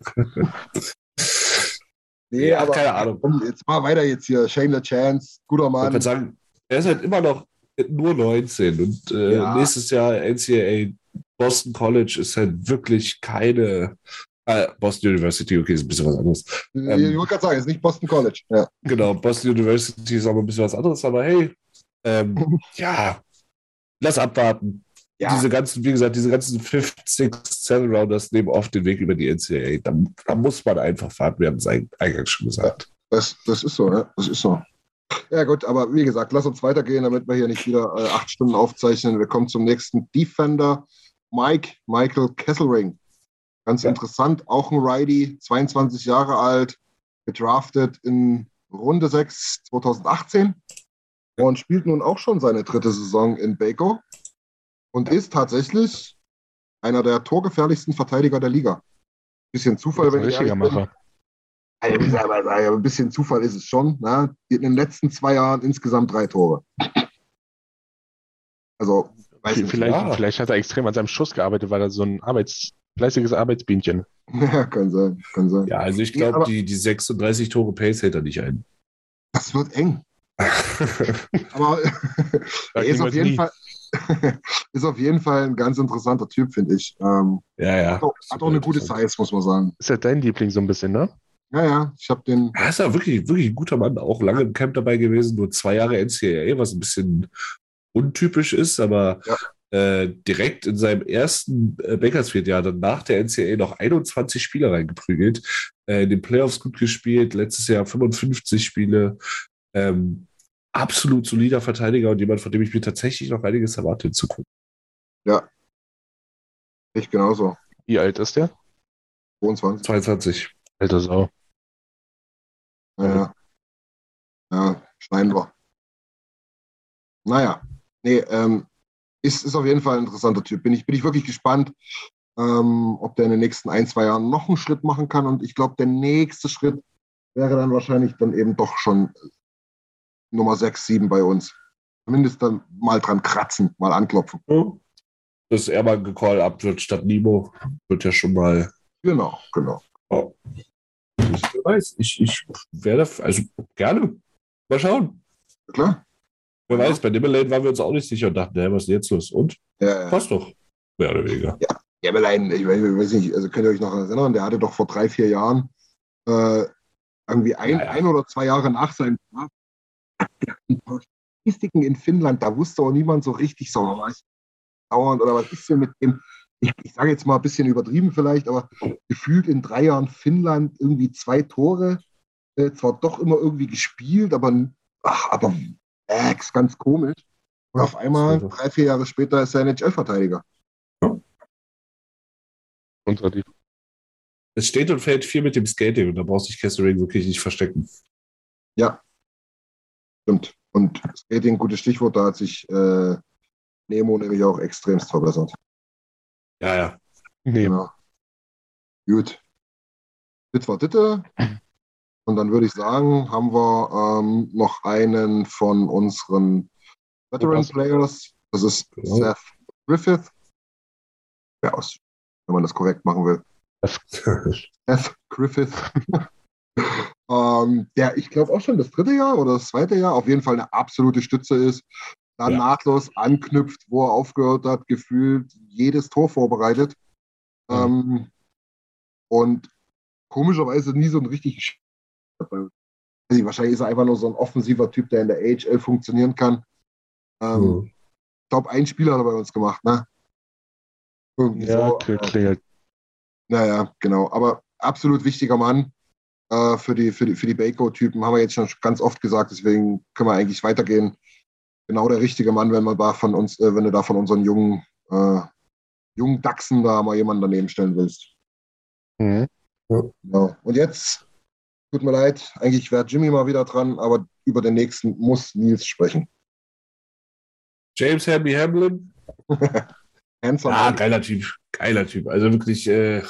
Nee, Ja, aber keine Ahnung. komm, jetzt mal weiter jetzt hier. Shane Chance, guter Ich Mann. würde sagen, er ist halt immer noch nur 19 und äh, Ja. nächstes Jahr NCAA Boston College ist halt wirklich keine äh, Boston University, okay, ist ein bisschen was anderes. ich wollte gerade sagen, es ist nicht Boston College. Ja. Genau, Boston University ist aber ein bisschen was anderes, aber hey, ähm, [LAUGHS] ja, lass abwarten. Ja. Diese ganzen, wie gesagt, diese ganzen 50, 7 Rounders nehmen oft den Weg über die NCAA. Da, da muss man einfach fahren, wir haben es ein- eingangs schon gesagt. Das, das ist so, ne? Das ist so. Ja, gut, aber wie gesagt, lass uns weitergehen, damit wir hier nicht wieder äh, acht Stunden aufzeichnen. Wir kommen zum nächsten Defender, Mike, Michael Kesselring. Ganz interessant, auch ein Righty, 22 Jahre alt, gedraftet in Runde 6 2018 und spielt nun auch schon seine dritte Saison in Baco und ist tatsächlich einer der torgefährlichsten Verteidiger der Liga. Bisschen Zufall, wenn ich ehrlich bin. Also, ein bisschen Zufall ist es schon. Ne? In den letzten zwei Jahren insgesamt drei Tore. Also, weiß nicht. Vielleicht, ja. vielleicht hat er extrem an seinem Schuss gearbeitet, weil er so ein Arbeits, fleißiges Arbeitsbienchen. [LAUGHS] Ja, kann sein, kann sein. Ja, also ich glaube, aber- die, die 36 Tore Pace hält er nicht ein. Das wird eng. [LAUGHS] Aber [LAUGHS] er ist auf, jeden nie. Fall, [LAUGHS] ist auf jeden Fall ein ganz interessanter Typ, finde ich. Ähm, ja, ja. hat auch, hat auch eine gute Size, muss man sagen. Ist ja dein Liebling so ein bisschen, ne? Ja, ja, ich habe den. Er ist ja wirklich, wirklich ein guter Mann, auch lange im Camp dabei gewesen, nur zwei Jahre NCAA, was ein bisschen untypisch ist, aber Ja. äh, direkt in seinem ersten äh, Bakersfield-Jahr, dann nach der NCAA noch 21 Spiele reingeprügelt, äh, in den Playoffs gut gespielt, letztes Jahr 55 Spiele, ähm, absolut solider Verteidiger und jemand, von dem ich mir tatsächlich noch einiges erwarte in Zukunft. Ich genauso. Wie alt ist der? 22. 22. Alter Sau. Ja, ja. ja schneiden wir. Naja, nee, ähm, ist, ist auf jeden Fall ein interessanter Typ. Bin ich, bin ich wirklich gespannt, ähm, ob der in den nächsten ein, zwei Jahren noch einen Schritt machen kann. Und ich glaube, der nächste Schritt wäre dann wahrscheinlich dann eben doch schon Nummer 6, 7 bei uns. Zumindest dann mal dran kratzen, mal anklopfen. Dass er mal gecall up wird statt Nimo, wird ja schon mal Genau, genau. Ich weiß, ich, ich werde, also gerne. Mal schauen. Klar? Wer weiß, bei Nimmerlane waren wir uns auch nicht sicher und dachten, hä, was ist denn jetzt los? Und? Ja, ja. Passt doch. Mehr oder weniger. Ich weiß ich weiß nicht, also könnt ihr euch noch erinnern, der hatte doch vor drei, vier Jahren äh, irgendwie ein, Ja, ja. ein oder zwei Jahre nach seinem paar Statistiken in Finnland, da wusste auch niemand so richtig, so was dauernd oder was ist denn mit dem, ich, ich sage jetzt mal ein bisschen übertrieben vielleicht, aber gefühlt in drei Jahren Finnland irgendwie zwei Tore, äh, zwar doch immer irgendwie gespielt, aber, ach, aber äh, ganz komisch. Und auf einmal, drei, vier Jahre später, ist er NHL-Verteidiger. Es steht und fällt viel mit dem Skating und da brauchst du dich Kessering wirklich nicht verstecken. Ja, stimmt. Und Skating, gutes Stichwort, da hat sich äh, Nemo nämlich auch extremst verbessert. Ja, ja. Nee. Genau. Gut. Das war Ditte. Und dann würde ich sagen, haben wir ähm, noch einen von unseren Veteran Players. Das ist Genau. Seth Griffith. Ja, aus, wenn man das korrekt machen will. Seth Griffith. [LAUGHS] ähm, der, ich glaube, auch schon das dritte Jahr oder das zweite Jahr auf jeden Fall eine absolute Stütze ist. Dann Ja. nahtlos anknüpft, wo er aufgehört hat, gefühlt jedes Tor vorbereitet. Ähm, und komischerweise nie so ein richtig. Nicht, wahrscheinlich ist er einfach nur so ein offensiver Typ, der in der AHL funktionieren kann. Ähm, Mhm. Ich glaube, ein Spieler hat er bei uns gemacht, ne? Irgendwie Ja, so. kl- klingelt. Naja, genau. Aber absolut wichtiger Mann äh, für die, für die, für die Baco-Typen, haben wir jetzt schon ganz oft gesagt, deswegen können wir eigentlich weitergehen. Genau der richtige Mann, wenn man da von uns, äh, wenn du da von unseren jungen, äh, jungen Dachsen da mal jemanden daneben stellen willst. Mhm. Genau. Und jetzt, tut mir leid, eigentlich wäre Jimmy mal wieder dran, aber über den nächsten muss Nils sprechen. James Hamby Hamlin. [LAUGHS] Handsome. Ja, geiler Typ. Geiler Typ. Also wirklich äh,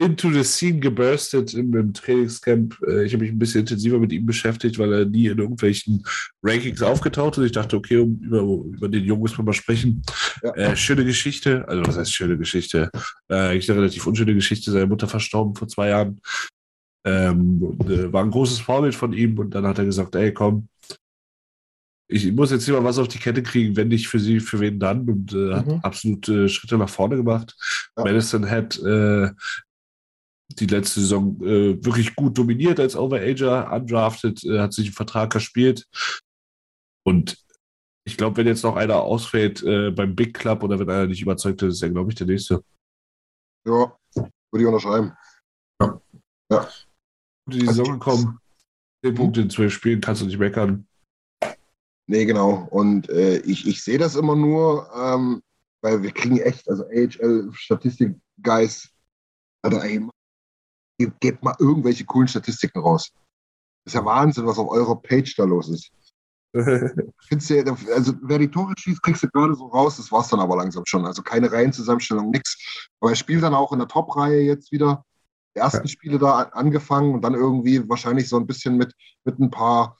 into the scene geburstet im, im Trainingscamp. Äh, ich habe mich ein bisschen intensiver mit ihm beschäftigt, weil er nie in irgendwelchen Rankings aufgetaucht ist. Ich dachte, okay, um, über, über den Jungen müssen wir mal sprechen. Ja. Äh, schöne Geschichte. Also, was heißt schöne Geschichte? Äh, eigentlich eine relativ unschöne Geschichte. Seine Mutter verstorben vor zwei Jahren. Ähm, und, äh, war ein großes Vorbild von ihm. Und dann hat er gesagt, ey, komm, ich muss jetzt immer was auf die Kette kriegen, wenn nicht für sie, für wen dann? Und äh, hat Mhm. absolut äh, Schritte nach vorne gemacht. Ja. Madison hat äh, die letzte Saison äh, wirklich gut dominiert als Overager, undrafted, äh, hat sich einen Vertrag erspielt. Und ich glaube, wenn jetzt noch einer ausfällt äh, beim Big Club oder wenn einer nicht überzeugt ist, ist er, glaube ich, der nächste. Ja, würde ich unterschreiben. Gut in die Also- Saison gekommen. Zehn Punkte in zwölf Spielen, kannst du nicht meckern. Nee, genau. Und äh, ich, ich sehe das immer nur, ähm, weil wir kriegen echt, also AHL-Statistik-Guys, also ey, ge- gebt mal irgendwelche coolen Statistiken raus. Das ist ja Wahnsinn, was auf eurer Page da los ist. [LAUGHS] Du, also wer die Tore schießt, kriegst du gerade so raus, das war's dann aber langsam schon. Also keine Reihenzusammenstellung, nix. Aber er spielt dann auch in der Top-Reihe jetzt wieder. Die ersten Spiele da an- angefangen und dann irgendwie wahrscheinlich so ein bisschen mit, mit ein paar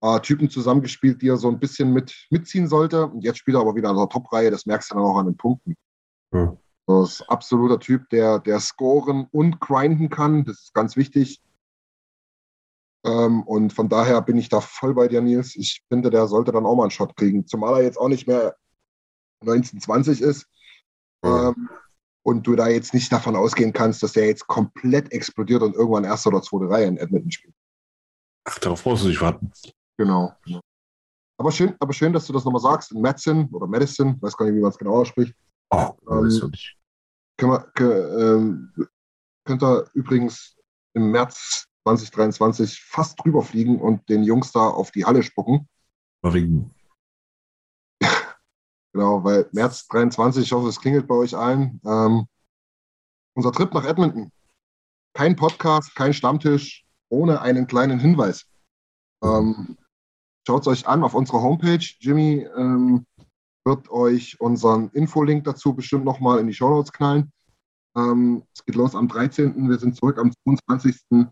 äh, Typen zusammengespielt, die er so ein bisschen mit, mitziehen sollte. Und jetzt spielt er aber wieder in der Top-Reihe, das merkst du dann auch an den Punkten. Ja. Das ist absoluter Typ, der, der scoren und grinden kann. Das ist ganz wichtig. Ähm, und von daher bin ich da voll bei dir, Nils. Ich finde, der sollte dann auch mal einen Shot kriegen. Zumal er jetzt auch nicht mehr 1920 ist. Ja. Ähm, und du da jetzt nicht davon ausgehen kannst, dass der jetzt komplett explodiert und irgendwann erste oder zweite Reihe in Edmonton spielt. Ach, darauf brauchst du nicht warten. Genau. genau. Aber schön, aber schön, dass du das nochmal sagst. In Madison oder Madison, weiß gar nicht, wie man es genau ausspricht. Oh, Ähm, nicht. Können wir, kö- ähm, könnt ihr übrigens im März 2023 fast drüber fliegen und den Jungs da auf die Halle spucken. Wegen. [LAUGHS] Genau, weil März 23, ich hoffe, es klingelt bei euch allen. Ähm, unser Trip nach Edmonton. Kein Podcast, kein Stammtisch, ohne einen kleinen Hinweis. Ähm, Schaut es euch an auf unserer Homepage. Jimmy ähm, wird euch unseren Infolink dazu bestimmt nochmal in die Show Notes knallen. Ähm, es geht los am 13. Wir sind zurück am 22.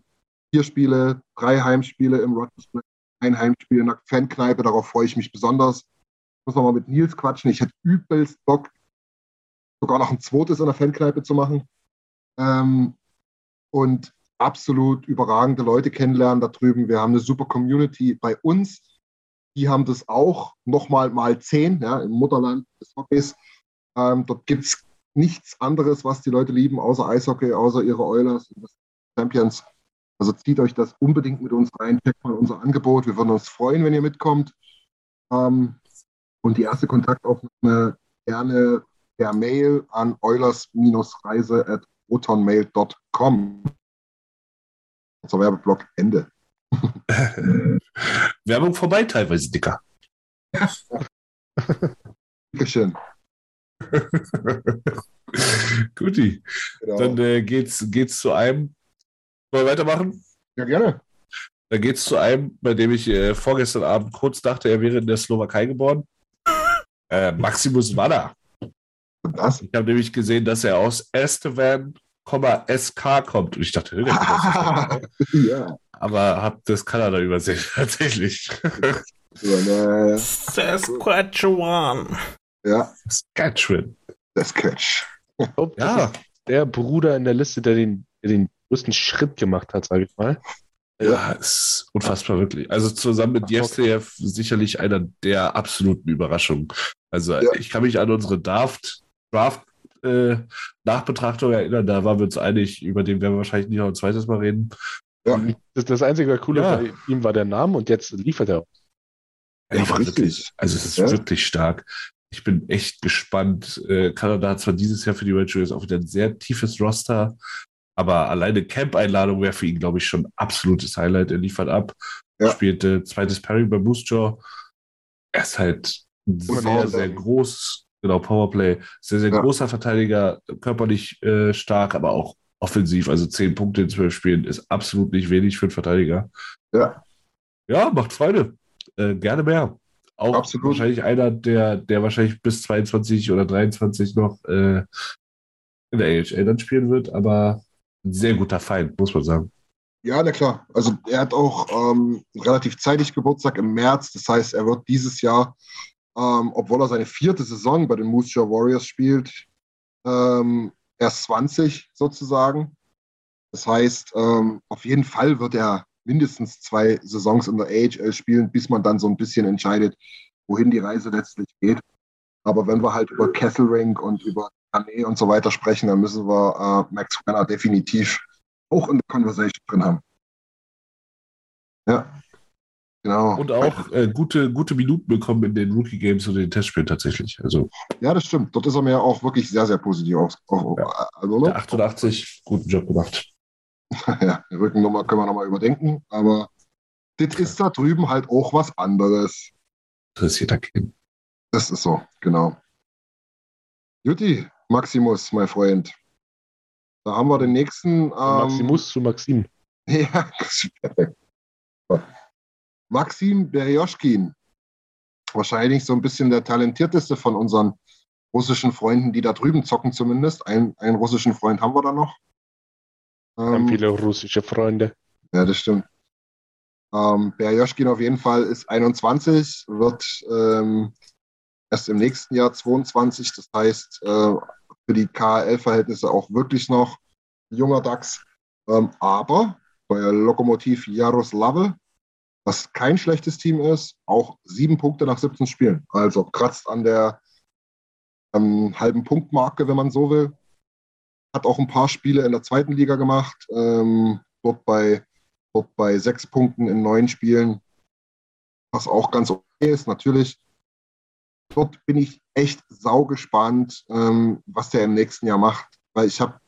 Vier Spiele, drei Heimspiele im Rogers ein Heimspiel in der Fankneipe. Darauf freue ich mich besonders. Ich muss nochmal mit Nils quatschen. Ich hätte übelst Bock, sogar noch ein zweites in der Fankneipe zu machen. Ähm, und absolut überragende Leute kennenlernen da drüben. Wir haben eine super Community bei uns. Die haben das auch nochmal mal zehn ja, im Mutterland des Hockeys. Ähm, dort gibt es nichts anderes, was die Leute lieben, außer Eishockey, außer ihre Oilers und Champions. Also zieht euch das unbedingt mit uns rein, checkt mal unser Angebot. Wir würden uns freuen, wenn ihr mitkommt. Ähm, und die erste Kontaktaufnahme gerne per Mail an eulers-reise.protonmail.com. Unser Werbeblock Ende. [LAUGHS] Werbung vorbei teilweise, Dicker. Dankeschön. [LAUGHS] Guti. Genau. Dann äh, geht's, geht's zu einem. Wollen wir weitermachen? Ja, gerne. Dann geht's zu einem, bei dem ich äh, vorgestern Abend kurz dachte, er wäre in der Slowakei geboren. Äh, Maximus Wada. Was? Ich habe nämlich gesehen, dass er aus Estevan, SK kommt. Und ich dachte, Slowakei. [LAUGHS] ja. Aber habe das Kanada übersehen, [LAUGHS] tatsächlich. Ne, Saskatchewan. ja, Saskatchewan. das Ja, der Bruder in der Liste, der den, der den größten Schritt gemacht hat, sage ich mal. ja, ist unfassbar wirklich. Also zusammen mit Jevsejev sicherlich einer der absoluten Überraschungen. Also Ja. ich kann mich an unsere Draft, Draft äh, Nachbetrachtung erinnern, da waren wir uns einig, über den werden wir wahrscheinlich nicht noch ein zweites Mal reden. Das, das einzige Coole Ja. bei ihm war der Name und jetzt liefert er. Ja, wirklich, also es ist Ja. wirklich stark. Ich bin echt gespannt. Äh, Kanada hat zwar dieses Jahr für die World Series auch wieder ein sehr tiefes Roster, aber alleine Camp-Einladung wäre für ihn, glaube ich, schon ein absolutes Highlight. Er liefert ab, Ja. spielt äh, zweites Pairing bei Moose Jaw. Er ist halt ein sehr, Powerplay. sehr groß, genau, Powerplay, sehr, sehr Ja. großer Verteidiger, körperlich äh, stark, aber auch offensiv. Also zehn Punkte in zwölf Spielen ist absolut nicht wenig für einen Verteidiger. Ja. Ja, macht Freude. Äh, gerne mehr. Auch Absolut. wahrscheinlich einer, der, der wahrscheinlich bis 22 oder 23 noch äh, in der AHL dann spielen wird, aber ein sehr guter Feind, muss man sagen. Ja, na klar. Also er hat auch ähm, relativ zeitig Geburtstag im März. Das heißt, er wird dieses Jahr, ähm, obwohl er seine vierte Saison bei den Moose Jaw Warriors spielt, ähm, erst 20 sozusagen. Das heißt, ähm, auf jeden Fall wird er mindestens zwei Saisons in der AHL spielen, bis man dann so ein bisschen entscheidet, wohin die Reise letztlich geht. Aber wenn wir halt über Kesselring und über Kane und so weiter sprechen, dann müssen wir äh, Max Renner definitiv auch in der Conversation drin haben. Ja, genau. Und auch äh, gute, gute Minuten bekommen in den Rookie Games und den Testspielen tatsächlich. Also Ja, das stimmt. Dort ist er mir auch wirklich sehr, sehr positiv auf. auf Ja. also, der ne? 88, guten Job gemacht. [LAUGHS] ja, die Rückennummer können wir nochmal überdenken, aber das ist da drüben halt auch was anderes. Interessiert da keinen. Das ist so, genau. Juti, Maximus, mein Freund. Da haben wir den nächsten. Ähm, Maximus zu Maxim. [LAUGHS] Ja, das ist perfekt. Maxim Berjoschkin. Wahrscheinlich so ein bisschen der talentierteste von unseren russischen Freunden, die da drüben zocken zumindest. Ein, einen russischen Freund haben wir da noch. Wir haben Ähm, viele russische Freunde. ja, das stimmt. Ähm, Berjoschkin auf jeden Fall ist 21, wird ähm, erst im nächsten Jahr 22. Das heißt, äh, für die KHL-Verhältnisse auch wirklich noch junger Dachs. Ähm, aber bei Lokomotiv Jaroslawl, was kein schlechtes Team ist, auch sieben Punkte nach 17 Spielen. Also kratzt an der ähm, halben Punktmarke, wenn man so will. Hat auch ein paar Spiele in der zweiten Liga gemacht. Ähm, dort bei dort bei sechs Punkten in neun Spielen, was auch ganz okay ist, natürlich. Dort bin ich echt saugespannt, ähm, was der im nächsten Jahr macht, weil ich habe,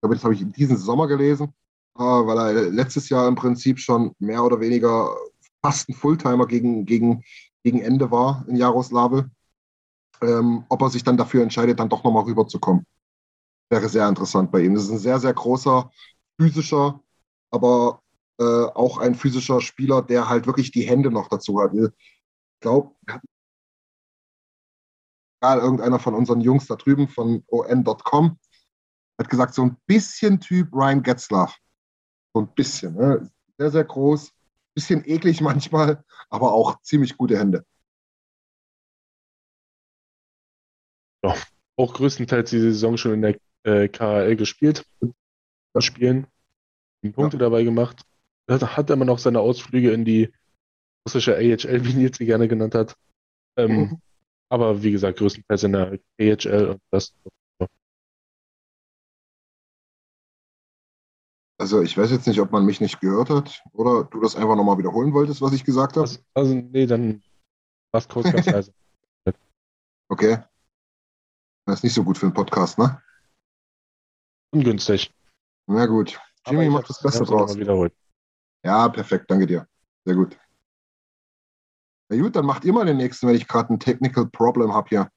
glaube, das habe ich diesen Sommer gelesen, weil er letztes Jahr im Prinzip schon mehr oder weniger fast ein Fulltimer gegen, gegen, gegen Ende war in Jaroslawl. Ähm, ob er sich dann dafür entscheidet, dann doch nochmal rüberzukommen. Wäre sehr interessant bei ihm. Das ist ein sehr, sehr großer, physischer, aber äh, auch ein physischer Spieler, der halt wirklich die Hände noch dazu hat. Ich glaube, egal, irgendeiner von unseren Jungs da drüben von on.com hat gesagt, so ein bisschen Typ Ryan Getzlaff. So ein bisschen. Ne? Sehr, sehr groß, bisschen eklig [LAUGHS] manchmal, aber auch ziemlich gute Hände. Auch größtenteils die Saison schon in der äh, KHL gespielt. Spielen. Punkte dabei gemacht. Hat, hat immer noch seine Ausflüge in die russische AHL, wie Nils sie gerne genannt hat. Ähm, Mhm. Aber wie gesagt, größtenteils in der AHL und das. Also ich weiß jetzt nicht, ob man mich nicht gehört hat oder du das einfach nochmal wiederholen wolltest, was ich gesagt habe. Also, also nee, dann war es kurz ganz [LAUGHS] leise. Okay. Das ist nicht so gut für einen Podcast, ne? Ungünstig. Na gut. Jimmy macht das Beste draus. Ja, perfekt, danke dir. Sehr gut. Na gut, dann macht ihr mal den nächsten, wenn ich gerade ein Technical Problem habe hier.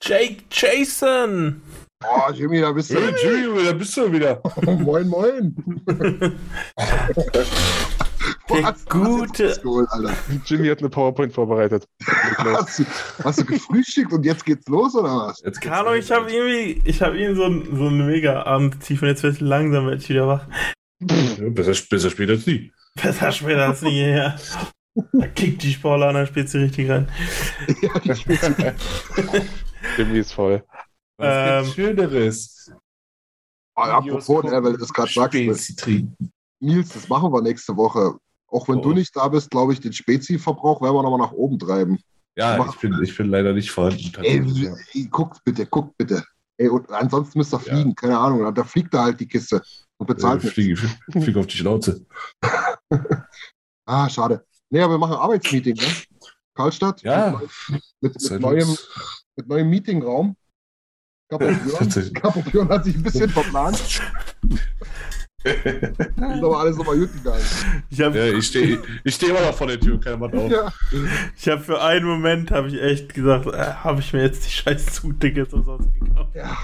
Jake Jason! Oh, Jimmy, da bist du. Hey, Jimmy, da bist du wieder. [LAUGHS] moin, moin. [LAUGHS] Der gute. Geholt, Alter. Jimmy hat eine PowerPoint vorbereitet. Hast du, hast du gefrühstückt und jetzt geht's los oder was? Jetzt Carlo, ich habe irgendwie, ich habe irgendwie so ein, so ein mega Abend tief und jetzt wird langsam werde ich wieder wach. Ja, besser, besser später als nie. Besser später als nie, ja. Da kickt die Sportler an, dann spielt sie richtig rein. [LAUGHS] Ja. Jimmy ist voll. Was Ähm, gibt's Schöneres? Oh, apropos, ne, weil du das gerade sagst, Spezi. Nils, das machen wir nächste Woche. Auch wenn Oh. du nicht da bist, glaube ich, den Spezi-Verbrauch werden wir nochmal nach oben treiben. Ja, ich bin, ich bin leider nicht vorhanden. Ey, ja. ey, guckt bitte, guckt bitte. Ey, und ansonsten müsst ihr Ja. fliegen, keine Ahnung. Da fliegt er halt die Kiste und Äh, bezahlt nicht. fliege, fliege auf die Schnauze. [LAUGHS] Ah, schade. Nee, aber wir machen ein Arbeitsmeeting, ne? Karlstadt. Ja. Mit, mit, mit, neuem, los. Mit neuem Meetingraum. [LAUGHS] Björn hat sich ein bisschen verplant. [LAUGHS] Ist aber alles nochmal gut gegangen. Ich habe Ja, ich stehe ich steh immer noch vor der Tür, keiner macht auf. Ja. ich hab für einen Moment habe ich echt gesagt, äh, habe ich mir jetzt die scheiß Zugtickets umsonst gekauft. ja.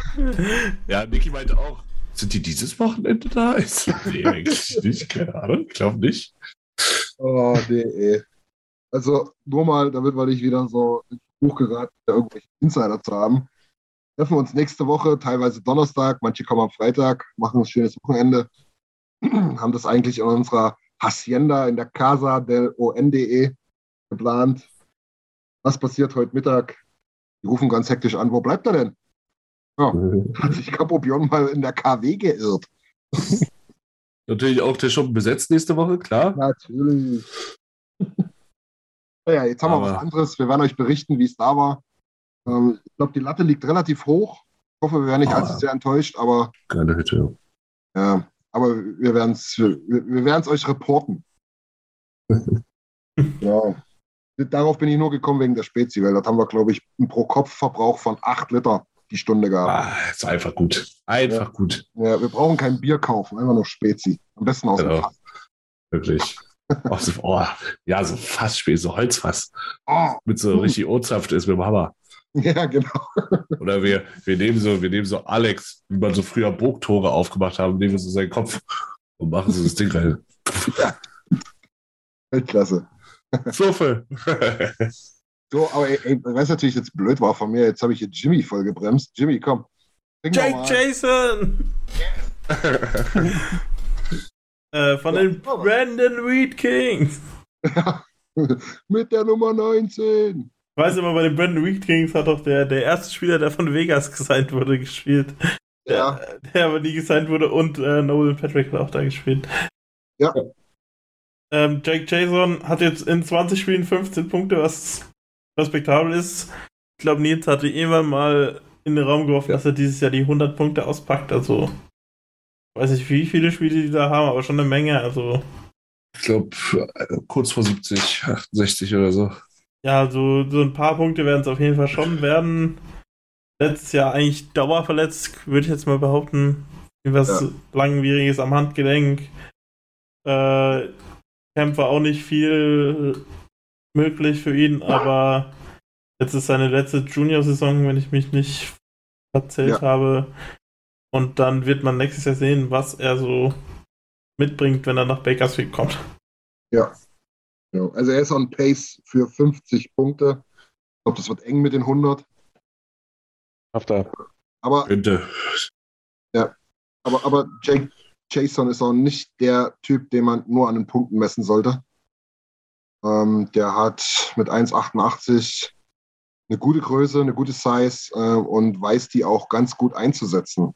Ja, Niki meinte auch, sind die dieses Wochenende da? [LAUGHS] Ich so, nee, eigentlich nicht, keine Ahnung, ich glaube nicht. Oh, nee, ey. Also, nur mal, damit wir nicht wieder so ins Buch geraten, da irgendwelche Insider zu haben. Treffen wir uns nächste Woche, teilweise Donnerstag, manche kommen am Freitag, machen ein schönes Wochenende. [CLEARS THROAT] haben das eigentlich in unserer Hacienda in der Casa del ONDE geplant. Was passiert heute Mittag? Die rufen ganz hektisch an, wo bleibt er denn? Ja, hat sich Capo Björn mal in der KW geirrt. [LAUGHS] Natürlich auch der Shop besetzt nächste Woche, klar. Natürlich. [LAUGHS] Naja, jetzt haben wir Aber- was anderes. Wir werden euch berichten, wie es da war. Ähm, ich glaube, die Latte liegt relativ hoch. Ich hoffe, wir werden nicht Aber- allzu sehr enttäuscht, aber, Geile Hütte. ja, aber wir werden es wir, wir werden's euch reporten. [LAUGHS] ja. Darauf bin ich nur gekommen wegen der Spezi, weil das haben wir, glaube ich, einen Pro-Kopf-Verbrauch von 8 Liter die Stunde gehabt. Ah, ist einfach gut. Einfach gut. Ja, wir brauchen kein Bier kaufen, einfach nur Spezi. Am besten aus dem Genau. Fass. Wirklich. Auch so, oh, ja, so Fassspät, so Holzfass. Oh, Mit so [LAUGHS] richtig O-Saft ist mit dem Hammer. ja, genau. Oder wir, wir nehmen so, wir nehmen so Alex, wie man so früher Burgtore aufgemacht haben, nehmen wir so seinen Kopf und machen so das Ding rein. Weltklasse. Zufall. So, aber ey, ey, was natürlich jetzt blöd war von mir, jetzt habe ich hier Jimmy voll gebremst. Jimmy, komm. Jake. Jason! [LAUGHS] äh, von den Brandon Reed Kings. [LAUGHS] Mit der Nummer 19. Ich weiß immer, bei den Brandon Reed Kings hat doch der, der erste Spieler, der von Vegas gesigned wurde, gespielt. Der, Ja. der aber nie gesigned wurde und äh, Nolan Patrick hat auch da gespielt. Ja. Ähm, Jake Jason hat jetzt in 20 Spielen 15 Punkte, was respektabel ist. Ich glaube, Nils hatte irgendwann mal in den Raum geworfen, dass er dieses Jahr die 100 Punkte auspackt. Also, weiß nicht, wie viele Spiele die da haben, aber schon eine Menge. Also, Ich glaube, kurz vor 70, 68 oder so. ja, so, so ein paar Punkte werden es auf jeden Fall schon werden. Letztes Jahr eigentlich dauerverletzt, würde ich jetzt mal behaupten. Irgendwas Ja. Langwieriges am Handgelenk. Äh, Kämpfer auch nicht viel möglich für ihn, aber jetzt ist seine letzte Junior-Saison, wenn ich mich nicht erzählt Ja. habe. Und dann wird man nächstes Jahr sehen, was er so mitbringt, wenn er nach Bakersfield kommt. Ja. ja. Also er ist on pace für 50 Punkte. Ich glaube, das wird eng mit den 100. Schafft er. Aber, Könnte. aber, aber Jake Jason ist auch nicht der Typ, den man nur an den Punkten messen sollte. Ähm, der hat mit 1,88 eine gute Größe, eine gute Size äh, und weiß die auch ganz gut einzusetzen.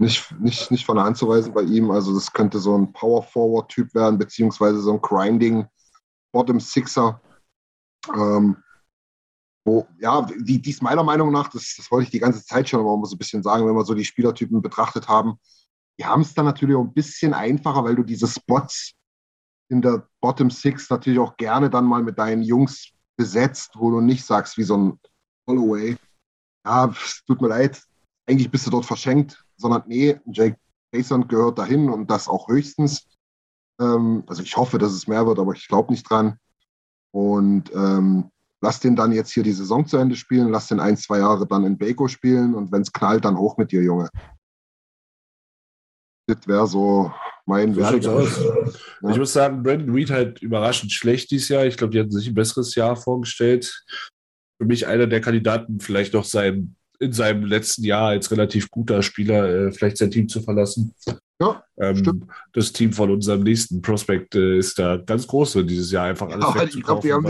Nicht, nicht, nicht von der Hand zu weisen bei ihm. Also das könnte so ein Power-Forward-Typ werden, beziehungsweise so ein Grinding Bottom-Sixer. Ähm, wo, ja, die, die ist meiner Meinung nach, das, das wollte ich die ganze Zeit schon mal so ein bisschen sagen, wenn wir so die Spielertypen betrachtet haben, die haben es dann natürlich auch ein bisschen einfacher, weil du diese Spots in der Bottom Six natürlich auch gerne dann mal mit deinen Jungs besetzt, wo du nicht sagst, wie so ein Holloway, ja, tut mir leid, eigentlich bist du dort verschenkt, sondern nee, Jake Jason gehört dahin und das auch höchstens. Ähm, also ich hoffe, dass es mehr wird, aber ich glaube nicht dran. Und ähm, lass den dann jetzt hier die Saison zu Ende spielen, lass den ein, zwei Jahre dann in Baco spielen und wenn es knallt, dann hoch mit dir, Junge. Das wäre so mein So Werdegang. aus. Ich muss sagen, Brandon Reed halt überraschend schlecht dieses Jahr. Ich glaube, die hatten sich ein besseres Jahr vorgestellt. Für mich einer der Kandidaten, vielleicht noch sein, in seinem letzten Jahr als relativ guter Spieler, äh, vielleicht sein Team zu verlassen. Ja, ähm, stimmt. Das Team von unserem nächsten Prospect äh, ist da ganz groß drin dieses Jahr, einfach alles Aber ich glaube, die, haben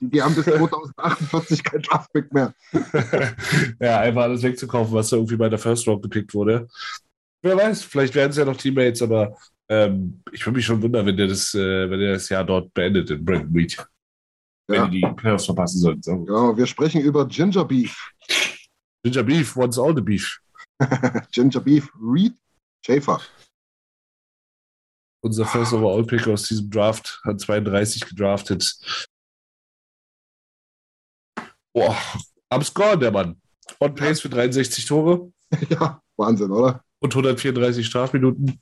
die haben bis 2048 kein Draftpick mehr. [LAUGHS] ja, einfach alles wegzukaufen, was da irgendwie bei der First Round gepickt wurde. Wer weiß, vielleicht werden es ja noch Teammates, aber ähm, ich würde mich schon wundern, wenn der das, äh, wenn der das Jahr dort beendet in Brandon Reed. Wenn Ja. die die Playoffs verpassen sollten. So. Genau, wir sprechen über Ginger Beef. Ginger Beef wants all the beef. [LAUGHS] Ginger Beef, Reed, Schaefer. Unser First Overall Pick aus diesem Draft hat 32 gedraftet. Boah, am Score der Mann. On Pace für 63 Tore [LAUGHS] ja, Wahnsinn, oder? und 134 Strafminuten.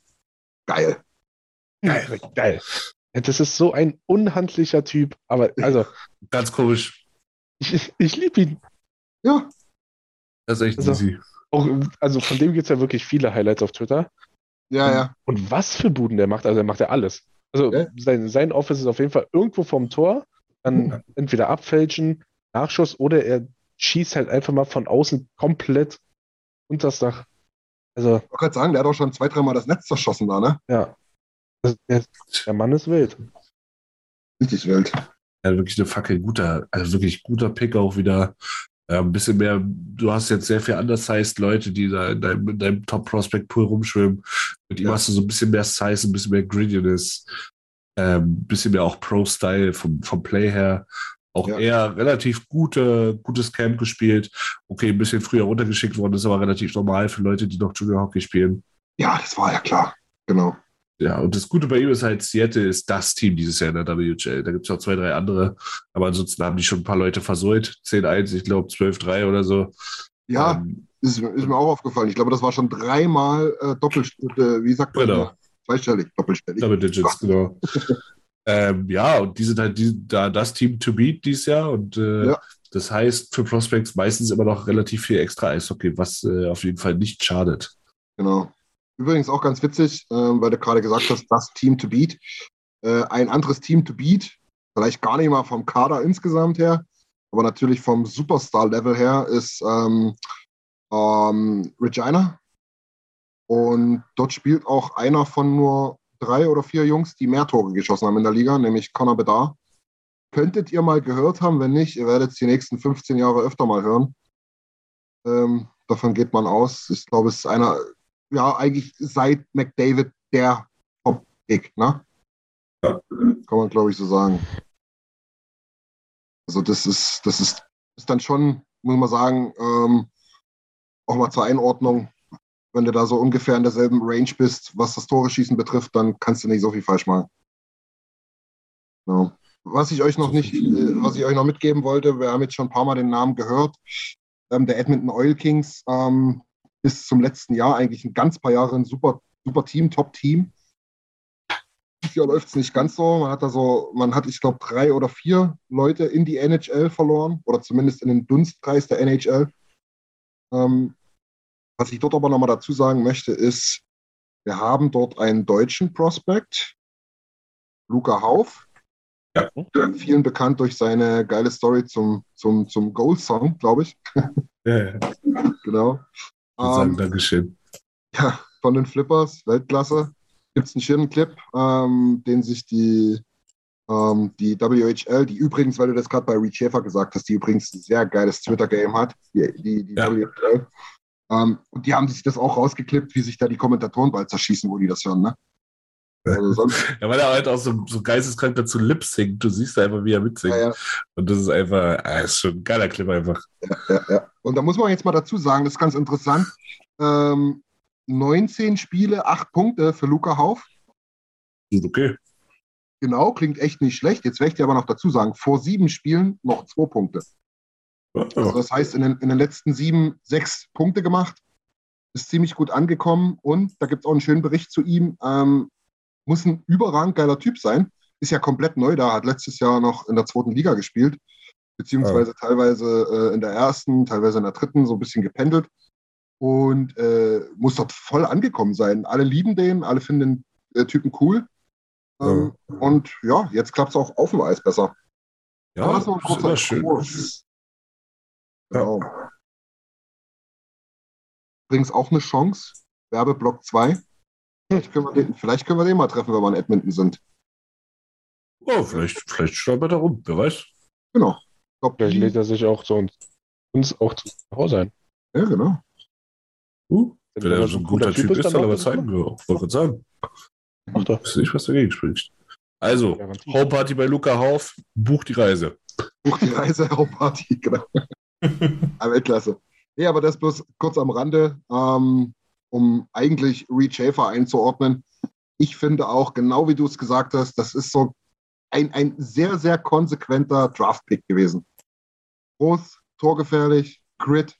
Geil. Geil, geil. Das ist so ein unhandlicher Typ, aber also, [LAUGHS] Ganz komisch. ich, ich liebe ihn. Ja, Das ist echt Also- easy. Auch, also von dem gibt es ja wirklich viele Highlights auf Twitter. ja, ja. Und was für Buden der macht, also er macht ja alles. Also Ja. sein, sein Office ist auf jeden Fall irgendwo vom Tor, dann entweder abfälschen, Nachschuss oder er schießt halt einfach mal von außen komplett unters Dach. Also, Ich wollte gerade sagen, der hat auch schon zwei, dreimal das Netz zerschossen da, ne? ja. Das, der, der Mann ist wild. Richtig wild. Ja, wirklich eine Fackel guter, also wirklich guter Pick auch wieder. Äh, ein bisschen mehr, du hast jetzt sehr viel undersized Leute, die da in deinem, in deinem Top-Prospect-Pool rumschwimmen. Mit ihm Ja. hast du so ein bisschen mehr Size, ein bisschen mehr Grittiness, ähm, ein bisschen mehr auch Pro-Style vom, vom Play her. Auch Ja. eher relativ gute, gutes Camp gespielt. Okay, ein bisschen früher runtergeschickt worden, ist aber relativ normal für Leute, die noch Junior Hockey spielen. Ja, das war ja klar. Genau. Ja, und das Gute bei ihm ist halt, Seattle ist das Team dieses Jahr in der WHL. Da gibt es noch zwei, drei andere, aber ansonsten haben die schon ein paar Leute versäult. 10-1, ich glaube 12-3 oder so. Ja, Ähm, ist, ist mir auch aufgefallen. Ich glaube, das war schon dreimal äh, doppelt, äh, wie sagt man? Genau. Zweistellig, doppelstellig. Double Digits, genau. [LAUGHS] ähm, ja, und die sind halt die, da das Team to beat dieses Jahr. Und äh, Ja. das heißt für Prospects meistens immer noch relativ viel extra Eishockey, was äh, auf jeden Fall nicht schadet. Genau. Übrigens auch ganz witzig, äh, weil du gerade gesagt hast, das Team to beat. Äh, ein anderes Team to beat, vielleicht gar nicht mal vom Kader insgesamt her, aber natürlich vom Superstar-Level her, ist ähm, ähm, Regina. Und dort spielt auch einer von nur drei oder vier Jungs, die mehr Tore geschossen haben in der Liga, nämlich Connor Bedard. Könntet ihr mal gehört haben, wenn nicht, ihr werdet es die nächsten 15 Jahre öfter mal hören. Ähm, davon geht man aus. Ich glaube, es ist einer, ja, eigentlich seit McDavid der Top-Pick, ne? Ja. Kann man, glaube ich, so sagen. Also das ist, das ist, ist dann schon, muss man sagen, ähm, auch mal zur Einordnung, wenn du da so ungefähr in derselben Range bist, was das Tore schießen betrifft, dann kannst du nicht so viel falsch machen. Ja. Was ich euch noch nicht, äh, was ich euch noch mitgeben wollte, wir haben jetzt schon ein paar Mal den Namen gehört, ähm, der Edmonton Oil Kings ähm, bis zum letzten Jahr eigentlich ein ganz paar Jahre ein super, super Team, Top-Team. Jahr läuft es nicht ganz so. Man hat da so, man hat, ich glaube, drei oder vier Leute in die NHL verloren oder zumindest in den Dunstkreis der NHL. Ähm, was ich dort aber nochmal dazu sagen möchte, ist, wir haben dort einen deutschen Prospect, Luca Hauf. Ja. Vielen bekannt durch seine geile Story zum, zum, zum Goal-Song, glaube ich. Ja, ja. Genau. Würde sagen, Ähm, Dankeschön. ja, von den Flippers, Weltklasse. Gibt es einen schönen Clip, ähm, den sich die, ähm, die WHL, die übrigens, weil du das gerade bei Reed Schäfer gesagt hast, die übrigens ein sehr geiles Twitter-Game hat, die, die, die Ja. WHL. Ähm, und die haben sich das auch rausgeklippt, wie sich da die Kommentatoren bald zerschießen, wo die das hören, ne? Also sonst, [LAUGHS] Ja, weil er halt auch so, so geisteskrank dazu lip singt. Du siehst einfach, wie er mitsingt. ja, ja, Und das ist einfach, ah, ist schon ein geiler Clip einfach. ja. Und da muss man jetzt mal dazu sagen, das ist ganz interessant. Ähm, 19 Spiele, 8 Punkte für Luca Hauf. Ist okay. Genau, klingt echt nicht schlecht. Jetzt möchte ich aber noch dazu sagen, vor sieben Spielen noch zwei Punkte. Also das heißt, in den, in den letzten sieben, sechs Punkte gemacht. Ist ziemlich gut angekommen und da gibt es auch einen schönen Bericht zu ihm. Ähm, muss ein überragend geiler Typ sein. Ist ja komplett neu da, hat letztes Jahr noch in der zweiten Liga gespielt. beziehungsweise teilweise äh, in der ersten, teilweise in der dritten so ein bisschen gependelt und äh, muss dort voll angekommen sein. Alle lieben den, alle finden den äh, Typen cool. Ähm, Und ja, jetzt klappt es auch auf dem Eis besser. Ja, das ist immer schön. Exkurs. Genau. Übrigens auch eine Chance. Werbeblock 2. Vielleicht können, wir den, vielleicht können wir den mal treffen, wenn wir in Edmonton sind. Oh, vielleicht, vielleicht stolpert er rum, wer weiß. Genau. Ich glaub, Vielleicht lädt er sich auch zu uns, uns auch zu Hause ein. Ja, genau. Uh, Wenn wenn er so ein guter Typ ist, dann er er das zeigen. Ja, Wollte gerade sagen. Macht er. Ist nicht, was dagegen spricht. Also. Homeparty bei Luca Hauf, bucht die Reise. Buch die Reise, [LAUGHS] Party, genau. [LAUGHS] Ah, Weltklasse. Nee, aber das bloß kurz am Rande, ähm, um eigentlich Reed Schaefer einzuordnen. Ich finde auch, genau wie du es gesagt hast, das ist so ein, ein sehr, sehr konsequenter Draft-Pick gewesen. Groß, torgefährlich, Grit,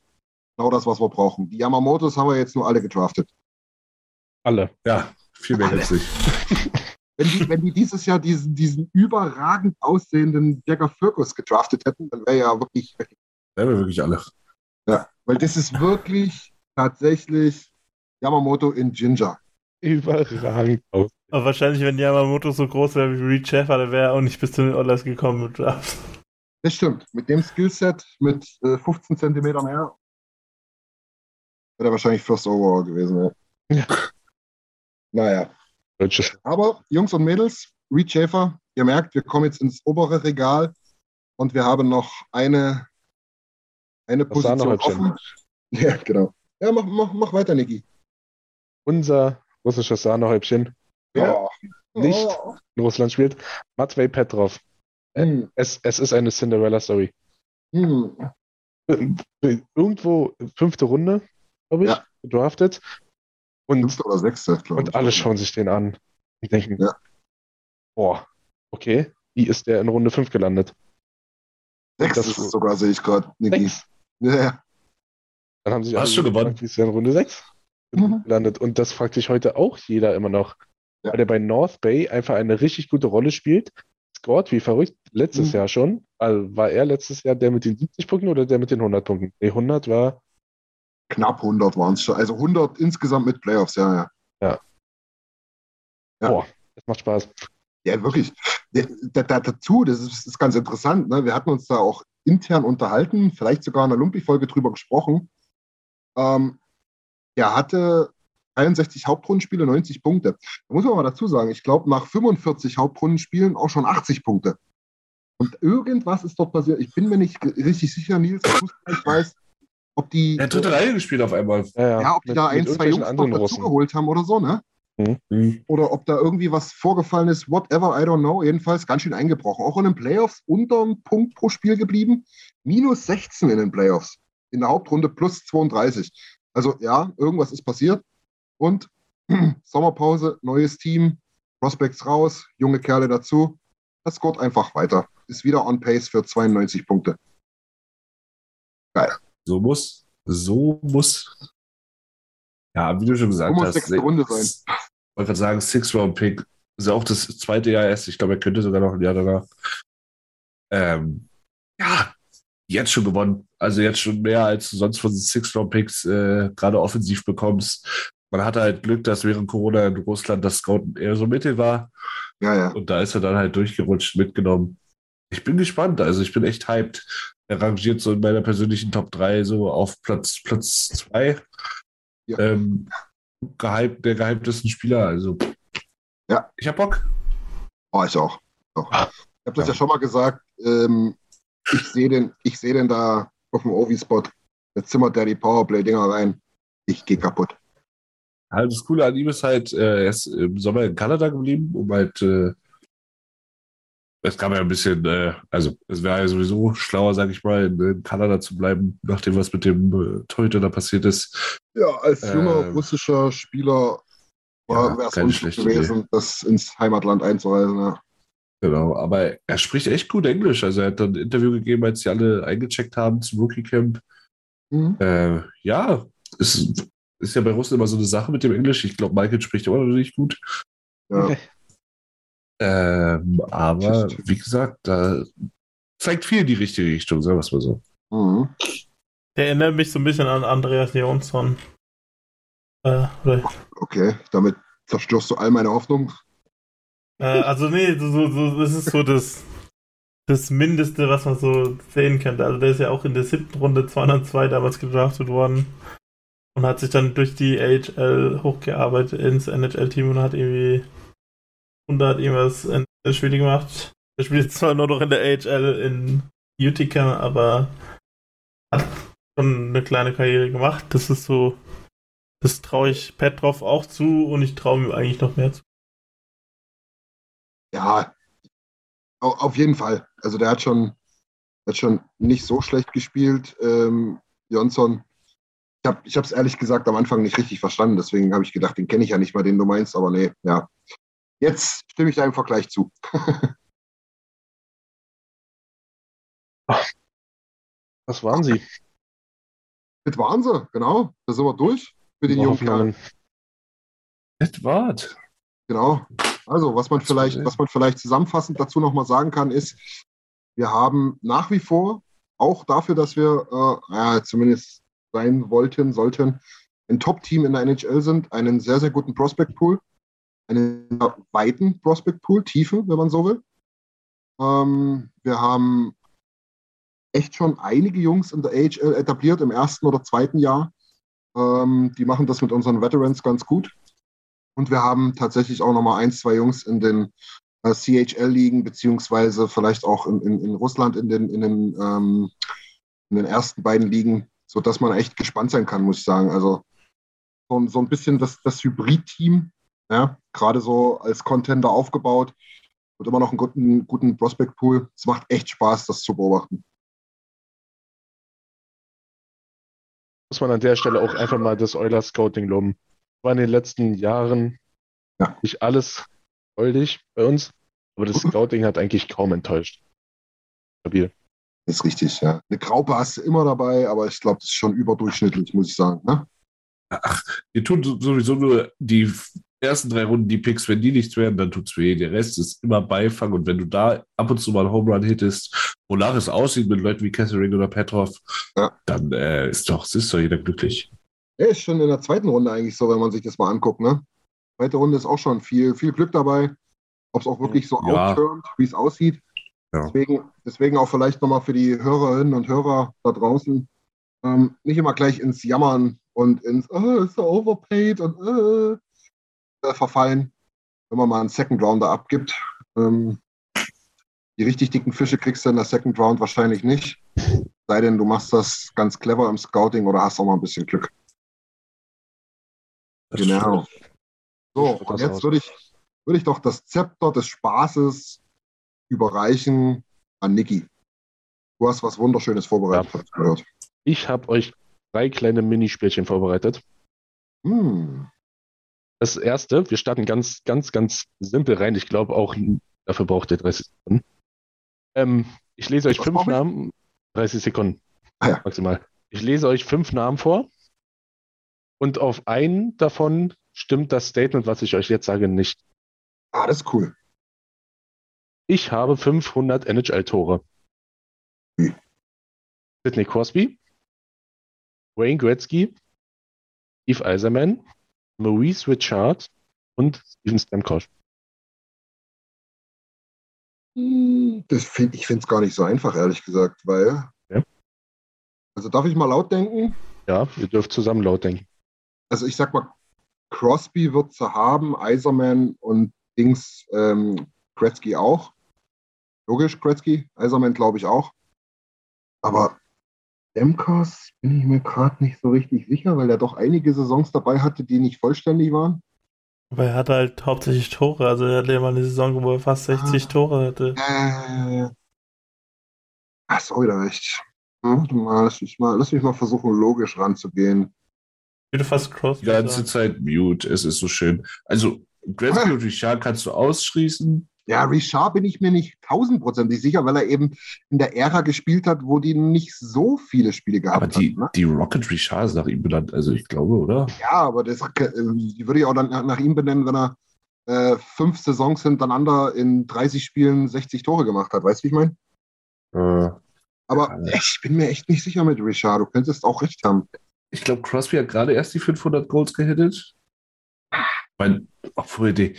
genau das, was wir brauchen. Die Yamamotos haben wir jetzt nur alle gedraftet. Alle. Ja, viel mehr gibt's nicht. [LAUGHS] Wenn die, wenn die dieses Jahr diesen, diesen überragend aussehenden Jagger Firkus gedraftet hätten, dann wäre ja wirklich, Wären wir wirklich alle. ja, weil das ist wirklich tatsächlich Yamamoto in Ginger. Überragend aus. Aber wahrscheinlich, wenn Yamamoto so groß wäre wie Reed Sheffer, dann wäre er auch nicht bis zu den Oilers gekommen mit Draft. Das stimmt. Mit dem Skillset mit äh, 15 Zentimetern mehr wäre er wahrscheinlich First Overall gewesen. Ja. Ja. Naja. Aber Jungs und Mädels, Reed Schaefer, ihr merkt, wir kommen jetzt ins obere Regal und wir haben noch eine, eine Das Position offen. [LAUGHS] Ja, genau. Ja, mach, mach, mach weiter, Niki. Unser russisches Sahnehäubchen, der Oh. nicht Oh. in Russland spielt, Matvei Petrov. Hm. Es, es ist eine Cinderella-Story. Hm. Irgendwo fünfte Runde, glaube ich, Ja. gedraftet. Und, Fünfte oder sechste, glaube ich. und alle schauen sich den an und denken, Ja. boah, okay, wie ist der in Runde 5 gelandet? Sechs das- ist es sogar, sehe ich gerade, Niki. Ja, ja. Dann haben sich Hast alle du gewonnen? Wie ist der in Runde 6 Mhm. gelandet? Und das fragt sich heute auch jeder immer noch. Ja. Weil der bei North Bay einfach eine richtig gute Rolle spielt. Scored wie verrückt. Letztes Mhm. Jahr schon. Also war er letztes Jahr der mit den 70 Punkten oder der mit den 100 Punkten? Nee, 100 war Knapp 100 waren es schon. Also 100 insgesamt mit Playoffs, ja, ja. Ja. Boah, das macht Spaß. Ja, wirklich. Ja, Da, da, dazu, das ist, ist ganz interessant. Ne? Wir hatten uns da auch intern unterhalten, vielleicht sogar in der Lumpi-Folge drüber gesprochen. Ähm, er hatte 63 Hauptrundenspiele, 90 Punkte. Da muss man mal dazu sagen, ich glaube, nach 45 Hauptrundenspielen auch schon 80 Punkte. Und irgendwas ist dort passiert. Ich bin mir nicht richtig sicher, Nils, dass du es vielleicht weißt, ob die, Er hat dritte Reihe gespielt auf einmal. Ja, ja, ja, ob die mit- da ein, zwei Jungs noch dazugeholt haben oder so, ne? Mhm. oder ob da irgendwie was vorgefallen ist, whatever, I don't know. Jedenfalls ganz schön eingebrochen. Auch in den Playoffs unter einem Punkt pro Spiel geblieben. Minus 16 in den Playoffs. In der Hauptrunde plus 32. Also ja, irgendwas ist passiert. Und [CLEARS THROAT] Sommerpause, neues Team, Prospects raus, junge Kerle dazu. Das scoret einfach weiter. Ist wieder on pace für 92 Punkte. So muss. So muss. Ja, wie du schon gesagt So muss hast. sechste Runde sein. Ich wollte gerade sagen, Six-Round-Pick. Ist auch das zweite Jahr erst. Ich glaube, er könnte sogar noch ein Jahr danach. Ähm, ja, jetzt schon gewonnen. Also jetzt schon mehr, als du sonst von den Six-Round-Picks äh, gerade offensiv bekommst. Man hatte halt Glück, dass während Corona in Russland das Scouten eher so mittel war. Ja, ja. Und da ist er dann halt durchgerutscht, mitgenommen. Ich bin gespannt, also ich bin echt hyped. Er rangiert so in meiner persönlichen Top 3 so auf Platz, Platz 2. Ja. Ähm, gehypt, der gehyptesten Spieler, also. Ja. Ich hab Bock. Oh, ich auch. auch. Ah. Ich habe das ja. schon mal gesagt. Ähm, ich sehe den, ich sehe den da auf dem Ovi-Spot. Der zimmert der die Powerplay-Dinger rein. Ich gehe kaputt. Halt, das Coole an ihm ist halt, äh, er ist im Sommer in Kanada geblieben, um halt, äh, es gab ja ein bisschen, äh, also es wäre ja sowieso schlauer, sag ich mal, in, in Kanada zu bleiben, nachdem was mit dem äh, Torhüter da passiert ist. Ja, als junger Ähm, russischer Spieler ja, wäre es schlechte gewesen, das ins Heimatland einzureisen. Ja. Genau, aber er spricht echt gut Englisch. Also er hat dann ein Interview gegeben, als sie alle eingecheckt haben zum Rookie Camp. Mhm. Äh, ja, ist, ist ja bei Russen immer so eine Sache mit dem Englisch. Ich glaube, Michael spricht immer noch nicht gut. Ja. Ähm, aber wie gesagt, da zeigt viel in die richtige Richtung, sagen wir es mal so. Mhm. Der erinnert mich so ein bisschen an Andreas Jonsson. Äh, Okay, damit zerstörst du all meine Hoffnung. Äh, also nee, so, so, so, das ist so das, das Mindeste, was man so sehen könnte. Also der ist ja auch in der siebten Runde 202 damals gedraftet worden und hat sich dann durch die AHL hochgearbeitet ins NHL-Team und hat irgendwie 100 irgendwas Spiele gemacht. Er spielt zwar nur noch in der AHL in Utica, aber hat schon eine kleine Karriere gemacht. Das ist so, das traue ich Petrov auch zu und ich traue ihm eigentlich noch mehr zu. Ja, au- auf jeden Fall. Also der hat schon, hat schon nicht so schlecht gespielt, ähm, Jonsson. Ich habe ich es ehrlich gesagt am Anfang nicht richtig verstanden, deswegen habe ich gedacht, den kenne ich ja nicht mal, den du meinst, aber nee, ja. Jetzt stimme ich deinem Vergleich zu. [LAUGHS] Was waren sie? Das waren sie, genau. Da sind wir durch für den jungen Kerl. Hoffnungen. Edward. Genau. Also, was man vielleicht, was man vielleicht zusammenfassend dazu nochmal sagen kann, ist, wir haben nach wie vor, auch dafür, dass wir äh, ja, zumindest sein wollten, sollten, ein Top-Team in der NHL sind, einen sehr, sehr guten Prospect-Pool, einen weiten Prospect-Pool, Tiefe, wenn man so will. Ähm, wir haben echt schon einige Jungs in der AHL etabliert im ersten oder zweiten Jahr. Ähm, die machen das mit unseren Veterans ganz gut. Und wir haben tatsächlich auch nochmal ein, zwei Jungs in den äh, CHL-Ligen, beziehungsweise vielleicht auch in, in, in Russland in den, in, den, ähm, in den ersten beiden Ligen, sodass man echt gespannt sein kann, muss ich sagen. Also so, so ein bisschen das, das Hybrid-Team, ja, gerade so als Contender aufgebaut und immer noch einen guten, guten Prospect-Pool. Es macht echt Spaß, das zu beobachten. Muss man an der Stelle auch einfach mal das Euler Scouting loben. War in den letzten Jahren Ja. nicht alles goldig bei uns, aber das [LAUGHS] Scouting hat eigentlich kaum enttäuscht. Stabil. Ist richtig, ja. Eine Graupe hast du immer dabei, aber ich glaube, das ist schon überdurchschnittlich, muss ich sagen. Ne? Ihr tut sowieso nur die ersten drei Runden die Picks, wenn die nichts werden, dann tut's weh. Der Rest ist immer Beifang und wenn du da ab und zu mal einen Home Run hittest, wonach es aussieht mit Leuten wie Kessering oder Petrov, Ja. dann äh, ist doch, ist doch jeder glücklich. Er ist schon in der zweiten Runde eigentlich so, wenn man sich das mal anguckt. Ne? Zweite Runde ist auch schon viel, viel Glück dabei. Ob es auch wirklich so Ja. outturnt, wie es aussieht. Ja. Deswegen, deswegen auch vielleicht nochmal für die Hörerinnen und Hörer da draußen ähm, nicht immer gleich ins Jammern und ins oh, ist so overpaid und äh, äh, verfallen, wenn man mal einen Second Rounder abgibt. Ähm, die richtig dicken Fische kriegst du in der Second Round wahrscheinlich nicht. Sei denn, du machst das ganz clever im Scouting oder hast auch mal ein bisschen Glück. Das Genau. So, und jetzt aus. würde ich, würde ich doch das Zepter des Spaßes überreichen an Niki. Du hast was Wunderschönes vorbereitet, Ja. ich gehört. Ich habe euch drei kleine Minispielchen vorbereitet. Hm. Das erste, wir starten ganz, ganz, ganz simpel rein. Ich glaube auch, dafür braucht ihr 30 Sekunden. Ähm, ich lese euch Was fünf? Namen, 30 Sekunden Ah ja. maximal. Ich lese euch fünf Namen vor und auf einen davon stimmt das Statement, was ich euch jetzt sage, nicht. Ah, das ist cool. Ich habe 500 NHL-Tore. Hm. Sidney Crosby, Wayne Gretzky, Steve Eiserman, Maurice Richard und Steven Stamkos. Das find, ich finde es gar nicht so einfach, ehrlich gesagt, weil. Ja. Also darf ich mal laut denken? Ja, ihr dürft zusammen laut denken. Also ich sag mal, Crosby wird sie haben, Eiserman und Dings ähm, Gretzky auch. Logisch, Gretzky, Eiserman glaube ich auch. Aber Demkos bin ich mir gerade nicht so richtig sicher, weil er doch einige Saisons dabei hatte, die nicht vollständig waren. Aber er hatte halt hauptsächlich Tore. Also er hatte ja mal eine Saison, wo er fast 60 Ah. Tore hatte. Äh, ach, sorry, da recht. Hm, lass mich mal, lass mich mal versuchen, logisch ranzugehen. Ich würde fast Crosby Die ganze sagen. Zeit mute, es ist so schön. Also, Gretzky und Richard kannst du ausschließen. Ja, Richard bin ich mir nicht tausendprozentig sicher, weil er eben in der Ära gespielt hat, wo die nicht so viele Spiele gehabt Aber die, hat. Ne? die Rocket Richard ist nach ihm benannt, also ich glaube, oder? Ja, aber das, äh, die würde ich auch dann nach nach ihm benennen, wenn er äh, fünf Saisons hintereinander in 30 Spielen 60 Tore gemacht hat. Weißt du, wie ich meine? Äh, Aber ich bin mir echt nicht sicher mit Richard. Du könntest auch recht haben. Ich glaube, Crosby hat gerade erst die 500 Goals gehittet. Mein, obwohl die,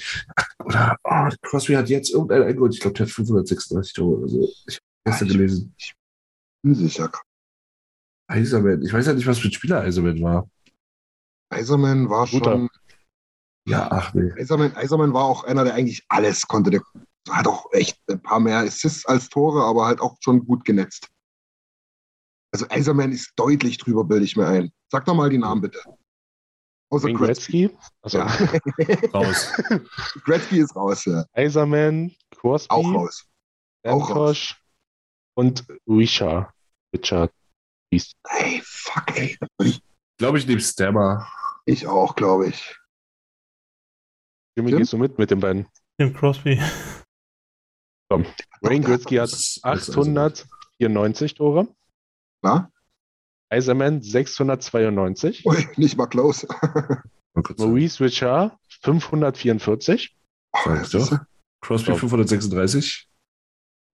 oder oh, Crosby hat jetzt irgendein Goal. Ich glaube, der hat 536 Tore oder so. Ich habe gestern gelesen. Unsicher. Eiserman. Ich weiß ja nicht, was für ein Spieler Eiserman war. Eiserman war Guter. schon. Ja, ach nee. Eiserman, Eiserman war auch einer, der eigentlich alles konnte. Der hat auch echt ein paar mehr Assists als Tore, aber halt auch schon gut genetzt. Also Eiserman ist deutlich drüber, bilde ich mir ein. Sag doch mal die Namen bitte. Außer Wayne Gretzky. Gretzky, also Ja. [LAUGHS] Raus. [LAUGHS] Gretzky ist raus, ja. Eiserman, Crosby, Auch raus. Auch Stamkos und Richard. Richard. Ey, fuck, ey. Ich glaube, ich nehme Stammer. Ich auch, glaube ich. Jimmy, Tim? gehst du mit mit den beiden? Tim Crosby. Komm. Wayne Gretzky hat Das ist- das ist 894 Tore. Na? Eiserman 692. [LAUGHS] Ui, nicht mal close. Maurice Richard 544. Sag ich doch. Crosby Ja. 536.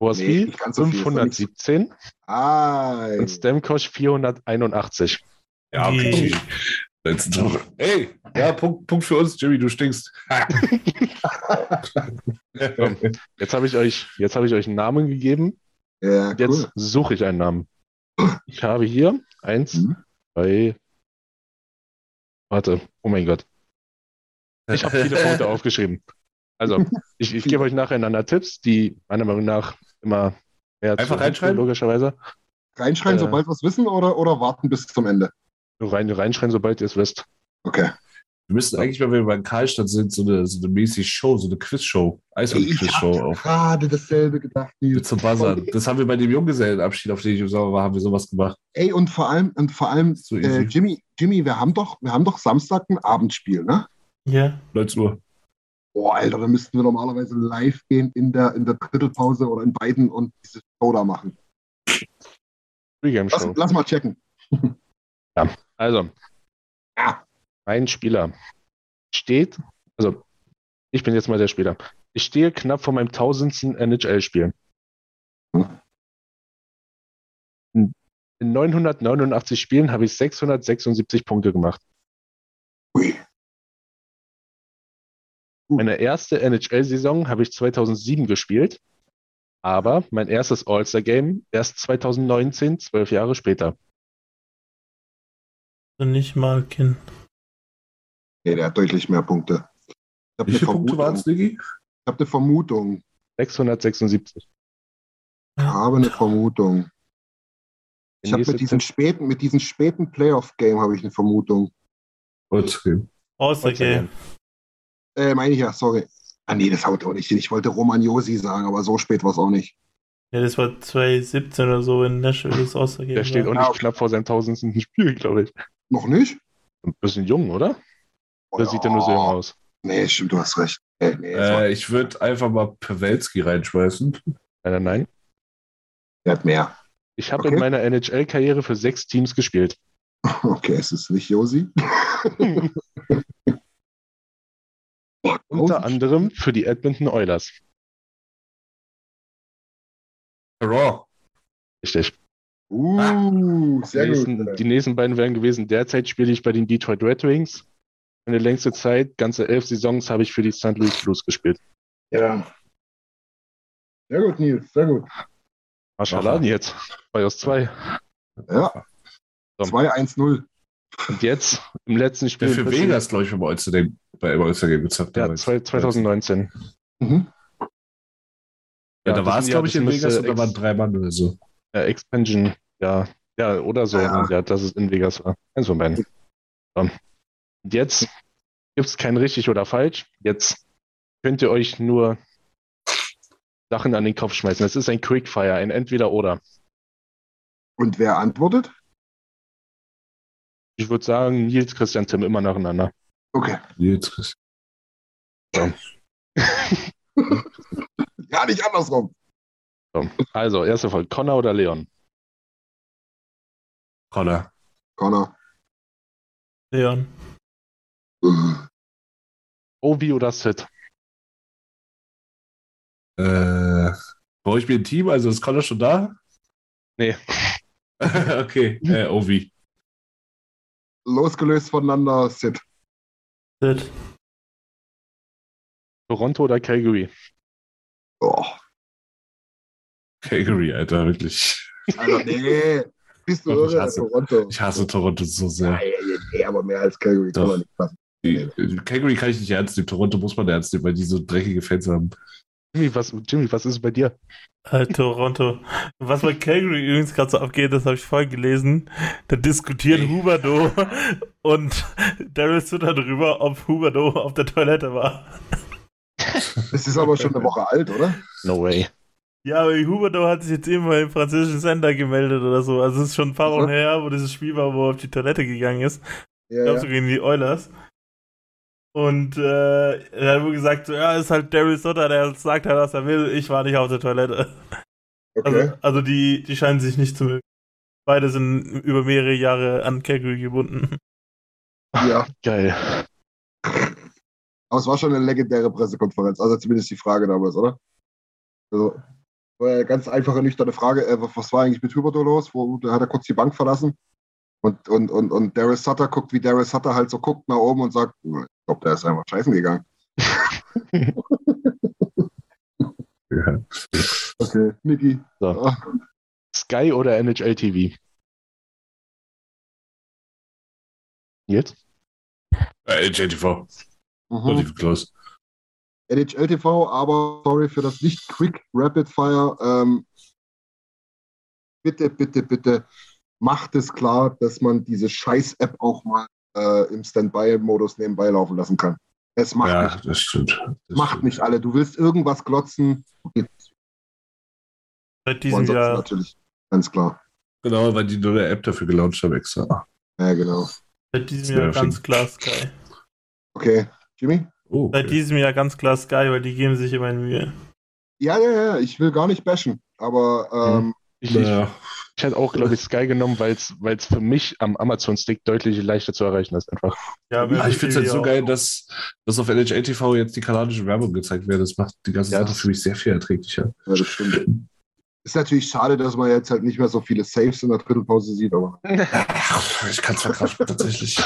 Nee, Crosby so nichts. 517 Ah, und Stamkos 481. Ja, okay. Letzten Tore. Ey, ja, Punkt, Punkt für uns, Jimmy, du stinkst. [LAUGHS] Jetzt habe ich euch, jetzt habe ich euch einen Namen gegeben. ja, Jetzt cool. suche ich einen Namen. Ich habe hier eins, Mhm. zwei. Warte, oh mein Gott. Ich habe viele Punkte [LAUGHS] aufgeschrieben. Also, ich, ich gebe euch nacheinander Tipps, die meiner Meinung nach immer mehr Einfach zu- reinschreiben? logischerweise. Reinschreien, Äh. sobald wir es wissen oder, oder warten bis zum Ende? Nur rein, reinschreien, sobald ihr es wisst. Okay. Wir müssen eigentlich, wenn wir beim Karlstadt sind, so eine, so eine mäßige Show, so eine Quizshow, Ey, ich Eishockey-Quizshow habe auf. gerade dasselbe gedacht. Mit Nils. zum Buzzern. Das haben wir bei dem Junggesellenabschied, auf den ich im Sommer war, haben wir sowas gemacht. Ey, und vor allem, und vor allem, So äh. Jimmy, Jimmy, wir haben doch, wir haben doch Samstag ein Abendspiel, ne? Ja. 19 Uhr. Boah, Alter, da müssten wir normalerweise live gehen in der, in der Drittelpause oder in beiden und diese Show da machen. Lass, lass mal checken. [LAUGHS] Also, Ja. Ein Spieler steht, also ich bin jetzt mal der Spieler. Ich stehe knapp vor meinem tausendsten NHL-Spiel. Hm. In in 989 Spielen habe ich 676 Punkte gemacht. Ui. Meine erste NHL-Saison habe ich 2007 gespielt, aber mein erstes All-Star-Game erst 2019, zwölf Jahre später. Nicht Malkin. Nee, der hat deutlich mehr Punkte. Ich habe Wie eine viele Punkte waren Vermutung. es, Diggi? Ich habe eine Vermutung. 676. Ich habe eine Vermutung. Ich habe mit diesem späten, mit diesem späten Playoff-Game habe ich eine Vermutung. Okay. All-Star All-Star-Game. Game. Äh, meine ich ja, sorry. Ah nee, das haut auch nicht hin. Ich wollte Romagnosi sagen, aber so spät war es auch nicht. Ja, das war 2017 oder so in Nashville, das All-Star Game. Der steht auch nicht knapp vor seinem tausendsten Spiel, glaube ich. Noch nicht? Ein bisschen jung, oder? Oder sieht er nur so jung aus? Nee, stimmt, du hast recht. Äh, nee, war- Äh, ich würde einfach mal Pawelski reinschmeißen. Nein, nein, nein. der hat mehr. Ich habe Okay. in meiner NHL-Karriere für sechs Teams gespielt. [LAUGHS] Okay, es ist nicht Josi. [LAUGHS] Unter anderem für die Edmonton Oilers. Raw. Richtig. Uh, Die sehr nächsten, gut. die nächsten beiden wären gewesen. Derzeit spiele ich bei den Detroit Red Wings. Eine längste Zeit, ganze elf Saisons, habe ich für die St. Louis Blues gespielt. Ja. Sehr gut, Nils, sehr gut. Maschallah, jetzt. Zwei aus zwei. Ja. So. 2-1-0. Und jetzt im letzten Spiel. Der für Vegas, glaube ich, beim All-Star bei All-Star Game gezockt. Ja, damals. zwei- 2019. Mhm. Ja, Ja, da war es, ja- glaube ich, in Vegas und da waren drei Mann oder so. Ja, Expansion, ja. Ja, oder so. Ja. Ja, dass es in Vegas war. Eins von beiden. So. Und jetzt gibt es kein richtig oder falsch. Jetzt könnt ihr euch nur Sachen an den Kopf schmeißen. Es ist ein Quickfire, ein Entweder-Oder. Und wer antwortet? Ich würde sagen, Nils, Christian, Tim immer nacheinander. Okay. Jetzt. [LAUGHS] Ja, nicht andersrum. So. Also, erste Frage. Connor oder Leon? Connor. Connor. Leon. Ovi oder Sid? Äh, brauche ich mir ein Team? Also ist Connor schon da? Nee. [LAUGHS] okay, äh, Ovi. Losgelöst voneinander, Sid. Sid. Toronto oder Calgary? Oh, Calgary, Alter, wirklich. Alter, nee. Bist du Ich irre? hasse- Toronto. Ich hasse Toronto so Ja, sehr. ja, ja, nee, aber mehr als Calgary kann Doch. man nicht fassen. Die, Calgary kann ich nicht ernst nehmen. Toronto muss man ernst nehmen, weil die so dreckige Fans haben. Jimmy, was, Jimmy, was ist bei dir? Äh, Toronto. Was bei Calgary übrigens gerade so abgeht, das habe ich vorhin gelesen. Da diskutieren Huberdo und Daryl Sutter darüber, ob Huberdo auf der Toilette war. Das ist aber schon eine Woche alt, oder? No way. Ja, aber Huberdo hat sich jetzt immer im französischen Sender gemeldet oder so. Also es ist schon ein paar. Wochen her, wo dieses Spiel war, wo er auf die Toilette gegangen ist. Ich Ja, glaube ja. sogar gegen die Oilers. Und äh, er hat wohl gesagt, so, ja, ist halt Daryl Sutter, der sagt halt, was er will. Ich war nicht auf der Toilette. Okay. Also, also die, die scheinen sich nicht zu mögen. Beide sind über mehrere Jahre an Calgary gebunden. ja. Geil. Aber es war schon eine legendäre Pressekonferenz. Also zumindest die Frage damals, oder? Also, war ja eine ganz einfache, nüchterne Frage. Äh, was war eigentlich mit Huberto los? Wo, da hat er kurz die Bank verlassen. Und, und, und, und Darius Sutter guckt, wie Darius Sutter halt so guckt nach oben und sagt, glaube, der ist einfach scheißen gegangen. [LAUGHS] Ja. Okay, Niki. So. Ah, Sky oder NHL TV? Jetzt? Äh, JTV. mhm. NHL TV, aber sorry für das nicht Quick Rapid Fire. Ähm, bitte, bitte, bitte macht es klar, dass man diese Scheiß-App auch mal äh, im Standby-Modus nebenbei laufen lassen kann. Es macht Ja, nicht, das stimmt. Das macht stimmt. nicht alle. Du willst irgendwas glotzen, Seit diesem Jahr. natürlich. Ganz klar. Genau, weil die nur eine App dafür gelauncht haben extra. Ja, genau. Seit diesem Jahr ganz schön. klar Sky. Okay, Jimmy? Oh, Seit okay. diesem Jahr ganz klar Sky, weil die geben sich immer Mühe. Ja, ja, ja, ich will gar nicht bashen, aber ähm, Ich, ich, Naja. Ich hätte auch, glaube ich, Sky genommen, weil es für mich am Amazon-Stick deutlich leichter zu erreichen ist. Einfach. Ja, Ah, ich finde es halt so auch. geil, dass, dass auf NHL TV jetzt die kanadische Werbung gezeigt wird. Das macht die ganze Ja, Sache das- für mich sehr viel erträglicher. ja, das stimmt. Ist natürlich schade, dass man jetzt halt nicht mehr so viele Saves in der Drittelpause sieht, aber [LAUGHS] Ich kann es verkraften, tatsächlich.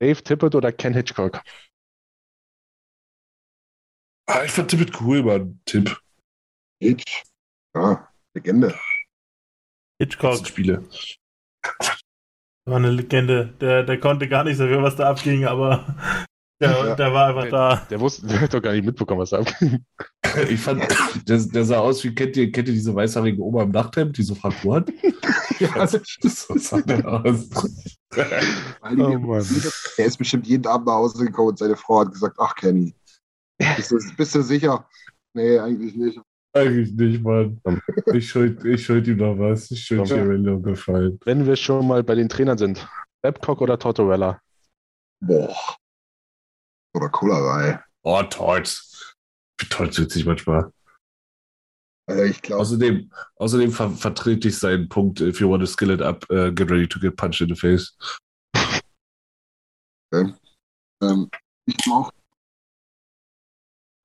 Dave Tippett oder Ken Hitchcock? Ah, ich fand Tippet cool, Mann. Tipp. Hitch. Ja, Legende. Hitchcock Spiele. war eine Legende. Der, der konnte gar nicht dafür, was da abging, aber [LAUGHS] der, Ja. der war einfach da. Der wusste, der hat doch gar nicht mitbekommen, was da abging. [LAUGHS] Ich fand, der, der sah aus wie, kennt ihr, kennt ihr diese weißhaarige Oma im Nachthemd, die so fragt, [LAUGHS] what? Ja, das So sah der aus. Oh Mann. Er ist bestimmt jeden Abend nach Hause gekommen und seine Frau hat gesagt, ach Kenny, bist du, bist du sicher? Nee, eigentlich nicht. Eigentlich nicht, Mann. Ich schuld, ich schuld ihm noch was. Ich schuld. Chiarelli gefallen. Wenn wir schon mal bei den Trainern sind. Babcock oder Tortorella? Boah. Oder Cola Oh, Torts. Torts witzig manchmal. Also ich glaube, Außerdem, außerdem ver vertrete ich seinen Punkt, if you want to skill it up, uh, get ready to get punched in the face. ähm, ich auch,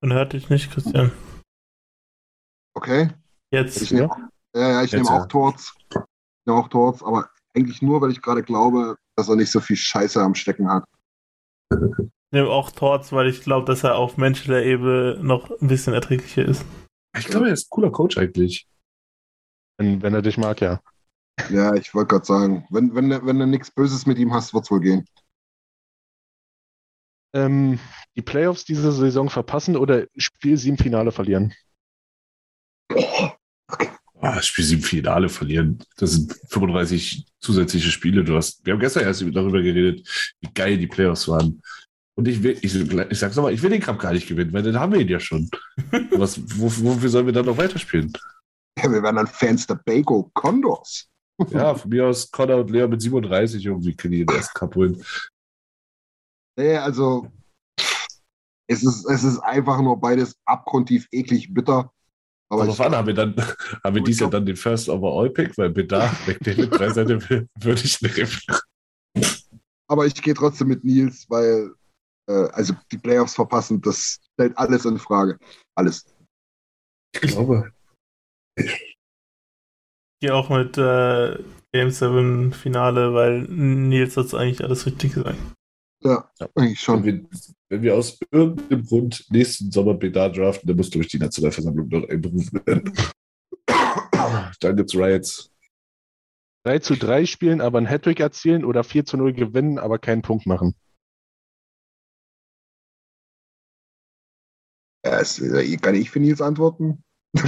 Und hört dich nicht, Christian. Okay, Jetzt. ich nehme ja, ja, ich nehme ja. auch Torts. Ich nehme auch Torts, aber eigentlich nur, weil ich gerade glaube, dass er nicht so viel Scheiße am Stecken hat. [LAUGHS] Ich nehme auch Torts, weil ich glaube, dass er auf menschlicher Ebene noch ein bisschen erträglicher ist. Ich glaube, er ist ein cooler Coach eigentlich. Wenn, wenn er dich mag, ja. Ja, ich wollte gerade sagen, wenn, wenn, du- wenn du nichts Böses mit ihm hast, wird es wohl gehen. Ähm, die Playoffs diese Saison verpassen oder Spiel 7 Finale verlieren? Ah, Spiel 7 Finale verlieren. Das sind 35 zusätzliche Spiele. Du hast, wir haben gestern erst darüber geredet, wie geil die Playoffs waren. Und ich will, ich, ich sag's nochmal, ich will den Cup gar nicht gewinnen, weil dann haben wir ihn ja schon. [LAUGHS] Was, wo, wofür sollen wir dann noch weiterspielen? Ja, wir werden dann Fans der Bago Condors. Ja, von mir aus Connor und Leo mit 37 irgendwie können die den ersten Cup holen. Nee, also es ist, es ist einfach nur beides abgrundtief eklig bitter. Aber ich, wann haben wir dann, [LAUGHS] haben wir Ich dies Jahr dann den First Overall Pick, weil Bedarf weg den mit drei Seiten will- [LAUGHS] würde ich nehmen. aber ich gehe trotzdem mit Nils, weil äh, also die Playoffs verpassen, das stellt alles in Frage. Alles. Ich glaube. Ich gehe auch mit äh, Game 7 Finale, weil Nils hat eigentlich alles richtig gesagt. Ja, eigentlich schon. Wir, wenn wir aus irgendeinem Grund nächsten Sommer Bedard draften, dann muss durch die Nationalversammlung dort einberufen werden. [COUGHS] dann gibt's Riots. 3 zu 3 spielen, aber ein Hattrick erzielen oder 4 zu 0 gewinnen, aber keinen Punkt machen. Ja, es, äh, kann ich für Nils antworten? [LAUGHS]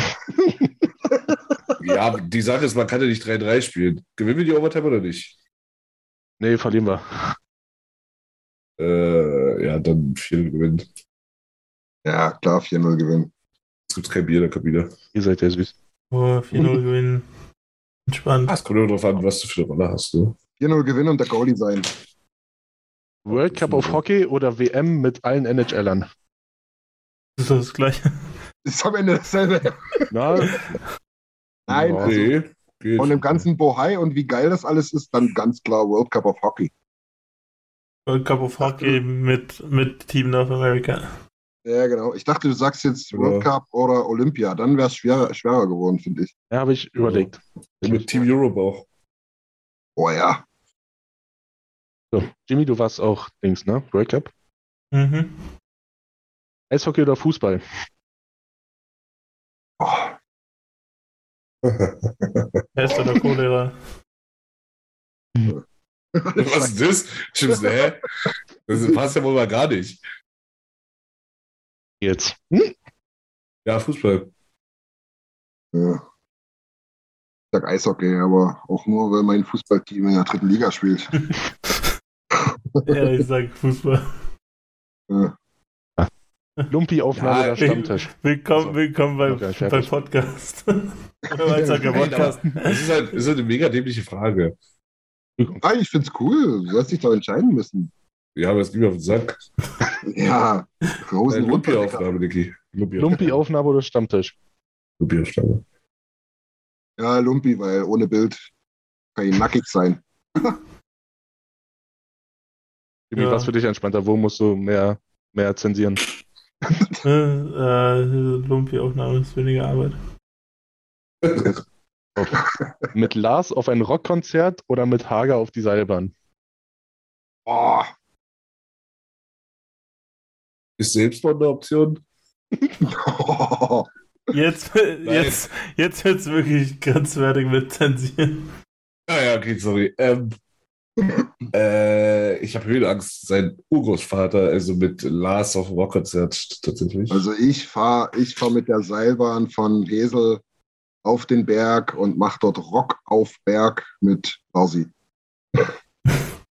Ja, die Sache ist, man kann ja nicht 3-3 spielen. Gewinnen wir die Overtime oder nicht? Nee, verlieren wir. Äh, ja, dann 4 gewinnen. Ja, klar, 4-0 gewinnen. Es gibt kein Bier in der Kabine. Ihr seid ja süß. Oh, 4-0 gewinnen. Entspannt. Es kommt nur darauf an, was du für eine Rolle hast. Ne? 4-0 gewinnen und der Goalie sein. World Cup of Hockey oder WM mit allen NHLern? Das ist das gleiche. Ist am Ende dasselbe. Nein, Ja. also Nee, von dem ganzen Bohai und wie geil das alles ist, dann ganz klar World Cup of Hockey. World Cup of Hockey mit, mit Team North America. Ja, genau. Ich dachte, du sagst jetzt Ja. World Cup oder Olympia. Dann wäre es schwerer, schwerer geworden, finde ich. ja, habe ich überlegt. Ja, mit Team Europe auch. Oh ja. So, Jimmy, du warst auch Dings, ne? World Cup? Mhm. Eishockey oder Fußball? Oh, [LAUGHS] Pest oder Cholera. [LAUGHS] [LAUGHS] Was ist das? Stimmt, hä? Das passt ja wohl mal gar nicht. Jetzt. Hm? Ja, Fußball. ja. Ich sag Eishockey, aber auch nur, weil mein Fußballteam in der dritten Liga spielt. [LAUGHS] ja, ich sag Fußball. Ja. Lumpi-Aufnahme Ja, oder Stammtisch? Willkommen, Also, willkommen beim, beim. Podcast. [LAUGHS] beim Podcast. Das ist halt das ist halt eine mega dämliche Frage. Ah, ich find's cool. Du sollst dich doch entscheiden müssen. Ja, aber es geht mir auf den Sack. [LAUGHS] Ja, Äh, runter. Digga. Lumpi-Aufnahme, Niki. Lumpi-Aufnahme oder Stammtisch? Lumpi-Aufnahme. Ja, Lumpi, weil ohne Bild kann ich nackig sein. [LAUGHS] Jimmy, Ja. was für dich entspannter? Wo musst du mehr, mehr zensieren? [LAUGHS] äh, äh, Lumpi-Aufnahme ist weniger Arbeit. [LAUGHS] Mit Lars auf ein Rockkonzert oder mit Hager auf die Seilbahn? Oh, Ist Selbstmord eine Option? [LAUGHS] Jetzt, jetzt, jetzt wird's wirklich grenzwertig mit Zensieren. Ah ja, okay, sorry. Ähm, äh, ich habe Höhenangst. Sein Urgroßvater, also mit Lars auf dem Rockkonzert tatsächlich. Also ich fahre ich fahr mit der Seilbahn von Hesel auf den Berg und mache dort Rock auf Berg mit Larsi. [LAUGHS]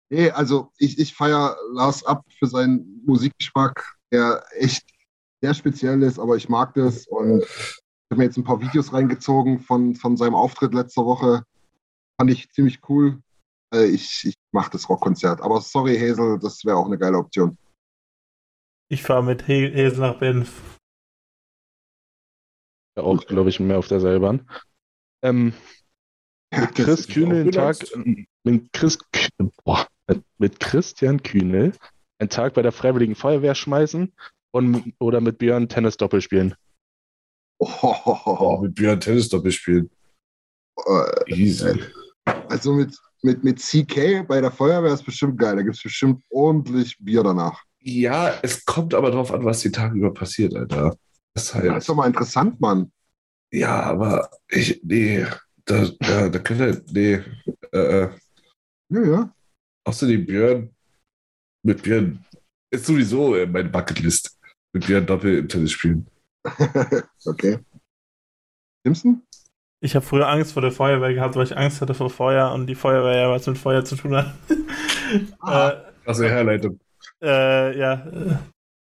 nee, also ich, ich feiere Lars ab für seinen Musikgeschmack, der echt sehr speziell ist, aber ich mag das und ich habe mir jetzt ein paar Videos reingezogen von, von seinem Auftritt letzte Woche. Fand ich ziemlich cool. Äh, ich ich mache das Rockkonzert. Aber sorry, Hazel, das wäre auch eine geile Option. Ich fahre mit Hesel nach Benf. Ja, auch, glaube ich, mehr auf der Seilbahn. Ähm, mit Das Chris ist Kühnel einen Tag, mit, Chris, boah, mit Christian Kühnel einen Tag bei der Freiwilligen Feuerwehr schmeißen und, oder mit Björn Tennis-Doppel spielen. Oh, mit Björn Tennis Doppel spielen. Äh, Easy. Also mit, mit, mit CK bei der Feuerwehr ist bestimmt geil. Da gibt es bestimmt ordentlich Bier danach. Ja, es kommt aber drauf an, was die Tage über passiert, Alter. Das ist Das ist doch mal interessant, Mann. ja, aber ich, nee, da, ja, da können wir, nee, äh, äh, Ja, ja. außerdem Björn, mit Björn, ist sowieso äh, meine Bucketlist, mit Björn Doppel im Tennis spielen. [LAUGHS] okay. Simpson? Ich habe früher Angst vor der Feuerwehr gehabt, weil ich Angst hatte vor Feuer und die Feuerwehr ja was mit Feuer zu tun hat. [LAUGHS] Ah. äh, Also Herleitung. äh, ja,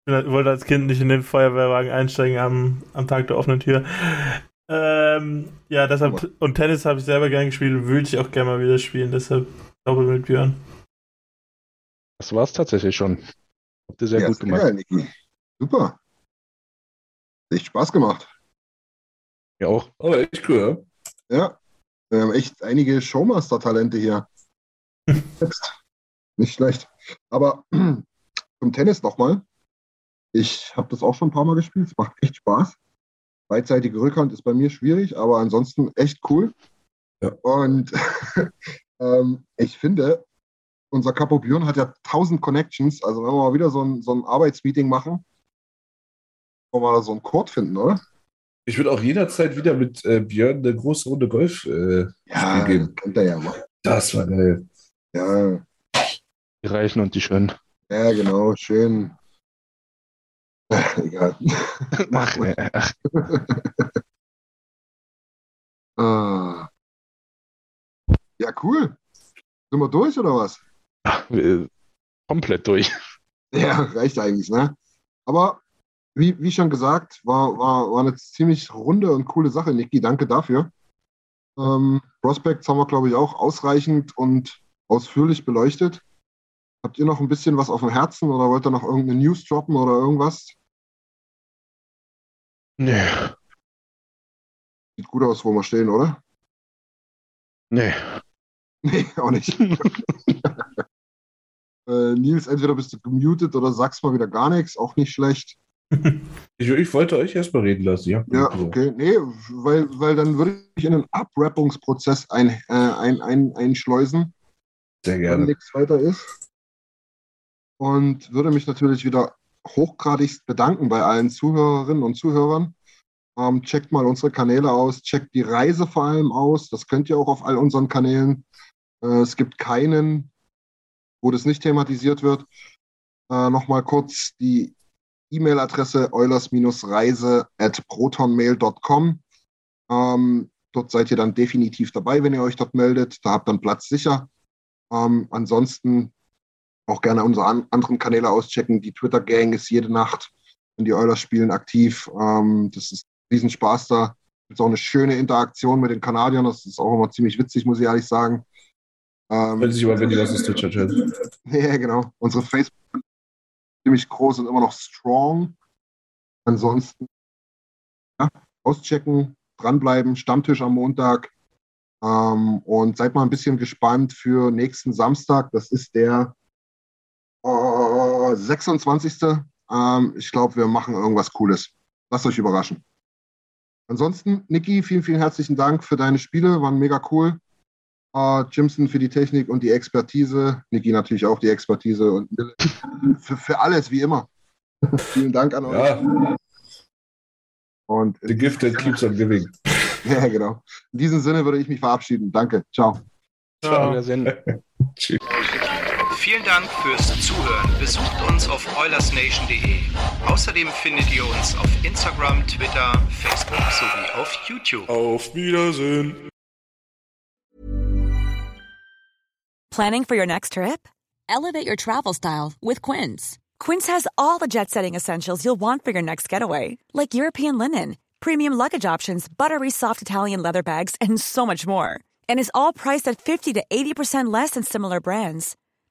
ich wollte als Kind nicht in den Feuerwehrwagen einsteigen am, am Tag der offenen Tür. Ähm, ja, deshalb, und Tennis habe ich selber gern gespielt und würde ich auch gerne mal wieder spielen, deshalb doppelt mit Björn. Das war es tatsächlich schon. Habt ihr sehr ja, gut gemacht. geil, Niki. Super. Echt Spaß gemacht. Ja, auch. Aber echt cool, Ja. Wir haben echt einige Showmaster-Talente hier. [LAUGHS] Jetzt. Nicht schlecht. Aber [CLEARS THROAT] zum Tennis nochmal. Ich habe das auch schon ein paar Mal gespielt. Es macht echt Spaß. Beidseitige Rückhand ist bei mir schwierig, aber ansonsten echt cool. Ja. Und [LAUGHS] ähm, ich finde, unser Capo Björn hat ja 1000 Connections. Also wenn wir mal wieder so ein, so ein Arbeitsmeeting machen, wollen wir da so einen Chord finden, oder? Ich würde auch jederzeit wieder mit äh, Björn eine große Runde Golf äh, Ja, geben. kennt er ja mal. Das war geil. Ja, Die Reichen und die Schönen. ja, genau, schön. [LAUGHS] Egal. Ach, nee, ach, [LAUGHS] Ah. Ja, cool. Sind wir durch oder was? komplett durch. [LAUGHS] Ja, reicht eigentlich, ne? Aber wie, wie schon gesagt, war, war, war eine ziemlich runde und coole Sache, Niki. Danke dafür. Ähm, Prospects haben wir, glaube ich, auch ausreichend und ausführlich beleuchtet. Habt ihr noch ein bisschen was auf dem Herzen oder wollt ihr noch irgendeine News droppen oder irgendwas? Nee, Sieht gut aus, wo wir stehen, oder? nee. Nee, auch nicht. [LAUGHS] äh, Nils, entweder bist du gemutet oder sagst mal wieder gar nichts, auch nicht schlecht. [LAUGHS] Ich, ich wollte euch erstmal reden lassen. Ja, Ja, okay. Nee, weil, weil dann würde ich in einen Abwrappungsprozess ein, äh, ein, ein, einschleusen, Sehr wenn gerne. nichts weiter ist. Und würde mich natürlich wieder hochgradigst bedanken bei allen Zuhörerinnen und Zuhörern. Ähm, checkt mal unsere Kanäle aus, checkt die Reise vor allem aus. Das könnt ihr auch auf all unseren Kanälen. Äh, es gibt keinen, wo das nicht thematisiert wird. Äh, Nochmal kurz die E-Mail-Adresse eulers-reise at protonmail.com. Ähm, dort seid ihr dann definitiv dabei, wenn ihr euch dort meldet. Da habt ihr einen Platz sicher. Ähm, ansonsten auch gerne unsere an anderen Kanäle auschecken. Die Twitter-Gang ist jede Nacht, wenn die Oilers spielen, aktiv. Ähm, das ist riesen Spaß da. Ist auch eine schöne Interaktion mit den Kanadiern. Das ist auch immer ziemlich witzig, muss ich ehrlich sagen. Ähm, Wenn sich immer, wenn die was ist, Twitch chat [LAUGHS] ja, genau. Unsere Facebook ist ziemlich groß und immer noch strong. Ansonsten ja, auschecken, dranbleiben, Stammtisch am Montag. Ähm, und seid mal ein bisschen gespannt für nächsten Samstag. Das ist der oh, 26. Ähm, ich glaube, wir machen irgendwas Cooles. Lasst euch überraschen. Ansonsten, Niki, vielen, vielen herzlichen Dank für deine Spiele, waren mega cool. Äh, Jimson für die Technik und die Expertise. Niki natürlich auch die Expertise und [LAUGHS] für, für alles, wie immer. Vielen Dank an euch. Ja, Und the gift that keeps on giving. [LAUGHS] ja, genau. In diesem Sinne würde ich mich verabschieden. Danke. Ciao. Auf Wiedersehen. [LAUGHS] Tschüss. Vielen Dank fürs Zuhören. Besucht uns auf oilersnation.de. Außerdem findet ihr uns auf Instagram, Twitter, Facebook sowie auf YouTube. Auf Wiedersehen. Planning for your next trip? Elevate your travel style with Quince. Quince has all the jet setting essentials you'll want for your next getaway, like European linen, premium luggage options, buttery soft Italian leather bags, and so much more. And is all priced at 50 to 80% less than similar brands.